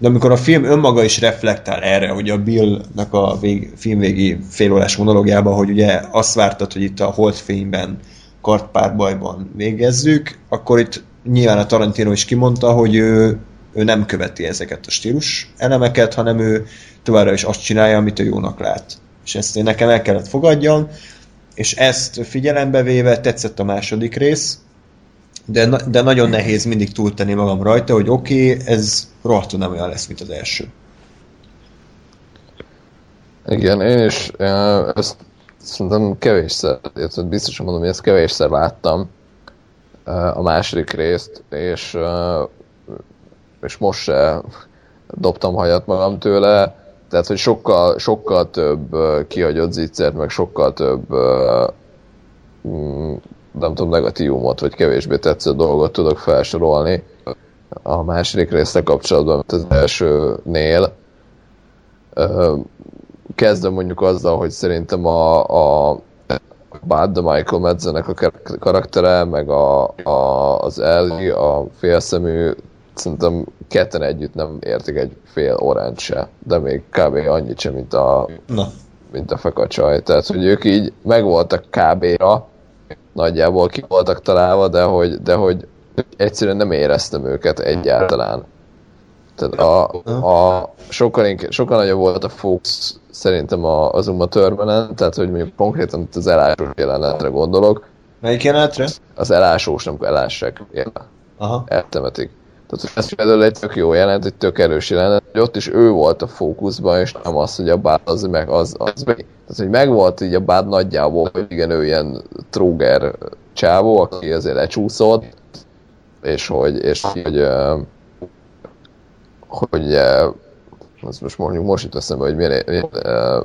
De amikor a film önmaga is reflektál erre, hogy a Bill-nak a vég, filmvégi félórás monologjában, hogy ugye azt vártad, hogy itt a holdfényben kartpárbajban végezzük, akkor itt nyilván a Tarantino is kimondta, hogy ő, ő nem követi ezeket a stílus elemeket, hanem ő továbbra is azt csinálja, amit ő jónak lát. És ezt én nekem el kellett fogadjam, és ezt figyelembe véve tetszett a második rész, de, de nagyon nehéz mindig túltenni magam rajta, hogy oké, okay, ez rohadtul nem olyan lesz, mint az első. Igen, én is ezt szerintem kevésszer, biztosan mondom, hogy ezt kevésszer láttam a második részt, és, és most se dobtam hajat magam tőle, tehát, hogy sokkal, sokkal több kihagyott zicsert, meg sokkal több nem tudom, negatívumot, vagy kevésbé tetsző dolgot tudok felsorolni a második részre kapcsolatban, mint az elsőnél. Kezdem mondjuk azzal, hogy szerintem a, a Bud, de Michael Madsennek a kar- karaktere, meg a, a, az Ellie, a félszemű, szerintem ketten együtt nem értik egy fél orange se, de még kb. annyit sem, mint a, Na, mint a fekacsaj. Tehát, hogy ők így megvoltak kb-ra, nagyjából ki voltak találva, de hogy, de hogy egyszerűen nem éreztem őket egyáltalán. Tehát a, a sokkal, inkább, sokkal nagyobb volt a fókusz szerintem a, az Uma Thurmanen, tehát hogy mondjuk konkrétan az elásós jelenetre gondolok, melyik jelenetre? az elásós, elássák, ilyen, Aha. eltemetik. Tehát hogy ez például egy tök jó jelenet, egy tök erős jelenet, hogy ott is ő volt a fókuszban, és nem az, hogy a bád az meg az, az meg. Tehát, hogy megvolt így a bád nagyjából, hogy igen, ő ilyen tróger csávó, aki azért lecsúszott, és hogy, és hogy, hogy ö, azt most mondjuk most itt eszembe, hogy milyen, milyen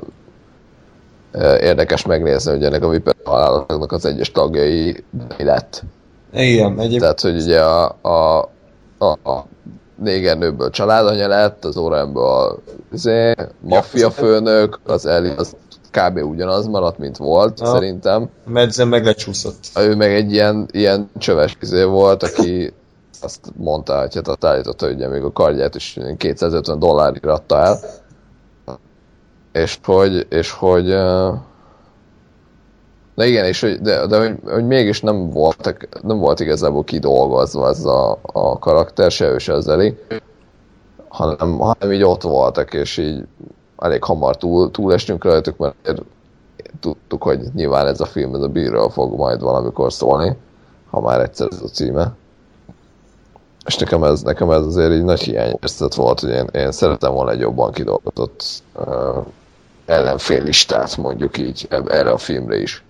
érdekes megnézni, hogy ennek a Viper haláloknak az egyes tagjai mi lett. Igen, egyébként Tehát, hogy ugye a, a, a, a négernőből családanya lett, az Oremből a izé, maffia főnök, az Eli az kb. ugyanaz maradt, mint volt, Aha. szerintem. Medzen meg lecsúszott. Ő meg egy ilyen, ilyen csöves izé volt, aki azt mondta, hogy hát azt állította, hogy ugye még a kardját is 250 dollárra adta el. És hogy, és hogy Na igen, és de, de hogy, hogy, mégis nem, voltak, nem volt igazából kidolgozva ez a, a karakter, se ő, se az Eli, hanem, hanem így ott voltak, és így elég hamar túl, túlestünk rajtuk, mert tudtuk, hogy nyilván ez a film, ez a bírről fog majd valamikor szólni, ha már egyszer ez a címe. És nekem ez, nekem ez azért így nagy hiányérzet volt, hogy én, én szeretem volna egy jobban kidolgozott uh, ellenféllistát mondjuk így erre a filmre is.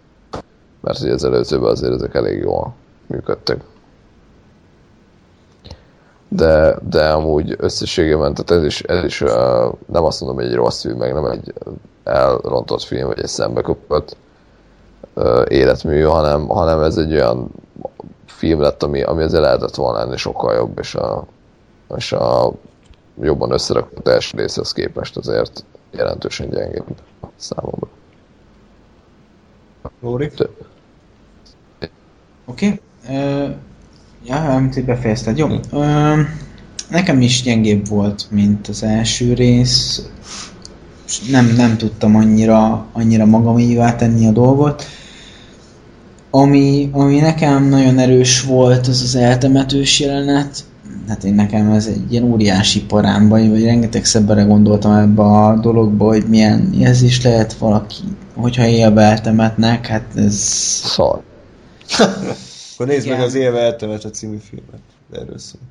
Mert hogy az előzőben azért ezek elég jól működtek. De, de amúgy összességében, tehát ez is, ez is uh, nem azt mondom, hogy egy rossz film, meg nem egy elrontott film, vagy egy szembeköpött uh, életmű, hanem, hanem ez egy olyan film lett, ami, ami azért lehetett volna lenni sokkal jobb, és a, és a jobban összerakott első részhez képest azért jelentősen gyengébb számomra. Lóri? Oké. Okay. Ja, amit hogy befejezted. Jó. Ö, nekem is gyengébb volt, mint az első rész. És Nem, nem tudtam annyira, annyira magamévá tenni a dolgot. Ami, ami nekem nagyon erős volt, az az eltemetős jelenet. Hát én nekem ez egy ilyen óriási parám, vagy, vagy rengetegszer belegondoltam ebbe a dologba, hogy milyen érzés lehet valaki, hogyha élve eltemetnek, hát ez... Szar. Akkor nézd Igen. meg az Élve eltemetett című filmet. De erről szól.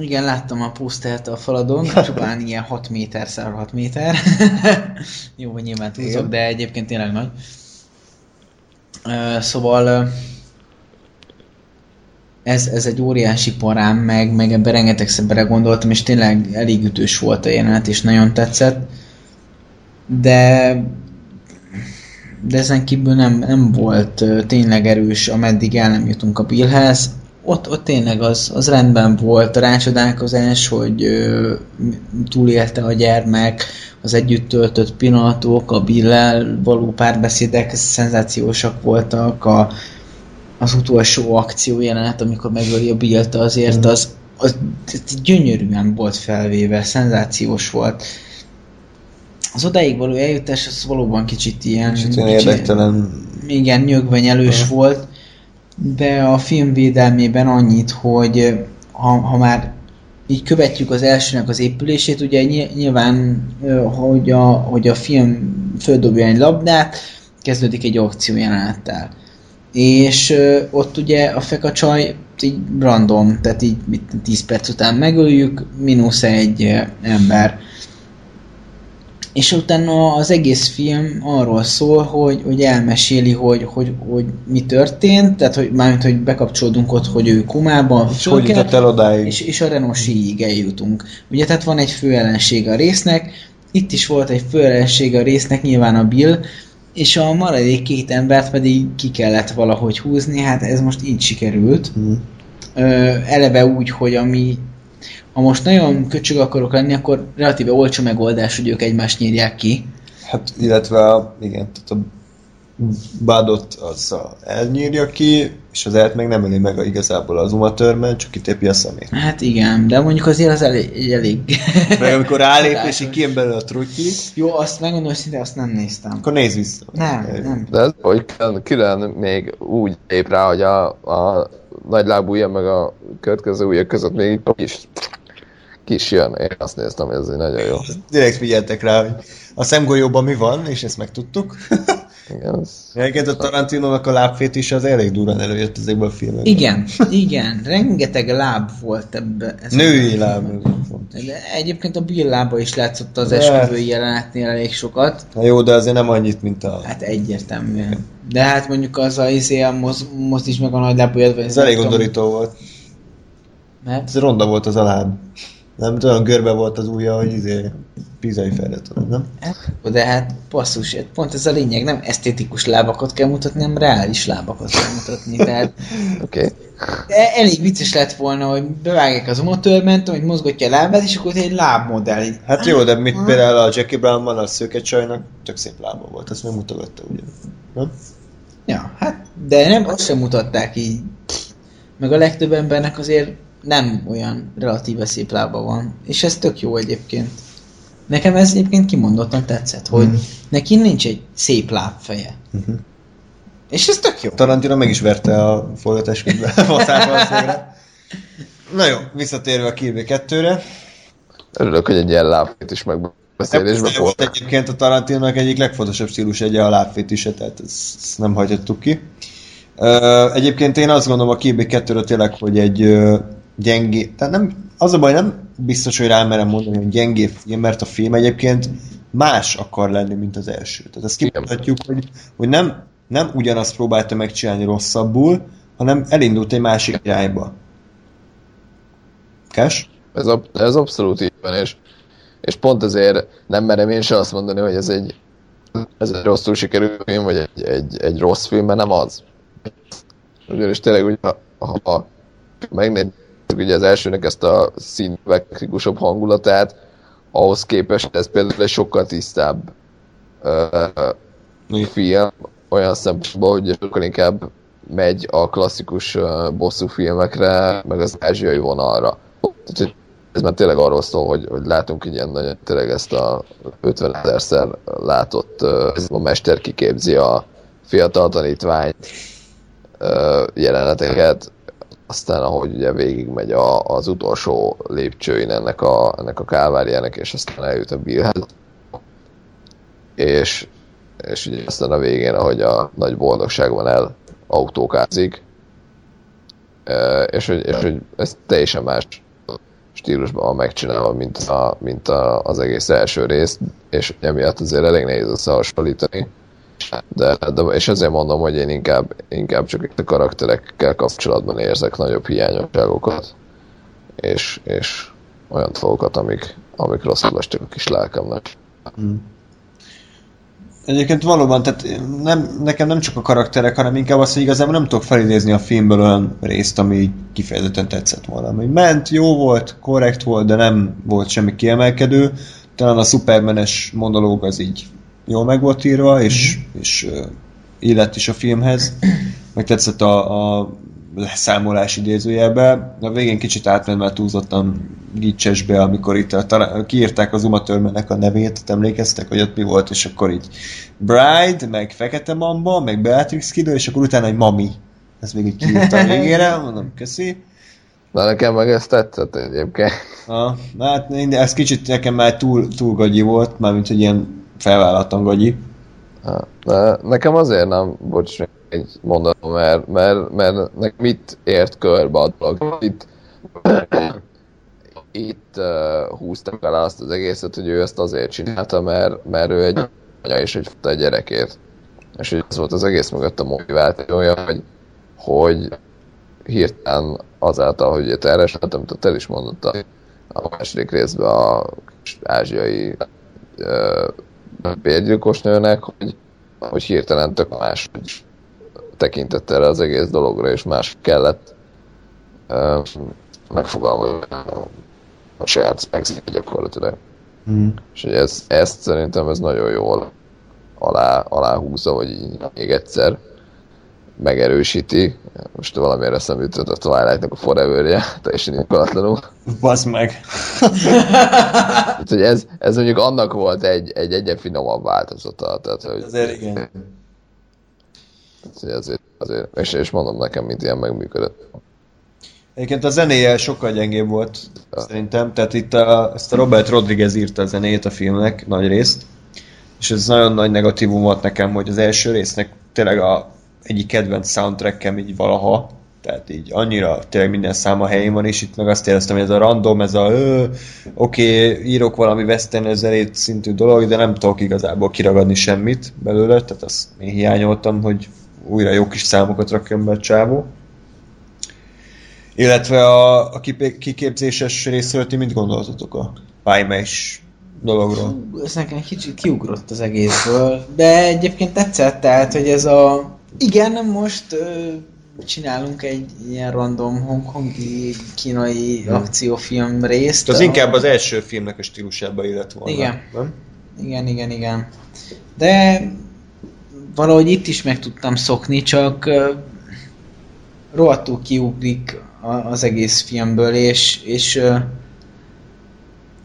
Igen, láttam a posztert a faladon, csupán ilyen 6 méter x 6 méter. Jó, hogy nyilván túlzok, de egyébként tényleg nagy. Szóval ez, ez egy óriási parám, meg, meg ebben rengetegszer belegondoltam, és tényleg elég ütős volt a jelenet, és nagyon tetszett. De de ezen kívül nem, nem volt ö, tényleg erős, ameddig el nem jutunk a Billhez. Ott, ott tényleg az, az rendben volt a rácsodálkozás, hogy ö, túlélte a gyermek, az együtt töltött pillanatok, a Billel való párbeszédek szenzációsak voltak, a, az utolsó akció jelenet, amikor megöli a Billt, azért az, az gyönyörűen volt felvéve, szenzációs volt. Az odáig való eljutás az valóban kicsit ilyen... Kicsit ilyen kicsi- érdektelen. igen, nyögvenyelős Aha. volt, de a film védelmében annyit, hogy ha, ha már így követjük az elsőnek az épülését, ugye ny- nyilván, hogy a, hogy a film földobja egy labdát, kezdődik egy akció jelenettel. És ott ugye a fekacsaj így random, tehát így mit, 10 perc után megöljük, mínusz egy ember. És utána az egész film arról szól, hogy, hogy elmeséli, hogy, hogy, hogy mi történt, tehát hogy mármint, hogy bekapcsolódunk ott, hogy ő komában, És hogy jutott el odáig? és, és a Renault-síig eljutunk. Ugye tehát van egy fő ellenség a résznek, itt is volt egy fő ellenség a résznek, nyilván a Bill, és a maradék két embert pedig ki kellett valahogy húzni, hát ez most így sikerült. Hmm. Ö, eleve úgy, hogy ami ha most nagyon köcsög akarok lenni, akkor relatíve olcsó megoldás, hogy ők egymást nyírják ki. Hát, illetve, a, igen, tehát a Badot az a elnyírja ki, és az elt meg nem öli meg a, igazából az Uma Thurman, csak kitépi a szemét. Hát igen, de mondjuk azért az elég... elég... Meg amikor rálép, és így kijön belőle a trutyi, Jó, azt megmondom, hogy szinte azt nem néztem. akkor nézd vissza. Nem, nem. De ez, hogy külön, külön még úgy lép rá, hogy a, a nagy lábú ujja meg a következő ujja között még egy kis, kis jön. Én azt néztem, hogy ez egy nagyon jó. Direkt figyeltek rá, hogy a szemgolyóban mi van, és ezt megtudtuk. Igen, ez, Egyébként a Tarantinónak a lábfét is az elég durán előjött ezekből a filmekből. Igen, igen, rengeteg láb volt ebbe. ez Női a- láb. De egyébként a Bill lába is látszott az De- esküvői jelenetnél elég sokat. Na jó, de azért nem annyit, mint a... Hát egyértelműen. De hát mondjuk az a izé, moz, moz is meg a nagy vagy Ez elég undorító volt. Mert Ez ronda volt az a láb. Nem olyan görbe volt az ujja, hogy izé pizai fejre tudod, nem? De hát basszus, pont ez a lényeg, nem esztétikus lábakat kell mutatni, nem reális lábakat kell mutatni. Tehát oké. Okay. de elég vicces lett volna, hogy bevágják az umotörment, hogy mozgatja a lábát, és akkor egy lábmodell. Hát jó, de mit például a Jackie Brownban a szőke csajnak tök szép lába volt, azt megmutogatta ugye. Nem? Ja, hát, de nem, azt sem mutatták így. Meg a legtöbb embernek azért nem olyan relatíve szép lába van. És ez tök jó egyébként. Nekem ez egyébként kimondottan tetszett, hogy Mhm. neki nincs egy szép lábfeje. Mhm. És ez tök jó. Tarantino meg is verte a forgatás közben a. Na jó, visszatérve a Bill 2-re. Örülök, hogy egy ilyen lábfét is megbeszélésbe Ez volt volt. egyébként a Tarantinónak egyik legfontosabb stílus egy a lábfétise, tehát ezt, nem hagyhattuk ki. Egyébként én azt gondolom a Kill Bill 2 tényleg, hogy egy gyengé, tehát nem, az a baj, nem biztos, hogy rámerem mondani, hogy gyengé film, mert a film egyébként más akar lenni, mint az első. Tehát ezt kimondhatjuk, hogy, hogy nem, nem ugyanazt próbálta megcsinálni rosszabbul, hanem elindult egy másik irányba. Kes? Ez, ab, ez abszolút így van, és, és pont ezért nem merem én se azt mondani, hogy ez egy, ez egy rosszul sikerült film, vagy egy, egy, egy rossz film, mert nem az. Ugyanis tényleg, ugye, ha, ha megnézzük ugye az elsőnek ezt a színvektikusabb hangulatát, ahhoz képest ez például egy sokkal tisztább uh, film, olyan szempontból, hogy sokkal inkább megy a klasszikus uh, bosszú filmekre, meg az ázsiai vonalra. Tehát, ez már tényleg arról szól, hogy, hogy látunk ilyen nagyon tényleg ezt a 50 ezerszer látott uh, a mester kiképzi a fiatal tanítványt jeleneteket, aztán ahogy ugye végigmegy a, az utolsó lépcsőin ennek a, ennek a kálváriának, és aztán eljut a Billhez. És, és ugye aztán a végén, ahogy a nagy boldogságban el autókázik, és hogy, és hogy ez teljesen más stílusban megcsinálva, mint, a, mint a, az egész első rész, és emiatt azért elég nehéz összehasonlítani. De, de, és ezért mondom, hogy én inkább, inkább csak a karakterekkel kapcsolatban érzek nagyobb hiányosságokat, és, és olyan dolgokat, amik, amik rosszul estek a kis lelkemnek. Egyébként valóban, tehát nem, nekem nem csak a karakterek, hanem inkább az, hogy igazából nem tudok felidézni a filmből olyan részt, ami kifejezetten tetszett volna. Ami ment, jó volt, korrekt volt, de nem volt semmi kiemelkedő. Talán a Supermanes monológ az így jól meg volt írva, és, mm-hmm. és uh, illett is a filmhez. Meg tetszett a, a leszámolás idézőjelbe. A végén kicsit átment már túlzottan gicsesbe, amikor itt a, talán, kiírták az Uma Thurmannek a nevét, emlékeztek, hogy ott mi volt, és akkor így Bride, meg Fekete Mamba, meg Beatrix Kiddo, és akkor utána egy Mami. Ez még így kiírta a végére, mondom, köszi. Na nekem meg ez tetszett egyébként. Na, hát ez kicsit nekem már túl, túl gagyi volt, mármint, hogy ilyen felvállaltan gagyi. De nekem azért nem, bocs, egy mondatom, mert, mert, mert nekem itt ért körbe a dolog. Itt, itt uh, húztam el azt az egészet, hogy ő ezt azért csinálta, mert, mert ő egy anya és egy egy gyerekért. És hogy ez volt az egész mögött a motivációja, hogy, hogy hirtelen azáltal, hogy itt erre amit te is mondotta a második részben a ázsiai bérgyilkos nőnek, hogy, hogy hirtelen tök más hogy tekintett erre az egész dologra, és más kellett uh, megfogalmazni a saját megzik gyakorlatilag. Hmm. És hogy ez, ezt szerintem ez nagyon jól alá, alá húzza, vagy így még egyszer megerősíti. Most valamiért eszembe jutott a Twilight-nak a Forever-je, teljesen indokolatlanul. Bazd meg. Úgyhogy ez, ez mondjuk annak volt egy, egy egyen finomabb változata. Tehát, hogy, Azért igen. Hogy azért, azért és, és mondom nekem, mint ilyen megműködött. Egyébként a zenéje sokkal gyengébb volt, szerintem. Tehát itt a, ezt a Robert Rodriguez írta a zenét a filmnek, nagy részt. És ez nagyon nagy negatívum volt nekem, hogy az első résznek tényleg a egyik kedvenc soundtrackem így valaha. Tehát így annyira tényleg minden száma helyén van, és itt meg azt éreztem, hogy ez a random, ez a oké, okay, írok valami western zenét szintű dolog, de nem tudok igazából kiragadni semmit belőle, tehát azt én hiányoltam, hogy újra jó kis számokat rakjon be a csávó. Illetve a, a kipé- kiképzéses részről ti mit gondoltatok a pálymeis dologról? Ez nekem kicsit kiugrott az egészből, de egyébként tetszett, tehát, hogy ez a... Igen, most ö, csinálunk egy ilyen random hongkongi, kínai Hmm. akciófilm részt. Az a- inkább az első filmnek a stílusába illett volna. Igen. Nem? Igen, igen, igen. De valahogy itt is meg tudtam szokni, csak rohadtul kiugrik az egész filmből, és, és,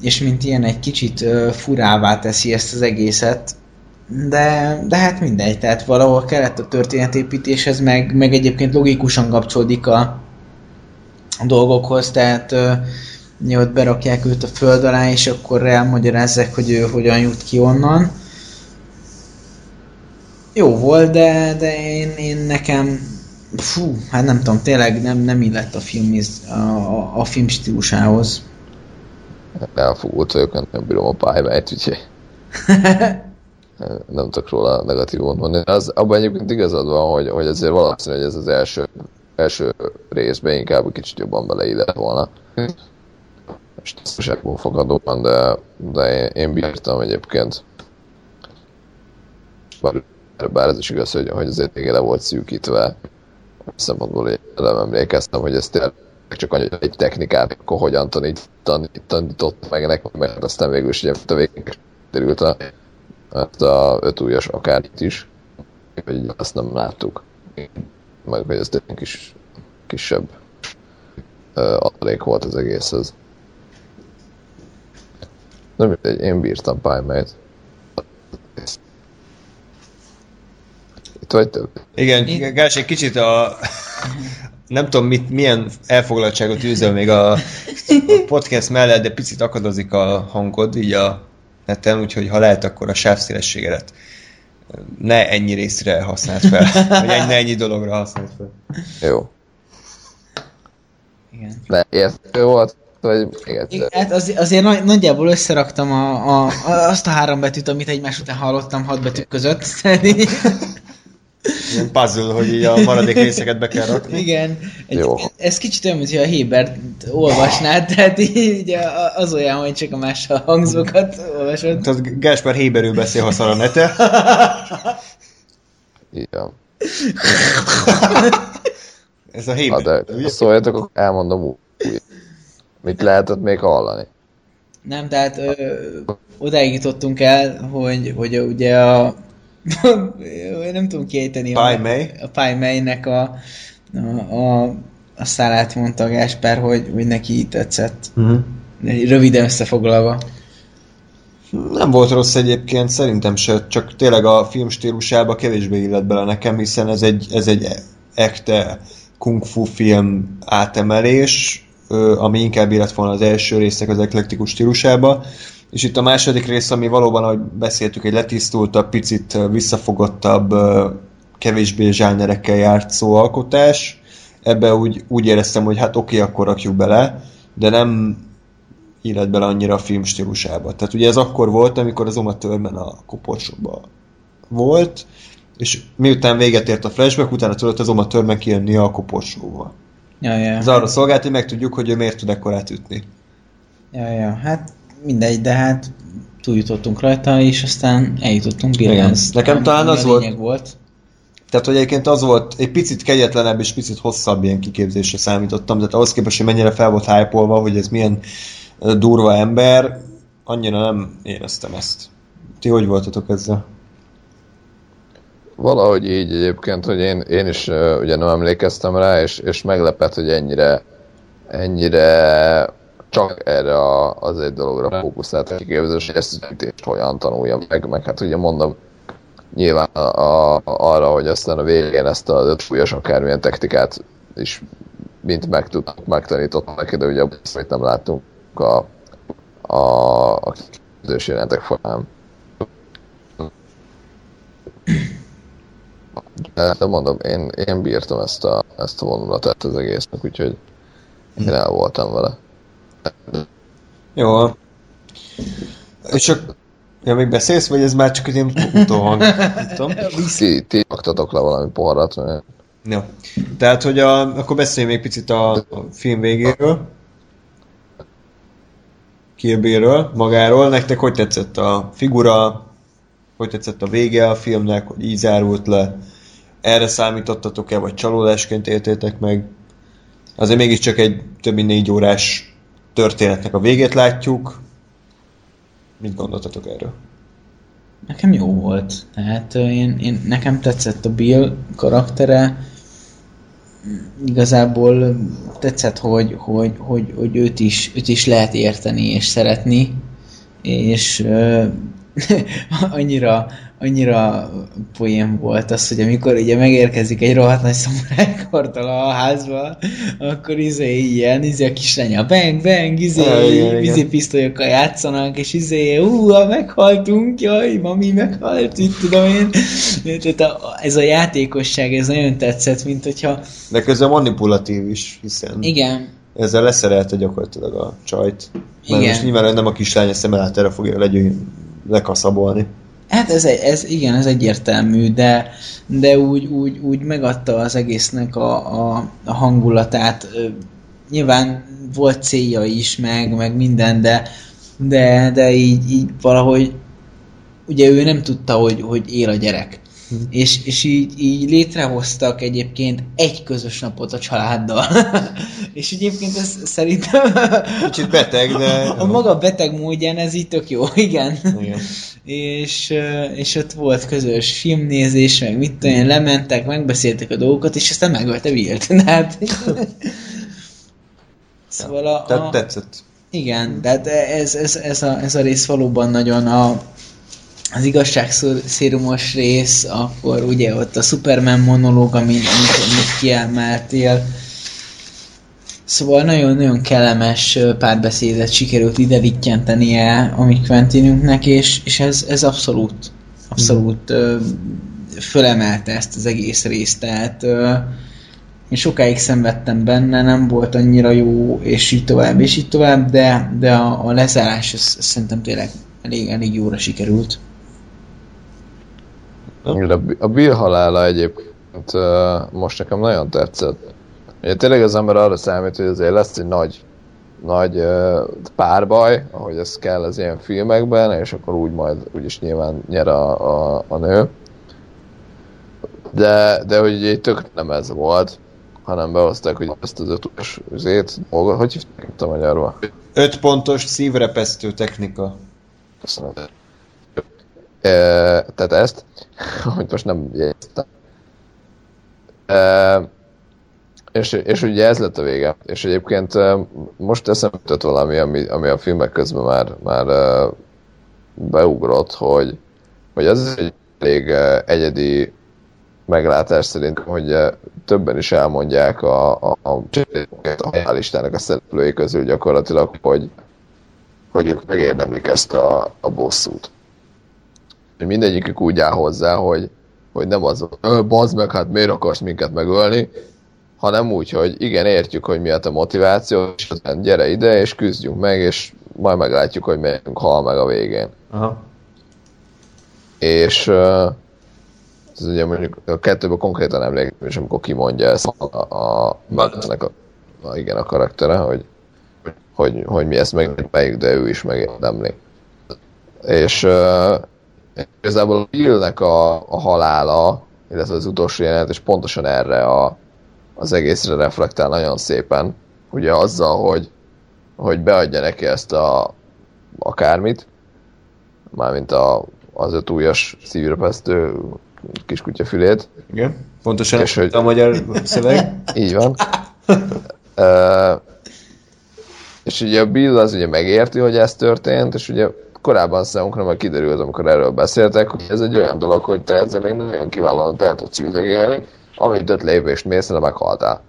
és mint ilyen egy kicsit furává teszi ezt az egészet. De, de hát mindegy, tehát valahol kellett a történetépítéshez, meg, meg egyébként logikusan kapcsolódik a, a dolgokhoz, tehát ugye ott berakják őt a föld alá, és akkor elmagyarázzák, hogy ő hogyan jut ki onnan. Jó volt, de, de én, én nekem fú, hát nem tudom, tényleg nem, nem illett a film, a, a, a film stílusához. Elfogult vagyok, nem bírom a pályáját, úgyhogy nem tudok róla negatívumot mondani. Az, abban egyébként igazad van, hogy, hogy azért valószínű, hogy ez az első, első részben inkább egy kicsit jobban beleillett volna. Stílusából fogadóan, de, de én, én bírtam egyébként. Bár, bár ez is igaz, hogy, hogy azért még le volt szűkítve. Szempontból nem emlékeztem, hogy ez tényleg csak annyi, egy technikát, akkor hogyan tanít, tanít, tanított meg nekem, mert aztán végül is ugye a végén derült a, hát a öt ujjas akár itt is, hogy azt nem láttuk. Meg hogy ez tényleg kis, kisebb adalék volt az egészhez. Nem mindegy, én bírtam Pálmát. Itt vagy több? Igen, Gás, egy kicsit a... Nem tudom, mit, milyen elfoglaltságot űzöl még a, a podcast mellett, de picit akadozik a hangod így a neten, úgyhogy ha lehet, akkor a sávszélességedet ne ennyi részre használd fel, vagy ennyi, ne ennyi dologra használd fel. Jó. Igen. De érthető volt? Vagy még egyszer? Hát az, azért nagy, nagyjából összeraktam a, a, a, azt a három betűt, amit egymás után hallottam hat betű között. Puzzle, hogy így a maradék részeket be kell rakni. Igen. Egy, Jó. Ez kicsit olyan, mintha a Hébert olvasnád, tehát így az olyan, hogy csak a más hangzókat olvasod. Tehát Gáspár Héberül beszél, ha szar a nete. Igen. Ez a Héber. de ha szóljatok, akkor elmondom úgy. Mit lehetett még hallani? Nem, tehát ö, odáig jutottunk el, hogy, hogy ugye a nem tudom kiejteni Pai a, Mei. a Pai Mei-nek a, a, a, a szálát mondta Gáspár, hogy, hogy neki tetszett. Uh-huh. Röviden összefoglalva. Nem volt rossz egyébként, szerintem se, csak tényleg a film stílusába kevésbé illet bele nekem, hiszen ez egy, ez egy ekte kung fu film átemelés, ami inkább illet volna az első résznek az eklektikus stílusába, és itt a második rész, ami valóban, ahogy beszéltük, egy letisztultabb, picit visszafogottabb, kevésbé zsánerekkel játszó alkotás, ebbe úgy, úgy éreztem, hogy hát oké, akkor rakjuk bele, de nem illet bele annyira a film stílusába. Tehát ugye ez akkor volt, amikor az Uma Thurman a koporsóban volt, és miután véget ért a flashback, utána tudott az Uma Thurman kijönni a koporsóval. Ja, ja. Ez arra szolgált, hogy megtudjuk, hogy ő miért tud ekkorát ütni. Ja, ja, hát mindegy, de hát túljutottunk rajta, és aztán eljutottunk. Billions. Nekem talán az volt- volt. Tehát, hogy egyébként az volt, egy picit kegyetlenebb és picit hosszabb ilyen kiképzésre számítottam, tehát ahhoz képest, hogy mennyire fel volt hype hogy ez milyen durva ember, annyira nem éreztem ezt. Ti hogy voltatok ezzel? valahogy így egyébként, hogy én, én is uh, ugye nem emlékeztem rá, és, és meglepett, hogy ennyire ennyire csak erre a, az egy dologra fókuszált a kiképzés, hogy ezt az ütést hogyan tanulja meg, meg hát ugye mondom, nyilván a, a, arra, hogy aztán a végén ezt az öt súlyos akármilyen technikát is mint meg tudtuk, megtanítottak neki, de ugye azt nem láttunk a, a, a kiképzős jelentek folyamán. De, de mondom, én, én bírtam ezt a, ezt a vonulatot az egésznek, úgyhogy én el voltam vele. Jó. És csak... Ja, még beszélsz, vagy ez már csak egy ilyen utóhang? Nem tudom. Ti, ti aktatok le valami poharat, mert Ja. Tehát, hogy a, akkor beszéljünk még picit a, a film végéről. Kill magáról. Nektek hogy tetszett a figura? Hogy tetszett a vége a filmnek? Hogy így zárult le? Erre számítottatok-e, vagy csalódásként éltétek meg? Azért mégiscsak egy több mint négy órás történetnek a végét látjuk. Mit gondoltatok erről? Nekem jó volt. Tehát én, én, nekem tetszett a Bill karaktere. Igazából tetszett, hogy, hogy, hogy, hogy őt, is, őt is lehet érteni és szeretni. És annyira, annyira poén volt az, hogy amikor ugye megérkezik egy rohadt nagy szamurájkartala a házba, akkor izé ilyen, izé a kislánya bang, bang, izé, Ja, izé pisztolyokkal játszanak, és izé, hú, meghaltunk, jaj, mami meghalt, itt tudom én. Tehát a, ez a játékosság, ez nagyon tetszett, mint hogyha... De közben manipulatív is, hiszen Igen, ezzel leszerelte gyakorlatilag a csajt. Mert Igen. most nyilván nem a kislány szeme át erre fogja legyő, lekaszabolni. Hát ez, ez igen, ez egyértelmű, de, de úgy, úgy, úgy megadta az egésznek a, a, a hangulatát. Nyilván volt célja is, meg, meg minden, de, de, de így, így valahogy ugye ő nem tudta, hogy, hogy él a gyerek. És, és így, így létrehoztak egyébként egy közös napot a családdal. és egyébként ez szerintem Kicsit beteg, de... a maga beteg módján ez így tök jó, igen. Igen. és, és ott volt közös filmnézés, meg mit tudom lementek, megbeszéltek a dolgokat, és aztán megölte Willt. Hát, szóval a, Tehát a, tetszett. igen, tehát ez, ez, ez, a, ez a rész valóban nagyon a, az igazságszérumos rész, akkor ugye ott a Superman monológ, amit, amit, amit kiemeltél. Szóval nagyon-nagyon kellemes párbeszédet sikerült ide vittyentenie a mi Quentinünknek, és, és ez, ez abszolút, abszolút ö, fölemelte ezt az egész részt, tehát ö, én sokáig szenvedtem benne, nem volt annyira jó, és így tovább, és így tovább, de, de a, a lezárás az, az szerintem tényleg elég, elég jóra sikerült. Igen, a- A Bill halála egyébként most nekem nagyon tetszett. Ugye tényleg az ember arra számít, hogy azért lesz egy nagy, nagy párbaj, ahogy ez kell az ilyen filmekben, és akkor úgy majd úgyis nyilván nyer a, a, a nő. De, de hogy egy tök nem ez volt, hanem behozták, hogy ezt az ötös üzét, dolgot, hogy hívták a magyarul? Öt pontos szívrepesztő technika. Köszönöm. E, tehát ezt, hogy most nem jegyeztem. E, és, és ugye ez lett a vége. És egyébként most eszembe jutott valami, ami, ami a filmek közben már, már beugrott, hogy, hogy az egy elég egyedi meglátás szerint, hogy többen is elmondják a, a, a, a halálistának a szereplői közül gyakorlatilag, hogy, hogy ők megérdemlik ezt a, a bosszút. Mindegyikük úgy áll hozzá, hogy, hogy nem az, bazd meg, hát miért akarsz minket megölni, hanem úgy, hogy igen, értjük, hogy mi a te motiváció, és aztán gyere ide, és küzdjünk meg, és majd meglátjuk, hogy melyikünk hal meg a végén. Aha. És ez ugye mondjuk a kettőben konkrétan emlékszem, és amikor kimondja ezt a, a, a, a, igen, a karaktere, hogy, hogy, hogy mi ezt megmegyük, de ő is megérdemli. És igazából a Billnek a, a halála, illetve az utolsó jelenet, és pontosan erre a, az egészre reflektál nagyon szépen. Ugye azzal, hogy, hogy beadja neki ezt a akármit, mármint a, az öt újas szívrepesztő kiskutya fülét. Igen. Pontosan És hogy- a magyar szöveg. Így van. Ö, és ugye a Bill az ugye megérti, hogy ez történt, és ugye korábban számunkra már kiderült, amikor erről beszéltek, hogy ez egy olyan dolog, hogy te ezzel még nagyon kiválóan te tudsz üldögélni, amit öt lépést mész, de meghaltál.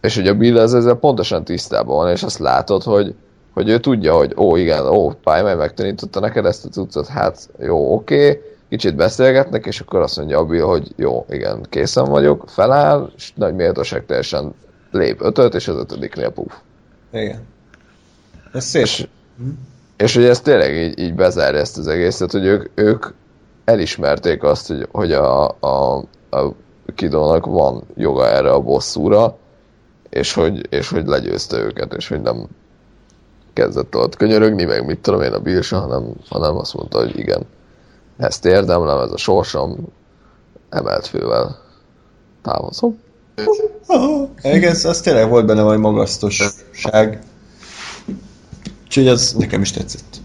És ugye a Bill ez ezzel pontosan tisztában van, és azt látod, hogy, hogy ő tudja, hogy ó, igen, ó, Pálmely megtanította neked ezt a cuccot, hát jó, oké, kicsit beszélgetnek, és akkor azt mondja a Bill, hogy jó, igen, készen vagyok, feláll, és nagy méltóság teljesen lép ötöt, és az ötödiknél puf. Igen. Ez szép. És, és hogy ez tényleg így, így bezárja ezt az egészet, hogy ők, ők elismerték azt, hogy, hogy a, a, a Kidónak van joga erre a bosszúra, és hogy, és hogy legyőzte őket, és hogy nem kezdett ott könyörögni, meg mit tudom én a bírsa, hanem, hanem azt mondta, hogy igen, ezt érdemlem, ez a sorsom, emelt fővel távozom. Igen, az tényleg volt benne valami magasztosság. Úgyhogy az nekem is tetszett.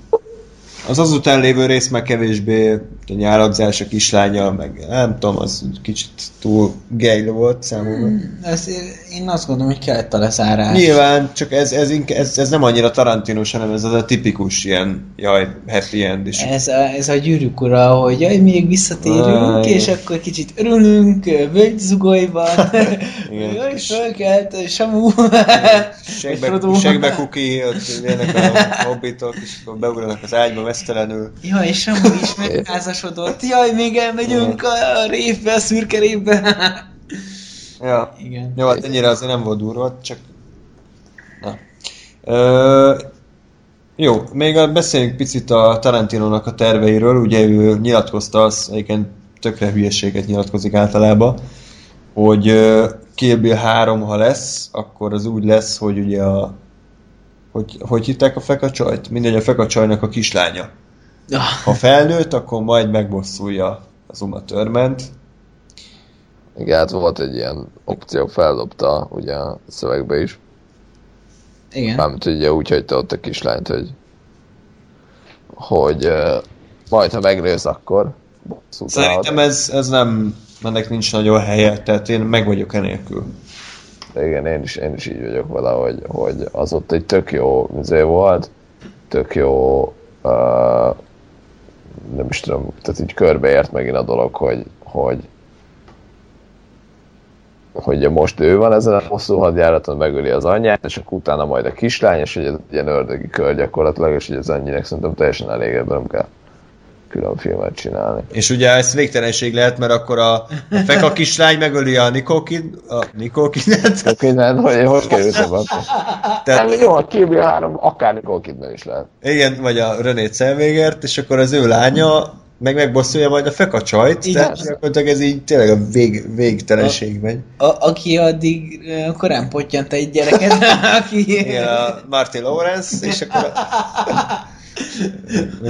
Az azután lévő rész már kevésbé a nyálagzás a kislánya, meg nem tudom, az kicsit túl gay volt számomra. Ez, én azt gondolom, hogy kellett a lezárás. Nyilván, csak ez, ez, ez, ez nem annyira tarantinos, hanem ez az a tipikus ilyen, jaj, happy end is. Ez a, ez a gyűrűk ura, hogy jaj, még visszatérünk, Aj. és akkor kicsit örülünk, völgyzugolyban, jaj, fölkelt, Samu, Segbe, segbe kuki, ott jönnek a hobbitok, és akkor beugranak az ágyba vesztelenül. Jaj, Samu is megházasodott, jaj, még elmegyünk a, révbe, a szürke révbe. Ja. Igen. Jó, hát ennyire azért nem volt durva, csak... Na. Ö, jó, még beszéljünk picit a Tarantinónak a terveiről. Ugye ő nyilatkozta azt, egyébként tökre hülyeséget nyilatkozik általában, hogy ö, Kill Bill 3, ha lesz, akkor az úgy lesz, hogy ugye a... Hogy, hogy hitták a fekacsajt? Mindegy, a fekacsajnak a kislánya. Ha felnőtt, akkor majd megbosszulja az Uma Thurmant. Igen, hát volt egy ilyen opció, feldobta ugye a szövegbe is. Igen. Mármint ugye úgy hagyta ott a kislányt, hogy hogy uh, majd ha megnősz, akkor Szerintem ez, ez nem, ennek nincs nagyon helye, tehát én meg vagyok enélkül. Igen, én is, én is így vagyok vele, hogy, hogy az ott egy tök jó műzé volt, tök jó, uh, nem is tudom, tehát így körbeért megint a dolog, hogy, hogy hogy most ő van ezen a hosszú hadjáraton, megöli az anyját, és akkor utána majd a kislány, és hogy ez ilyen ördögi kör gyakorlatilag, és hogy ez annyinek szerintem teljesen elég, ebben nem kell külön filmet csinálni. És ugye ez végtelenség lehet, mert akkor a, a feka kislány megöli a Nicole Kid, a Tök minden, hogy hogy került. Nem, tehát jó, a Kill Bill 3 akár Nicole Kidman is lehet. igen, vagy a René Zellweger-t, és akkor az ő lánya meg megbosszulja majd a feka csajt, Igen. tehát gyakorlatilag ez így tényleg a vég, végtelenség megy. A, aki addig korán pottyant egy gyereket, aki... Igen, a Martin Lawrence, és akkor a,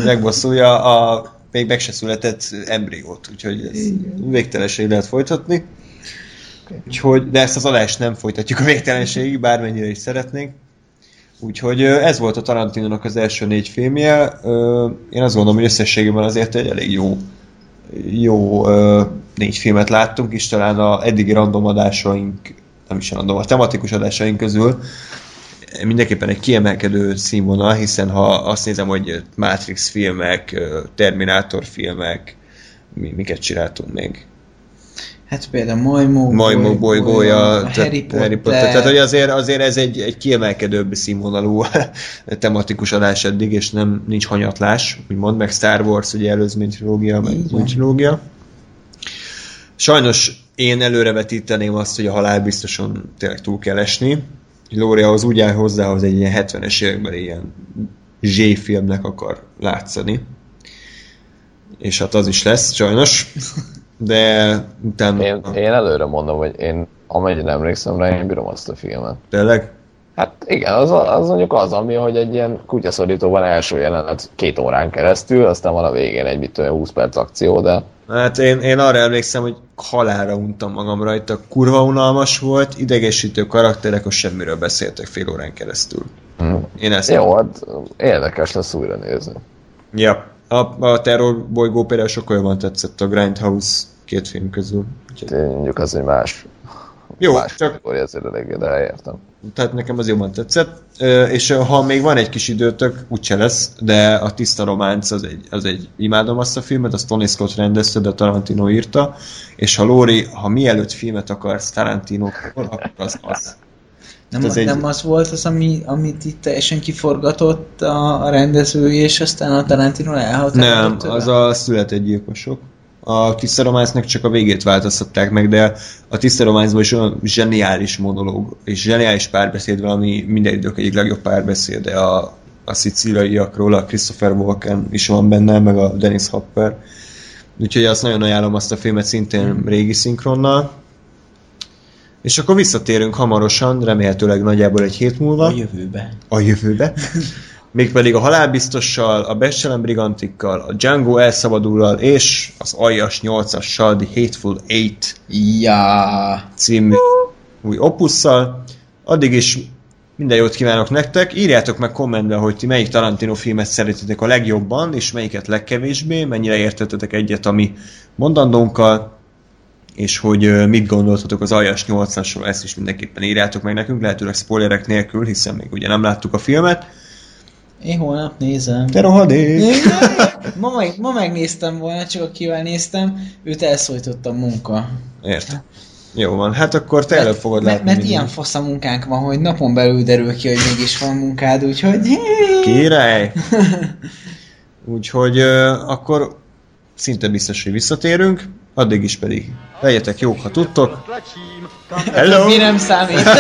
megbosszulja a még meg se született embriót, úgyhogy ez végtelenség lehet folytatni. Úgyhogy, de ezt az adást nem folytatjuk a végtelenségig, bármennyire is szeretnénk. Úgyhogy ez volt a Tarantinónak az első négy filmje. Én azt gondolom, hogy összességében azért egy elég jó, jó négy filmet láttunk, és talán a eddigi random adásaink, nem is random, a tematikus adásaink közül mindenképpen egy kiemelkedő színvonal, hiszen ha azt nézem, hogy Matrix filmek, Terminátor filmek, mi, miket csináltunk még? Hát például Majmó, Majmok bolygója, tehát Harry Potter. Harry Potter. Tehát, hogy azért, azért ez egy, egy kiemelkedőbb színvonalú tematikus adás eddig, és nem nincs hanyatlás, úgymond, meg Star Wars, ugye előzmény trilógia, meg új trilógia. Sajnos én előrevetíteném azt, hogy a halál biztosan tényleg túl kell esni. Lória az úgy áll hozzá, hogy egy ilyen 70-es években ilyen Z-filmnek akar látszani. És hát az is lesz, sajnos. De utána... Én, én előre mondom, hogy én amennyire emlékszem rá, én bírom azt a filmet. Tényleg? Hát igen, az, az mondjuk az, ami, hogy egy ilyen kutyaszorítóban első jelenet két órán keresztül, aztán van a végén egy mit tudom, én, 20 perc akció, de Hát én, én arra emlékszem, hogy halálra untam magam rajta, kurva unalmas volt, idegesítő karakterek, azt semmiről beszéltek fél órán keresztül. hm. Én ezt jó, hát érdekes lesz újra nézni. Ja. A, a Terror bolygó például sokkal jobban tetszett a Grindhouse két film közül. Úgyhogy Mondjuk az egy más... Jó, más csak- azért elég, de elértem. tehát nekem az jobban tetszett. És ha még van egy kis időtök, úgyse lesz, de a Tiszta Románc az egy, az egy imádom azt a filmet, azt Tony Scott rendezte, de Tarantino írta, és ha Lóri, ha mielőtt filmet akarsz tarantino akkor az az. Nem, Ez egy- nem az volt az, ami, amit itt teljesen kiforgatott a, a rendező, és aztán a Tarantino elhatott? Nem, az a született gyilkosok. A Tiszta Románcnak csak a végét változtatták meg, de a Tiszta Románcban is olyan zseniális monológ, és zseniális párbeszéd van, ami minden idők egyik legjobb párbeszéd, a, a szicíliaiakról, a Christopher Walken is van benne, meg a Dennis Hopper. Úgyhogy azt nagyon ajánlom azt a filmet szintén régi szinkronnal. És akkor visszatérünk hamarosan, remélhetőleg nagyjából egy hét múlva A jövőbe. a jövőbe. Mégpedig a halálbiztossal, a Bestelen Brigantikkal, a Django elszabadullal és az aljas 8-assal, The Hateful Eight Ja. című új opusszal. Addig is minden jót kívánok nektek. Írjátok meg kommentben, hogy ti melyik Tarantino filmet szeretitek a legjobban, és melyiket legkevésbé, mennyire értettetek egyet a mi mondandónkkal, és hogy mit gondoltatok az aljas 8-asról, ezt is mindenképpen írjátok meg nekünk, lehetőleg spoilerek nélkül, hiszen még ugye nem láttuk a filmet. Én holnap nézem. Te rohadék! ma, meg, ma megnéztem volna, csak akivel néztem, őt elszólított a munka. Értem. Jó van, hát akkor te előbb fogod mert, látni. mert mindent. ilyen fasz a munkánk van, hogy napon belül derül ki, hogy mégis van munkád, úgyhogy... Király! Úgyhogy ö, akkor szinte biztos, hogy visszatérünk, addig is pedig legyetek jók, ha tudtok. Hello! Mi nem számít?